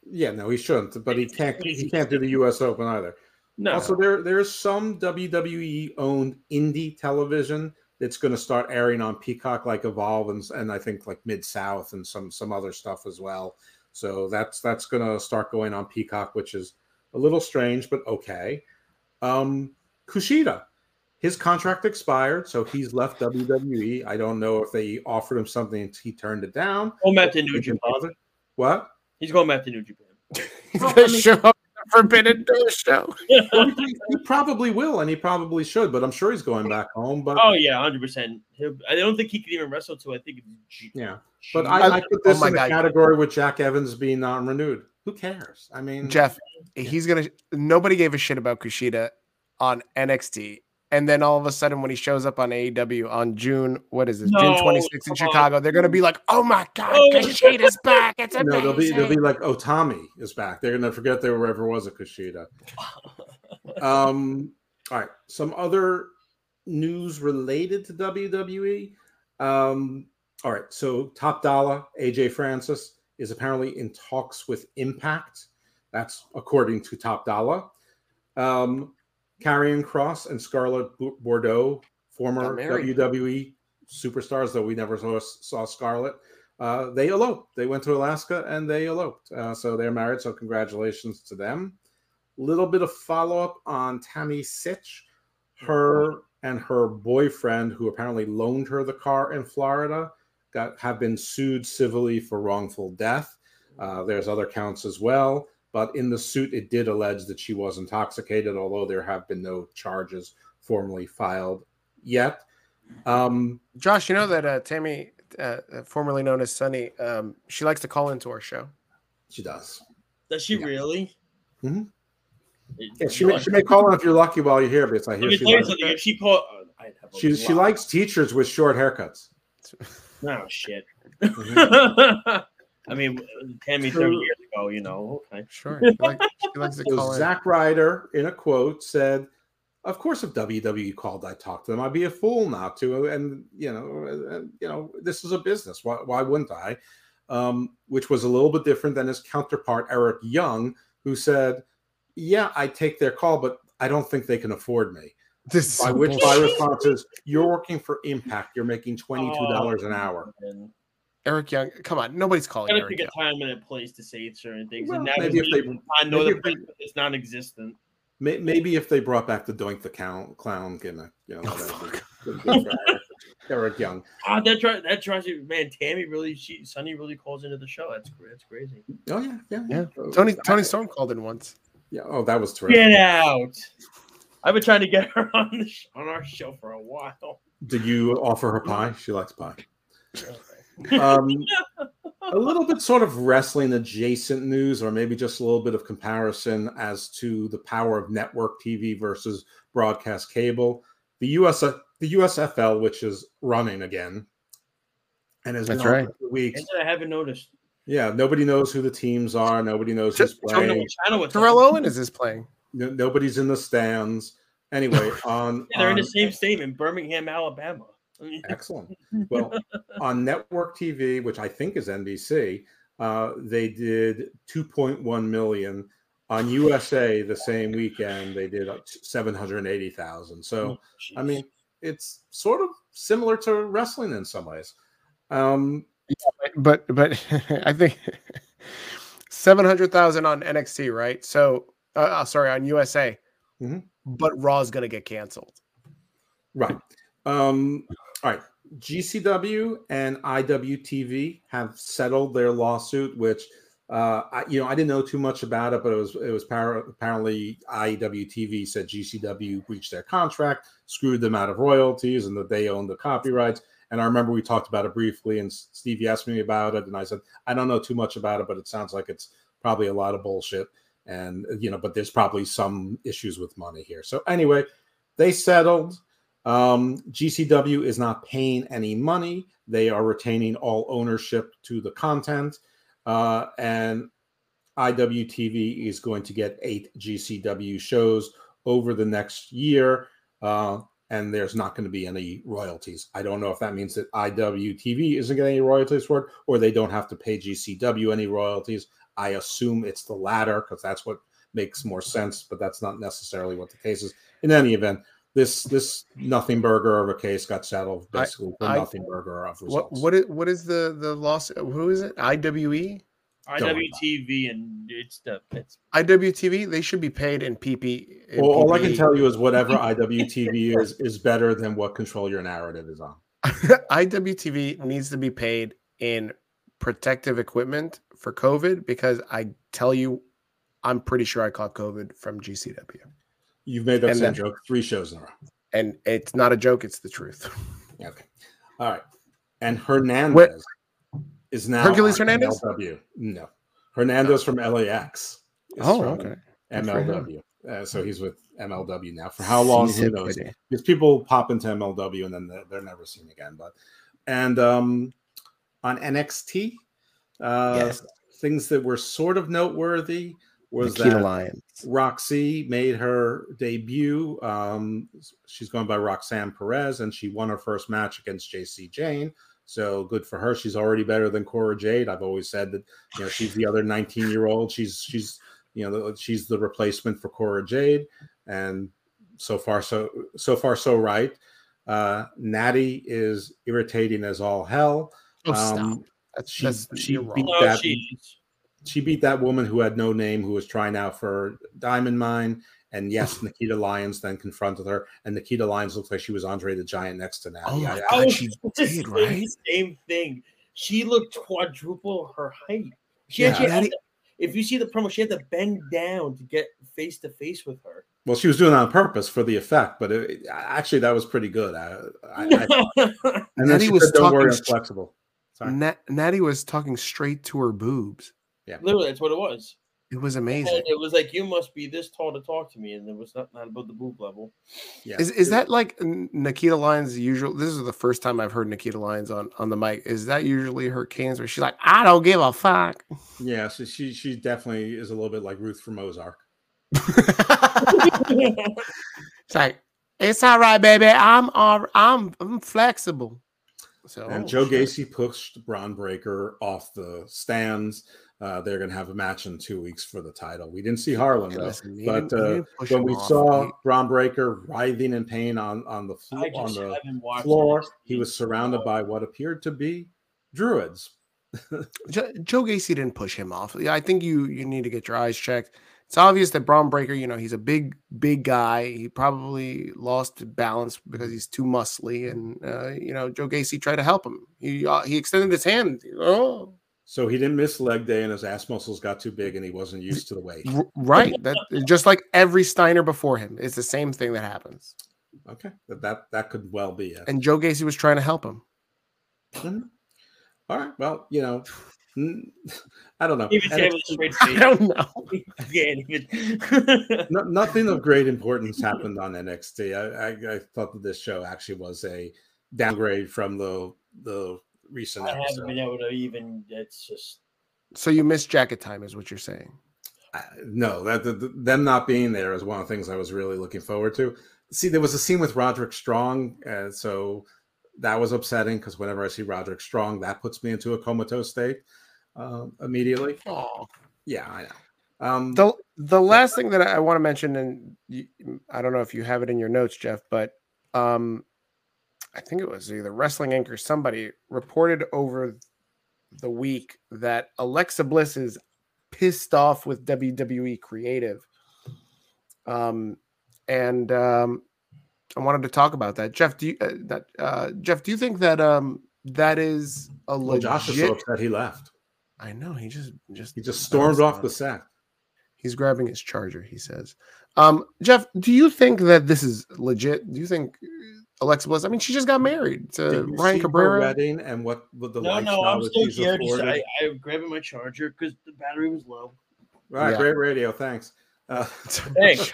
Yeah, no, he shouldn't, but he can't he can't do the US Open either. no. Also, there there's some WWE owned indie television that's going to start airing on Peacock, like Evolve, and, and I think like Mid South and some some other stuff as well. So that's that's going to start going on Peacock, which is a little strange, but okay. Um, Kushida, his contract expired, so he's left WWE. I don't know if they offered him something and he turned it down. Going back to New Japan. bother. What? He's going back to New Japan. he's Well, gonna show up at the Forbidden Door show. *laughs* He, he probably will, and he probably should, but I'm sure he's going back home. But Oh yeah, hundred percent. I don't think he could even wrestle to. I think. G- yeah, but G- I, I put this Oh my in the God. category with Jack Evans being non-renewed. Who cares? I mean, Jeff, he's gonna. Nobody gave a shit about Kushida on NXT, and then all of a sudden, when he shows up on AEW on June, what is this? June No, 26th in come on. Chicago, they're gonna be like, "Oh my god, Oh. Kushida's *laughs* back! It's amazing!" no, they'll be they'll be like Otami is back. They're gonna forget there ever was a Kushida. um, all right, some other news related to WWE. Um, all right, so Top Dollar AJ Francis is apparently in talks with Impact. That's according to Top Dollar. Um, Karrion Kross and Scarlett Bordeaux, former WWE superstars, though we never saw, saw Scarlett. Uh, they eloped. They went to Alaska and they eloped. Uh, so they're married. So congratulations to them. Little bit of follow up on Tammy Sytch. her and her boyfriend, who apparently loaned her the car in Florida, got have been sued civilly for wrongful death. Uh, there's other counts as well, but in the suit, it did allege that she was intoxicated, although there have been no charges formally filed yet. Um, Josh, you know that uh, Tammy, uh, formerly known as Sunny, um, she likes to call into our show. she does. Does she Yeah. really? Mhm. Yeah, she, may, she may call in if you're lucky while you're here, because I Let hear she likes, she called, uh, I'd have a she, she likes teachers with short haircuts. *laughs* Oh shit. Mhm. *laughs* I mean, Tammy So- thirty years ago, you know. Okay. Sure. She, like, she likes to So call in. Zack Ryder, in a quote, said, "Of course, if WWE called, I'd talk to them. I'd be a fool not to. And you know, and, you know, this is a business. Why, why wouldn't I?" Um, which was a little bit different than his counterpart Eric Young, who said, "Yeah, I take their call, but I don't think they can afford me." This is By so which my response is, "You're working for Impact. You're making twenty two dollars an Oh, hour." man. Eric Young. Come on, nobody's calling Gotta Eric pick Young. a time and a place to say certain things. Well, and now maybe if they- I know maybe the if they- place is non-existent. May- Maybe if they brought back the Doink the Clown, clown gimmick, you know, Oh, that'd be fuck. Eric, Eric Young. Ah, that drives that drives you, man. Tammy really, she Sunny really calls into the show. That's that's crazy. Oh yeah, yeah, Yeah. Oh, Tony Toni Storm called in once. Yeah. Oh, that was terrific. Get out! I've been trying to get her *laughs* on the sh- on our show for a while. Did you offer her pie? She likes pie. Um, a little bit sort of wrestling adjacent news, or maybe just a little bit of comparison as to the power of network TV versus broadcast cable. The US, the USFL, which is running again, and has That's been on right. for weeks. I haven't noticed. Yeah, nobody knows who the teams are. Nobody knows who's Just- I don't know playing. channel it's Terrell on. Owen is this playing? No- nobody's in the stands. Anyway, *laughs* on, Yeah, they're in the same state in Birmingham, Alabama. *laughs* Excellent. Well, on network TV, which I think is NBC, uh, they did 2.1 million. On USA, the same weekend, they did 780,000. So, I mean, it's sort of similar to wrestling in some ways. Um, But but *laughs* I think seven hundred thousand on NXT, right? So uh, uh, sorry on USA, Mhm. but Raw's gonna get canceled. Right. Um, all right. GCW and IWTV have settled their lawsuit, which uh, I, you know I didn't know too much about it, but it was it was par- apparently IWTV said GCW breached their contract, screwed them out of royalties, and that they owned the copyrights. And I remember we talked about it briefly, and Stevie asked me about it, and I said I don't know too much about it, but it sounds like it's probably a lot of bullshit, and you know, but there's probably some issues with money here. So anyway, they settled. Um, GCW is not paying any money. They are retaining all ownership to the content. Uh, and IWTV is going to get eight GCW shows over the next year. Uh, and there's not going to be any royalties. I don't know if that means that IWTV isn't getting any royalties for it, or they don't have to pay GCW any royalties. I assume it's the latter because that's what makes more sense, but that's not necessarily what the case is. In any event, this this nothing burger of a case got settled I- basically for I- nothing burger of What results. what is what is the the loss? Who is it? IWE, IWTV and it's the it's IWTV. They should be paid in PP. in Well, all I can tell you is whatever *laughs* IWTV is is better than what Control Your Narrative is on. *laughs* IWTV needs to be paid in protective equipment for COVID because I tell you, I'm pretty sure I caught COVID from GCW, You've made that And same joke three shows in a row. and it's not a joke; it's the truth. *laughs* Okay. All right. And Hernandez is now Hercules Hernandez? MLW. No. Hernandez from LAX. Oh, from okay. MLW. Uh, so he's with MLW now. For how long? Who knows? because people pop into MLW and then they're, they're never seen again. But and um, on NXT, uh, Yes. things that were sort of noteworthy was Nikita that Lyons. Roxy made her debut. Um, she's going by Roxanne Perez, and she won her first match against Jacy Jayne. So good for her. She's already better than Cora Jade. I've always said that you know she's the other 19 year old. She's she's you know she's the replacement for Cora Jade, and so far so so far so right. Uh, Natty is irritating as all hell. Oh, stop. Um, That's, she- that's she you're wrong. beat- no, that- jeez. she beat that woman who had no name who was trying out for Diamond Mine, And yes, *laughs* Nikita Lyons then confronted her, and Nikita Lyons looked like she was Andre the Giant next to Natty. Oh my I- God, I was she just did, right? Same thing. She looked quadruple her height. She Yeah, actually had Natty- to- if you see the promo, she had to bend down to get face to face with her. well, she was doing it on purpose for the effect, but it, it- actually that was pretty good. I, I, I, *laughs* and then Natty she was said, "Don't worry, talking I'm st- flexible." Sorry. Nat- Natty was talking straight to her boobs. Yeah, literally, that's what it was. It was And amazing. it was like you must be this tall to talk to me, and it was not, not above the boob level. Yeah. Is is that like Nikita Lyons' usual? This is the first time I've heard Nikita Lyons on on the mic. Is that usually her cadence where she's like, "I don't give a fuck"? Yeah, so she she definitely is a little bit like Ruth from Ozark. *laughs* It's like, it's all right, baby. I'm all, I'm I'm flexible. So And oh, Joe shit. Gacy pushed Bron Breakker off the stands. Uh, they're going to have a match in two weeks for the title. We didn't see Harlan Hey, though, listen, but uh, when we off. saw He- Bron Breakker writhing in pain on on the flo- on the floor, he was surrounded by what appeared to be druids. *laughs* Joe Gacy didn't push him off. Yeah, I think you you need to get your eyes checked. It's obvious that Bron Breakker, you know, he's a big big guy. He probably lost balance because he's too muscly, and uh, you know, Joe Gacy tried to help him. He uh, he extended his hand. Oh, So he didn't miss leg day, and his ass muscles got too big, and he wasn't used to the weight. right. That just like every Steiner before him. It's the same thing that happens. Okay, that that, that could well be it. And Joe Gacy was trying to help him. Mhm. All right, well, you know, I don't know. Even say it with a NXT straight *laughs* I don't know. *laughs* Yeah, even- no, nothing of great importance happened on NXT. I, I, I thought that this show actually was a downgrade from the the recent I haven't episode. been able to even. It's just So you missed jacket time, is what you're saying. I- no, that the, the- them not being there is one of the things I was really looking forward to. See, there was a scene with Roderick Strong, uh, so that was upsetting because whenever I see Roderick Strong, that puts me into a comatose state uh, immediately. Oh, Yeah, I know. Um, the the last thing that I want to mention, and you, I don't know if you have it in your notes, Jeff, but um, I think it was either Wrestling Inc. or somebody reported over the week that Alexa Bliss is pissed off with WWE Creative. Um, and um, I wanted to talk about that. Jeff, do you uh, that uh, Jeff? Do you think that um that is a well, legit? Josh is so upset he left. I know he just just He just stormed off the it. set. He's grabbing his charger, he says. Um, Jeff, do you think that this is legit? Do you think uh, Alexa Bliss? I mean, she just got married to Did you Ryan see her Cabrera. wedding and what, what the no, no. lifestyle I'm that still here. Just, afforded? I, I'm grabbing my charger because the battery was low. Right, Yeah. great radio. Thanks. Uh, *laughs* Thanks.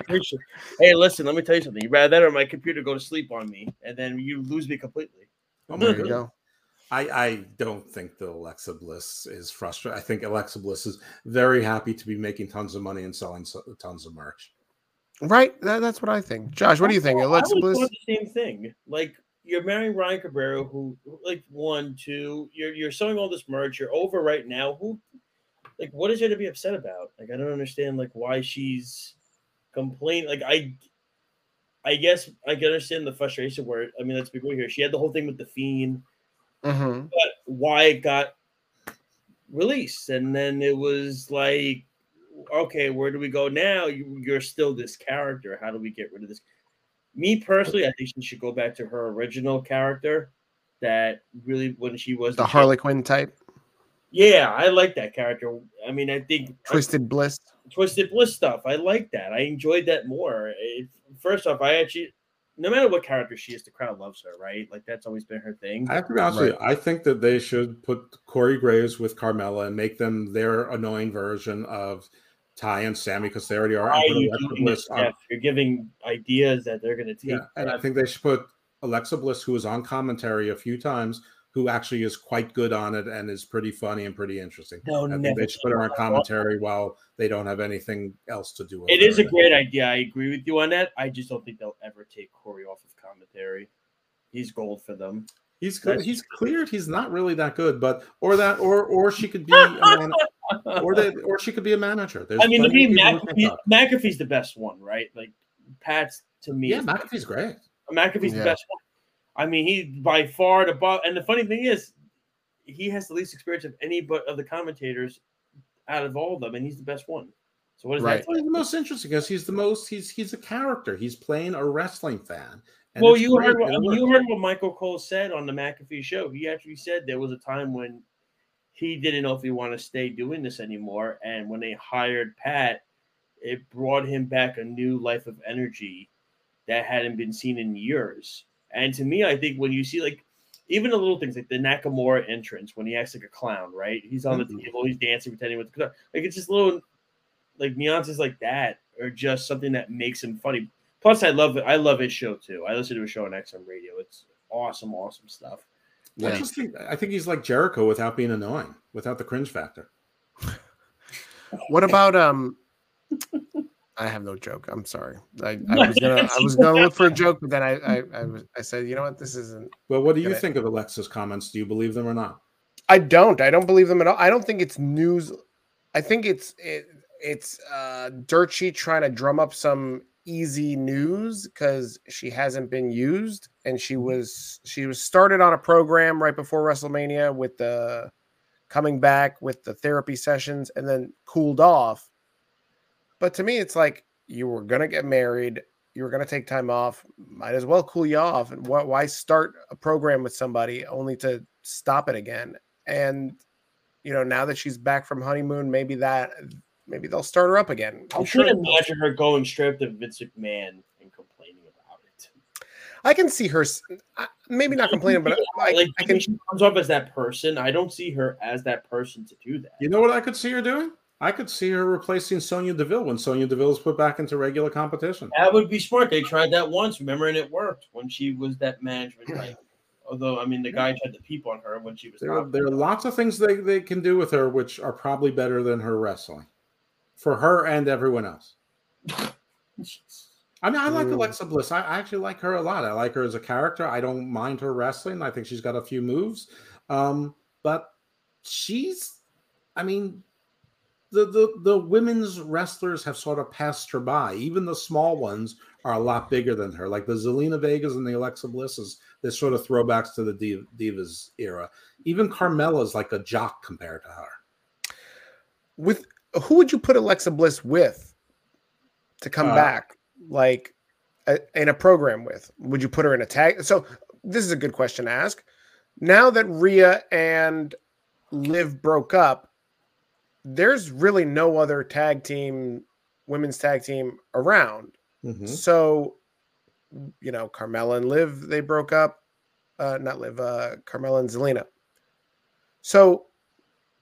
Hey, listen. Let me tell you something. You rather that or my computer go to sleep on me, and then you lose me completely. oh There you go. I, I don't think that Alexa Bliss is frustrated. I think Alexa Bliss is very happy to be making tons of money and selling so, tons of merch. Right? That, that's what I think. Josh, what do you think? Alexa would Bliss? the same thing. Like you're marrying Ryan Cabrera, who like one, two. You're you're selling all this merch. You're over right now. Who, like, what is there to be upset about? Like, I don't understand. Like, why she's complaining. Like, I, I guess I can understand the frustration. Where I mean, let's be real here. She had the whole thing with the fiend, Mhm. but why it got released, and then it was like, okay, where do we go now? You, you're still this character. How do we get rid of this? Me personally, I think she should go back to her original character. That really, when she was The chick- Harley Quinn type, Yeah, I like that character. I mean, I think Twisted Bliss. Twisted Bliss stuff. I like that. I enjoyed that more. It, first off, I actually, no matter what character she is, the crowd loves her, right? Like that's always been her thing. I have to be honest with you. I think that they should put Corey Graves with Carmella and make them their annoying version of Ty and Sammy because they already are. Why are you Alexa doing this, Bliss on- uh, Jeff? You're giving ideas that they're going to take. Yeah, and I think they should put Alexa Bliss, who was on commentary a few times, who actually is quite good on it and is pretty funny and pretty interesting. No, I think they should put her on commentary while they don't have anything else to do. With It her. is a great idea. I agree with you on that. I just don't think they'll ever take Corey off of commentary. He's gold for them. He's good. That's- He's cleared. He's not really that good, but or that or or she could be a man, *laughs* or they or she could be a manager. There's I mean, to me, of people who can McAfee. McAfee's the best one, right? Like Pat's to me. Yeah, is- McAfee's great. McAfee's Yeah. the best one. I mean, he by far the above. And the funny thing is, he has the least experience of any but of the commentators out of all of them, and he's the best one. So what is Right. that? Well, he's the most interesting because he's the most he's he's a character. He's playing a wrestling fan. Well, you heard, what, and it you heard what Michael Cole said on the McAfee show. He actually said there was a time when he didn't know if he wanted to stay doing this anymore, and when they hired Pat, it brought him back a new life of energy that hadn't been seen in years. And to me, I think when you see like even the little things like the Nakamura entrance when he acts like a clown, right? He's on the Mhm. table, he's dancing, pretending with the clown. Like it's just little like nuances like that are just something that makes him funny. Plus, I love it. I love his show too. I listen to his show on XM Radio. It's awesome, awesome stuff. I just think I think he's like Jericho without being annoying, without the cringe factor. What about um? I have no joke. I'm sorry. I, *laughs* I was gonna I was gonna look for a joke, but then I I *laughs* I, was, I said, you know what, this isn't. Well, what do you think of Alexa's comments? Do you believe them or not? I don't. I don't believe them at all. I don't think it's news. I think it's it, it's uh dirt sheet trying to drum up some easy news because she hasn't been used and she was she was started on a program right before WrestleMania with the coming back with the therapy sessions and then cooled off. But to me, it's like you were gonna get married, you were gonna take time off, might as well cool you off. And why, why start a program with somebody only to stop it again? And you know, now that she's back from honeymoon, maybe that maybe they'll start her up again. I I'm sure couldn't imagine her going straight up to Vince McMahon and complaining about it. I can see her maybe not complaining, but I, like I I can she comes off as that person. I don't see her as that person to do that. You know what I could see her doing? I could see her replacing Sonya Deville when Sonya Deville is put back into regular competition. That would be smart. They tried that once, remember, and it worked when she was that management type. Although, I mean, the guy tried to peep on her when she was. There there are lots of things they, they can do with her which are probably better than her wrestling for her and everyone else. I mean, I like Mm. Alexa Bliss. I, I actually like her a lot. I like her as a character. I don't mind her wrestling. I think she's got a few moves. Um, but she's, I mean, the, the the women's wrestlers have sort of passed her by. Even the small ones are a lot bigger than her. Like the Zelina Vegas and the Alexa Blisses, they're sort of throwbacks to the Div- Divas era. Even Carmella's like a jock compared to her. with who would you put Alexa Bliss with to come Uh, back like a, in a program with? Would you put her in a tag? So this is a good question to ask. Now that Rhea and Liv broke up, there's really no other tag team, women's tag team around. Mhm. So, you know, Carmella and Liv, they broke up. Uh, not Liv, uh, Carmella and Zelina. So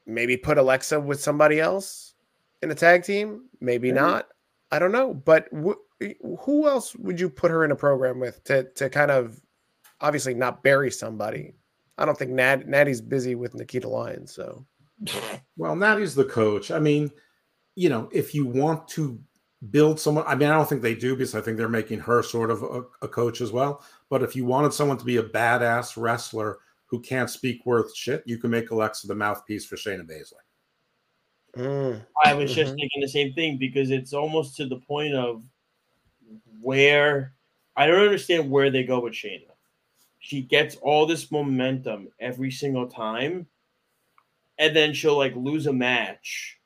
maybe put Alexa with somebody else in a tag team. Maybe Maybe. not. I don't know. But wh- who else would you put her in a program with to to kind of obviously not bury somebody? I don't think Nat, Natty's busy with Nikita Lyons. So Well, Natty's the coach. I mean, you know, if you want to build someone, I mean, I don't think they do because I think they're making her sort of a, a coach as well. But if you wanted someone to be a badass wrestler who can't speak worth shit, you can make Alexa the mouthpiece for Shayna Baszler. mm, I was just Mhm. thinking the same thing because it's almost to the point of where I don't understand where they go with Shayna. She gets all this momentum every single time, and then she'll like lose a match,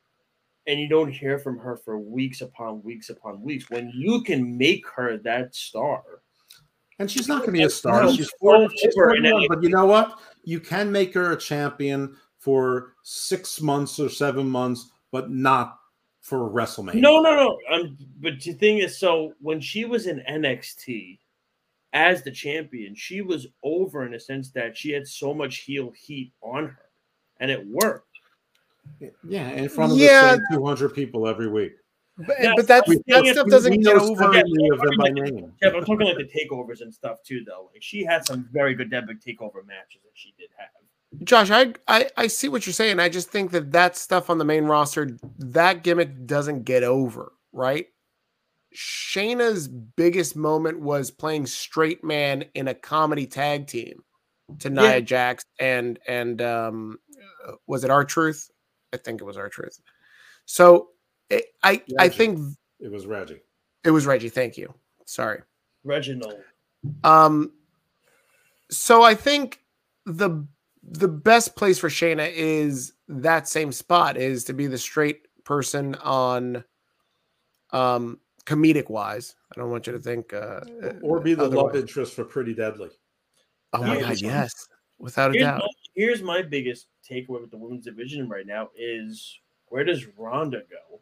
and you don't hear from her for weeks upon weeks upon weeks. When you can make her that star, And she's not going to be a star. No, She's so 40, she's over, and 41, then- but you know what? You can make her a champion for six months or seven months, but not for WrestleMania. No, no, no. Um, but the thing is, so when she was in NXT as the champion, she was over in a sense that she had so much heel heat on her, and it worked. Yeah, in front of Yeah. the same 200 people every week. but, Yeah, but that's, that we- stuff doesn't we get know over. so many of them by name. Yeah, but I'm talking like the takeovers and stuff too, though. Like she had some very good epic takeover matches that she did have. Josh, I, I I see what you're saying. I just think that that stuff on the main roster, that gimmick doesn't get over, right? Shayna's biggest moment was playing straight man in a comedy tag team to Nia Yeah. Jax and and um was it R-Truth? I think it was R-Truth. So it, I I think It was Reggie. it was Reggie. Thank you. Sorry. Reginald. Um, so I think the the best place for Shayna is that same spot is to be the straight person on um, comedic wise. I don't want you to think uh, or be the love interest for Pretty Deadly. Oh my god, yes, without a Here's doubt. my, here's my biggest takeaway with the women's division right now is where does Ronda go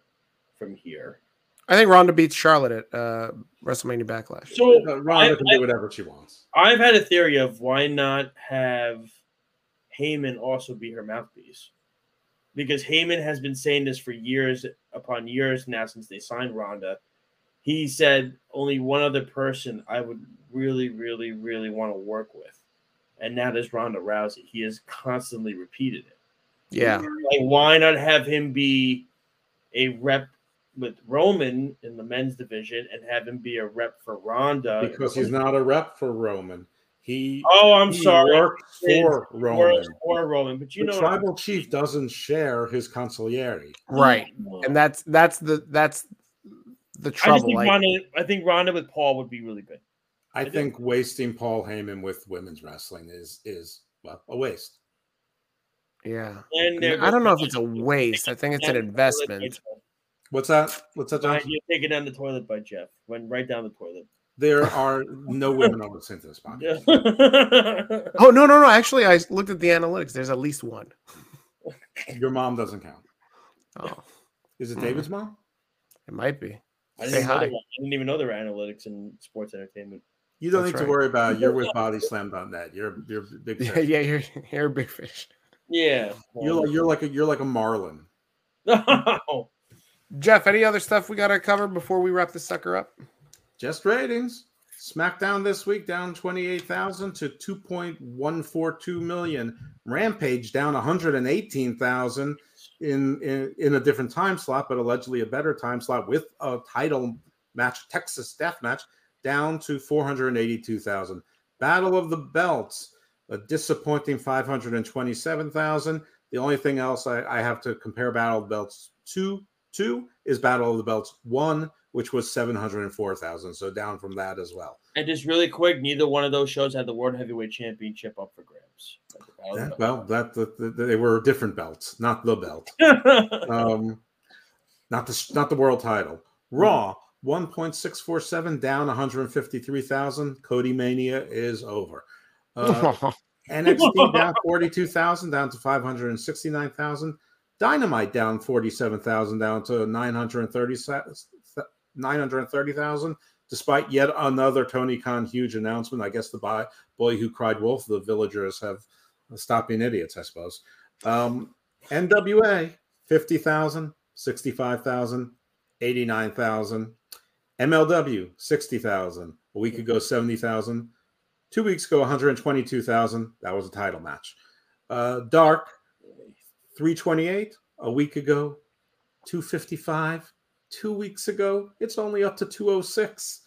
from here? I think Ronda beats Charlotte at uh, WrestleMania Backlash. So Uh, Ronda I- can I- do whatever she wants. I've had a theory of why not have Heyman also be her mouthpiece. Because Heyman has been saying this for years upon years now since they signed Ronda. He said only one other person I would really, really, really want to work with. And that is Ronda Rousey. He has constantly repeated it. yeah, Like, why not have him be a rep with Roman in the men's division and have him be a rep for Ronda? Because he's not a rep for Roman. He, Oh, I'm he sorry. worked for For, Roman. for Roman, but you the know, tribal chief doesn't share his consigliere. right. I And that's that's the that's the just trouble. think Like, Ronda. I think Ronda with Paul would be really good. I do. think wasting Paul Heyman with women's wrestling is is well a waste. yeah, And there I don't know if it's a waste. I think it's an Down the toilet investment. What's that? What's that, Fine, John? You're taking down the toilet by Jeff. Went right down the toilet. There are no women on listening to this podcast. *laughs* Yeah. Oh no, no, no! Actually, I looked at the analytics. There's at least one. Your mom doesn't count. Oh, Is it Mhm. David's mom? it might be. I Say didn't, know hi. I didn't even know there were analytics in sports entertainment. You don't That's need right. to worry about. it. You're with *laughs* BodySlam.net. You're you're a big. *laughs* Yeah, Fish. yeah, you're *laughs* you're a big fish. Yeah. You're like you're like a you're like a marlin. No. Jeff, any other stuff we got to cover before we wrap this sucker up? Just ratings. SmackDown this week down 28,000 to 2.142 million. Rampage down 118,000 in, in in a different time slot, but allegedly a better time slot with a title match, Texas Death Match, down to 482,000. Battle of the Belts, a disappointing 527,000. The only thing else I, I have to compare Battle of the Belts to to is Battle of the Belts one, which was 704,000. So down from that as well. And just really quick, neither one of those shows had the World Heavyweight Championship up for grabs. That- well, that, that, that- they were different belts, not the belt. *laughs* Um, not the not the world title. Raw 1.647 down 153,000. Cody Mania is over. Uh, *laughs* NXT down 42,000 down to 569,000. Dynamite down 47,000 down to 930 930,000 despite yet another Tony Khan huge announcement. I guess the boy, boy who cried wolf, the villagers have stopped being idiots, I suppose. Um, NWA 50,000, 65,000, 89,000. MLW 60,000. A week ago 70,000. Two weeks ago 122,000. That was a title match. Uh, Dark 328 a week ago 255 two weeks ago it's only up to 206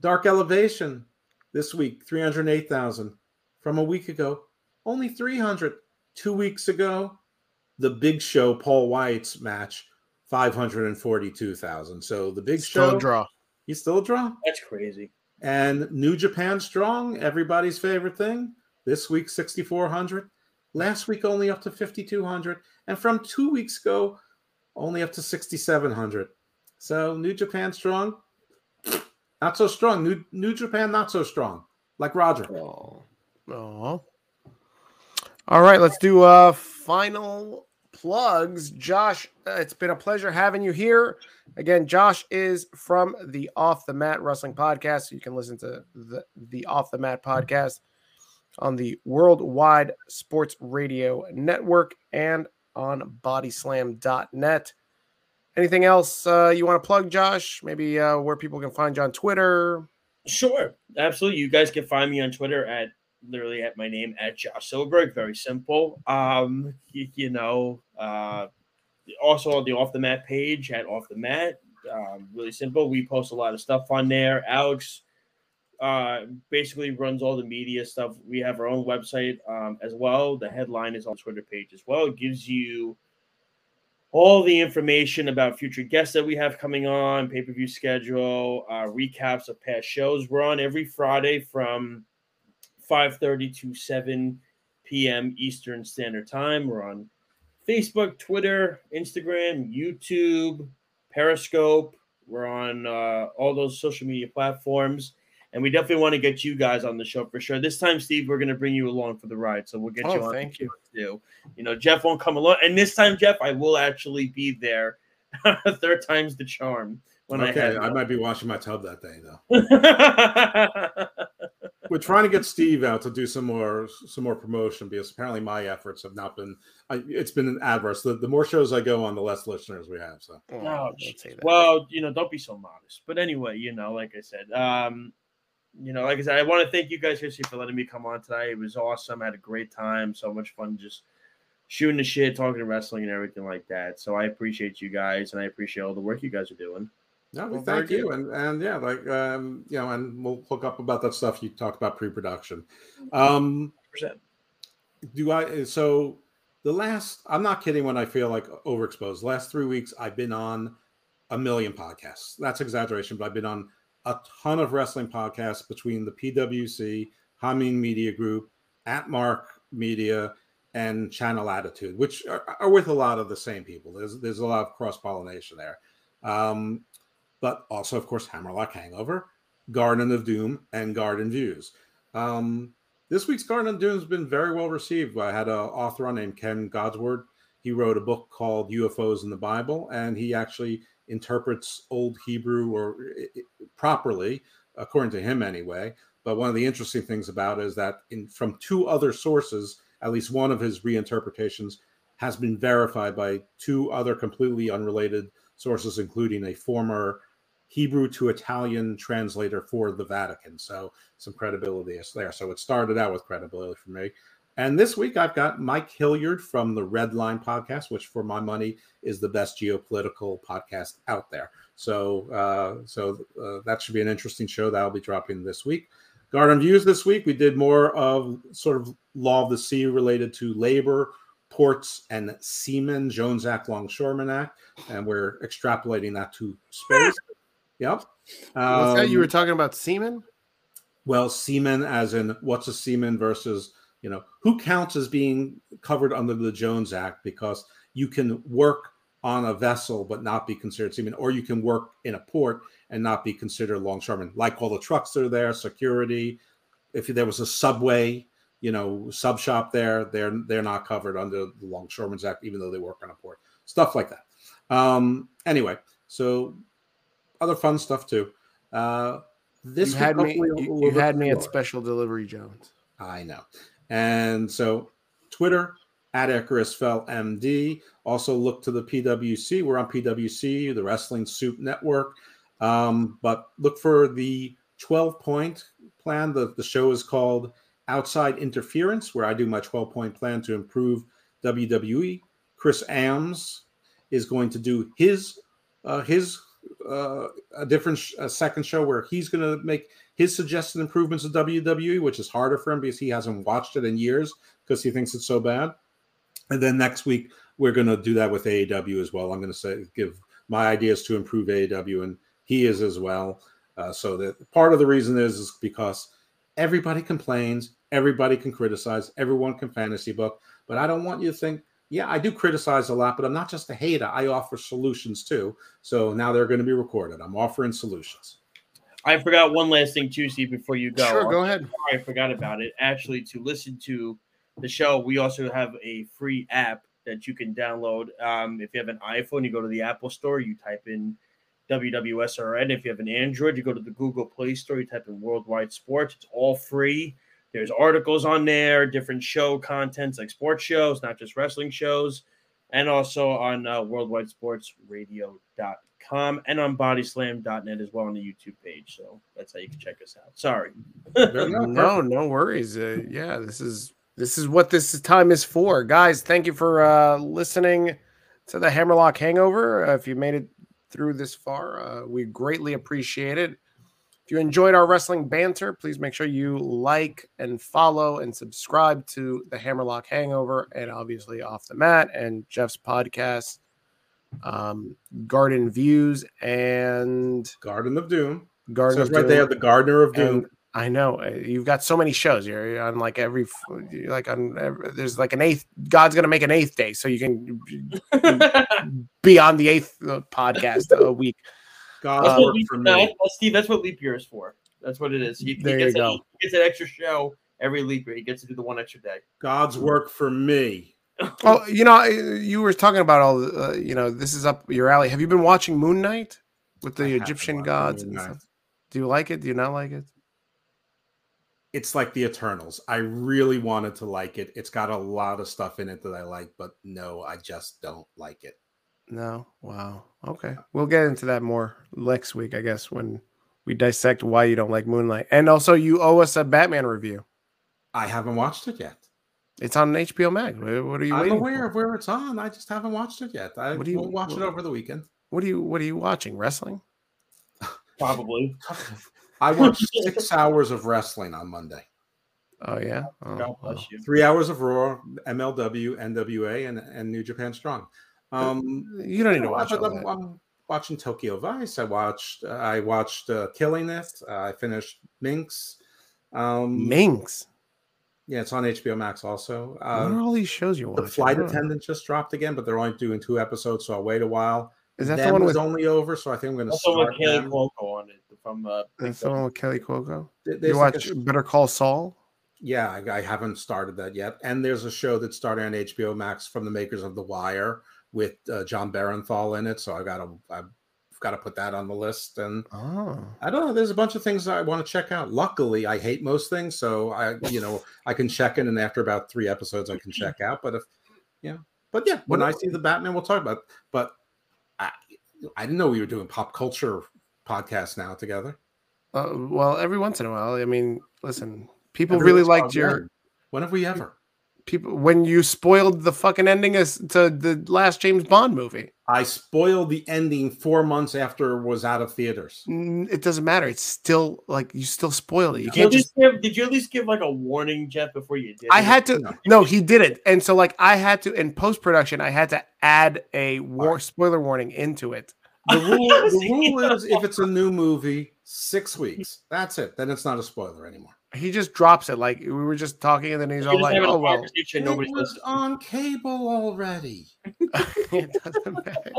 dark elevation this week 308000 from a week ago only 300 two weeks ago the big show paul white's match 542000 so the big Still show draw. He's still a draw That's crazy. and New Japan Strong, everybody's favorite thing. This week, 6,400. Last week, only up to 5,200. And from two weeks ago, only up to 6,700. So New Japan Strong, not so strong. New, New Japan, not so strong. Like Roger. Oh. Oh. All right, let's do a final plugs. Josh, uh, it's been a pleasure having you here. Again, Josh is from the Off the Mat Wrestling Podcast. You can listen to the, the Off the Mat podcast on the Worldwide Sports Radio Network and on bodyslam.net. Anything else uh, you want to plug, Josh? Maybe uh, where people can find you on Twitter? Sure, absolutely. You guys can find me on Twitter at literally at my name at Josh Silberg. Very simple. Um, you, you know, uh, also on the off the mat page at off the mat. Um, really simple. We post a lot of stuff on there. Alex uh, basically runs all the media stuff. We have our own website um, as well. The headline is on Twitter page as well. It gives you all the information about future guests that we have coming on, pay per view schedule, uh, recaps of past shows. We're on every Friday from 5:30 to 7 p.m. Eastern Standard Time. We're on Facebook, Twitter, Instagram, YouTube, Periscope, We're on uh, all those social media platforms. And we definitely want to get you guys on the show for sure. This time, Steve, we're going to bring you along for the ride. So we'll get Oh, you on. thank you. Too. You know, Jeff won't come along. And this time, Jeff, I will actually be there. *laughs* Third time's the charm. When okay, I, I might be washing my tub that day though. *laughs* I We're trying to get Steve out to do some more some more promotion because apparently my efforts have not been. I, it's been an adverse. The, the more shows I go on, the less listeners we have. So Oh, Oh, don't jeez. say that. well, you know, don't be so modest. But anyway, you know, like I said, um, you know, like I said, I want to thank you guys, seriously, for letting me come on tonight. It was awesome. I had a great time. So much fun just shooting the shit, talking to wrestling and everything like that. So I appreciate you guys and I appreciate all the work you guys are doing. No, we Well, thank you, and and yeah, like um, you know, and we'll hook up about that stuff you talked about pre-production. Um, Percent. do I so the last i'm not kidding when i feel like overexposed. Last three weeks i've been on a million podcasts. That's exaggeration but i've been on a ton of wrestling podcasts between the pwc hameen media group at mark media and channel attitude which are, are with a lot of the same people. There's there's a lot of cross-pollination there. Um, but also of course hammerlock hangover garden of doom and garden views um, this week's Garden of Doom has been very well received. I had an author on named Ken Goudsward. He wrote a book called UFOs in the Bible, and he actually interprets Old Hebrew or properly, according to him anyway. But one of the interesting things about it is that in from two other sources, at least one of his reinterpretations has been verified by two other completely unrelated sources, including a former Hebrew to Italian translator for the Vatican. So some credibility is there. So it started out with credibility for me. And this week I've got Mike Hilliard from the Red Line podcast, which for my money is the best geopolitical podcast out there. So uh, so uh, that should be an interesting show that I'll be dropping this week. Garden Views this week we did more of sort of law of the sea related to labor, ports, and seamen, Jones Act, Longshoreman Act, and we're extrapolating that to space. Yep. What's that? You were Um, talking about semen? well, semen, as in what's a semen versus, you know, who counts as being covered under the Jones Act because you can work on a vessel but not be considered seaman, or you can work in a port and not be considered longshoreman, like all the trucks that are there, security. If there was a subway, you know, sub shop there, they're they're not covered under the Longshoremen's Act, even though they work on a port. Stuff like that. Um, anyway, so other fun stuff too. Uh, this you had me. You, you had me at. Special Delivery Jones. I know. And so Twitter at Icarus Fell MD. Also look to the PWC. We're on PWC, the Wrestling Soup Network. Um, but look for the 12 point plan. The, the show is called Outside Interference, where I do my 12 point plan to improve WWE. Chris Ams is going to do his uh, his uh, a different sh- a second show where he's going to make his suggested improvements of WWE, which is harder for him because he hasn't watched it in years because he thinks it's so bad. And then next week we're going to do that with AEW as well. I'm going to say give my ideas to improve AEW, and he is as well. Uh, so that part of the reason is is because everybody complains, everybody can criticize, everyone can fantasy book, but I don't want you to think. Yeah, I do criticize a lot, but I'm not just a hater. I offer solutions too. So now they're going to be recorded. I'm offering solutions. I forgot one last thing too, Steve, before you go. Sure, go ahead. I forgot about it. Actually, to listen to the show, we also have a free app that you can download. Um, if you have an iPhone, you go to the Apple Store, you type in WWSRN. If you have an Android, you go to the Google Play Store, you type in Worldwide Sports. It's all free. There's articles on there, different show contents like sports shows, not just wrestling shows, and also on uh, worldwidesportsradio.com and on bodyslam.net as well on the YouTube page. So that's how you can check us out. Sorry. *laughs* No, no worries. Uh, yeah, this is this is what this time is for, guys. Thank you for uh, listening to the Hammerlock Hangover. Uh, if you made it through this far, uh, we greatly appreciate it. If you enjoyed our wrestling banter, please make sure you like and follow and subscribe to the Hammerlock Hangover and obviously Off the Mat and Jeff's podcast, um, Garden Views and Garden of Doom. Garden Says of right there, Doom. the Gardener of Doom. And I know uh, you've got so many shows. You're on like every, like on. Every, there's like an eighth. God's gonna make an eighth day, so you can *laughs* be on the eighth uh, podcast a week. God's That's what work leap, for no, me. that's- Steve, that's what leap year is for. That's what it is. He, he There you gets go. An, he gets an extra show every leap year. He gets to do the one extra day. God's work for me. *laughs* Oh, you know, you were talking about all. the, Uh, you know, this is up your alley. Have you been watching Moon Knight with the haven't Egyptian gods and stuff? Do you like it? Do you not like it? It's like the Eternals. I really wanted to like it. It's got a lot of stuff in it that I like, but no, I just don't like it. No. Wow. Okay. We'll get into that more next week, I guess, when we dissect why you don't like Moon Knight. And also, you owe us a Batman review. I haven't watched it yet. It's on HBO Max. What what are you I'm waiting aware for? of where it's on. I just haven't watched it yet. I What do you- will watch it over the weekend. What are you What are you watching? Wrestling? Probably. I watched six hours of wrestling on Monday. Oh yeah. Oh, God bless wow. you. Three hours of Raw, MLW, NWA, and, and New Japan Strong. Um, You don't need to watch but I'm. I'm watching Tokyo Vice. I watched. Uh, I watched uh, Killing It. Uh, I finished Minx. Um, Minx. yeah, it's on HBO Max also. what are all these shows you're the? Flight Attendant just dropped again, but they're only doing two episodes, so I'll wait a while. Is that Them the one is with only over, so I think I'm going to Also with start Kelly them. Cuoco on it from uh, that's the one with Kelly Cuoco? There- You there's like watch a Better Call Saul? yeah, I, I haven't started that yet. And there's a show that started on HBO Max from the makers of The Wire with uh, Jon Bernthal in it, so I got to I've got to put that on the list. And Oh. I don't know. There's a bunch of things I want to check out. Luckily, I hate most things, so I, you know, I can check in, and after about three episodes, I can check out. But if, yeah, but yeah, when I see the Batman, we'll talk about. It. But I, I didn't know we were doing pop culture podcasts now together. Uh, well, every once in a while. I mean, listen, people Every really liked your? When have we ever? People when you spoiled the fucking ending as to the last James Bond movie. I spoiled the ending four months after it was out of theaters. Mm, It doesn't matter. It's still like you still spoiled it. You Did you, can't at just. least give, did you at least give like a warning, Jeff, before you did? I it? had to. No. No, he did it, and so like I had to in post production. I had to add a war spoiler warning into it. *laughs* The rule, the rule is if it's a new movie, six weeks. That's it. Then it's not a spoiler anymore. He just drops it like we were just talking, and then he's You're all like, having a "Oh well." conversation, It nobody's was listening. on cable already. *laughs* *laughs* it doesn't matter.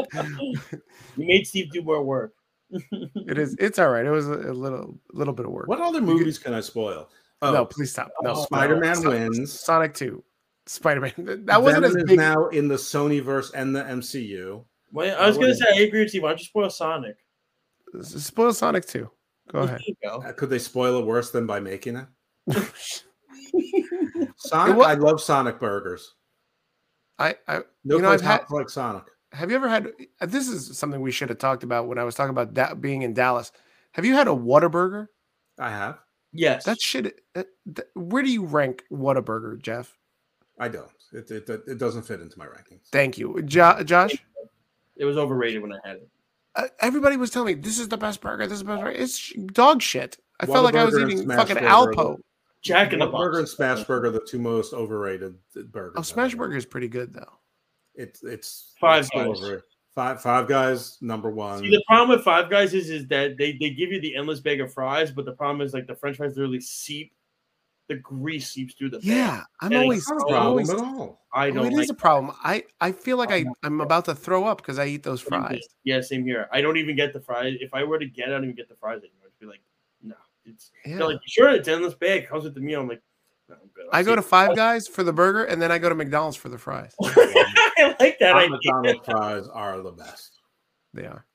You made Steve do more work. It is. It's all right. It was a, a little, little bit of work. What other movies can I spoil? Oh, No, please stop. No, Oh, Spider-Man no. wins. Sonic Two, Spider Man. That wasn't Venom as is big. now in the Sonyverse and the MCU. Well, I was Oh, gonna yeah. say I agree with Steve. Why don't you spoil Sonic? Spoil Sonic Two. Go ahead. Go. Uh, Could they spoil it worse than by making it? *laughs* Sonic, It wa- I love Sonic burgers. I, I No You know, place I've had- like Sonic. have you ever had? This is something we should have talked about when I was talking about da- being in Dallas. Have you had a Whataburger? I have. Yes. That shit. That, that, where do you rank Whataburger, Jeff? I don't. It, it, it doesn't fit into my rankings. Thank you, jo- Josh. it was overrated when I had it. Uh, everybody was telling me this is the best burger. This is the best burger. It's sh- dog shit. I felt like I was eating Smash fucking Burger. Alpo. Jack in the Box. Burger and Smash Burger, are the two most overrated burgers. Oh, I've Smash Burger is pretty good though. It's it's Five it's Guys. Five Five Guys number one. See, the problem with Five Guys is, is that they, they give you the endless bag of fries, but the problem is like the French fries literally seep, the grease seeps through the. bag. Yeah, I'm And always, Not a Oh, I'm problem always at all. I Oh, don't it like is a problem. I, I feel like oh I, I'm about to throw up because I eat those fries. Yeah, same here. I don't even get the fries. If I were to get, it, I don't even get the fries anymore. I'd be like, no. It's Yeah. they're like, sure, it's endless bag. Comes with the meal. I'm like, no, I'm good. I go to See- Five Guys for the burger, and then I go to McDonald's for the fries. *laughs* I like that Hot. McDonald's fries are the best. They are,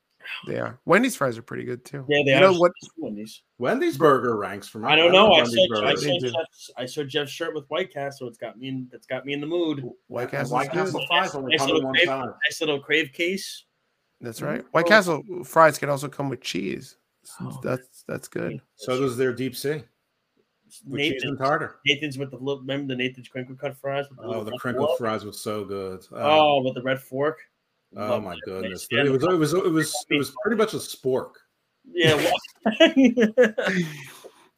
they are. Wendy's fries are pretty good too. Yeah, they you are. know what? Wendy's. Wendy's burger ranks for me. I don't know. love I Wendy's saw, I, saw. Jeff's, I saw Jeff's shirt with White Castle. It's got me in. That's got me in the mood. White And Castle's White. Castle fries only Nice come in little one crave, side. nice little crave case. That's mm-hmm. right. White oh. Castle fries can also come with cheese. Oh. That's that's good. So does their deep sea with cheese and Nathan's, tartar. Nathan's with the little. Remember the Nathan's crinkle cut fries? With the Oh, the red crinkled fork? fries were so good. Oh, Oh, with the red fork. Oh my goodness! It was it was it was it was pretty much a spork. Yeah. *laughs* well-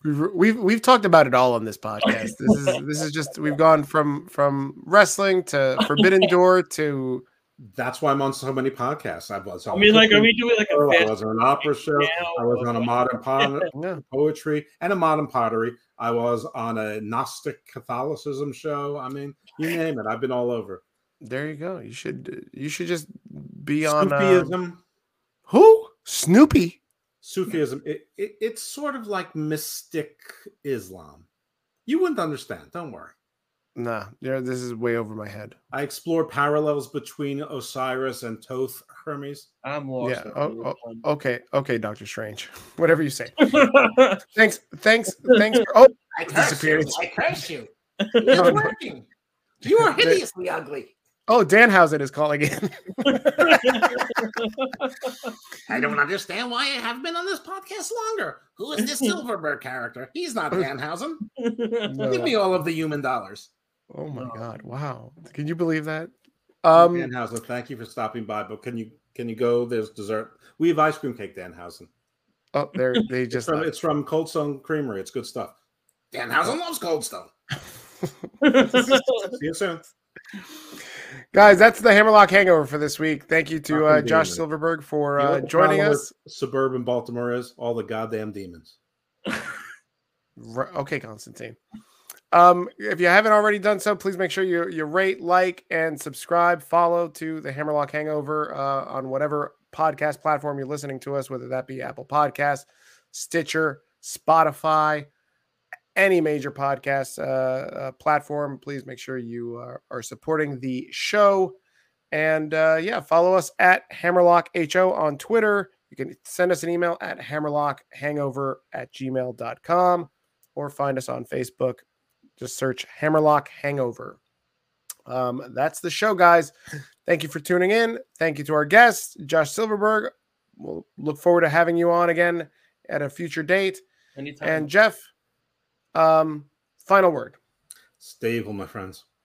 We've, we've we've talked about it all on this podcast. This is this is just we've gone from from wrestling to Forbidden Door to That's why I'm on so many podcasts. I was. I On mean, like, are cooking we doing like a show, I was on an opera show. I was on a modern po- *laughs* yeah. poetry and a modern pottery. I was on a Gnostic Catholicism show. I mean, you name it. I've been all over. There you go. You should you should just be on uh, Snoopyism. who Snoopy. Sufism, it, it, it's sort of like mystic Islam. You wouldn't understand. Don't worry. Nah, yeah, this is way over my head. I explore parallels between Osiris and Thoth Hermes. I'm lost. Yeah, on oh. Okay, okay, Doctor Strange. *laughs* Whatever you say. *laughs* Thanks, thanks, thanks. For, oh, I curse you. I curse you. No, It's no. working. You are hideously ugly. Oh, Danhausen is calling in. *laughs* I don't understand why I haven't been on this podcast longer. Who is this Silverberg character? He's not Danhausen. No. Give me all of the human dollars. Oh my No. god! Wow, can you believe that? Um, Danhausen, thank you for stopping by. But can you can you go? There's dessert. We have ice cream cake, Danhausen. oh, they're they It's just from left. it's from Cold Stone Creamery. It's good stuff. Danhausen loves Cold Stone. *laughs* See you soon. *laughs* guys. That's the Hammerlock Hangover for this week. Thank you to uh, Josh demon. Silverberg for You know uh, what the joining us. Suburban Baltimore is all the goddamn demons. Okay, Constantine. Um, if you haven't already done so, please make sure you you rate, like, and subscribe. Follow to the Hammerlock Hangover uh, on whatever podcast platform you're listening to us, whether that be Apple Podcasts, Stitcher, Spotify, any major podcast uh, uh, platform. Please make sure you uh, are supporting the show. And uh, yeah, follow us at Hammerlock HO on Twitter. You can send us an email at hammerlockhangover at gmail.com or find us on Facebook. Just search Hammerlock Hangover. Um, that's the show, guys. Thank you for tuning in. Thank you to our guest, Josh Silverberg. We'll look forward to having you on again at a future date. Anytime. And Jeff, um, final word. Stay evil, my friends.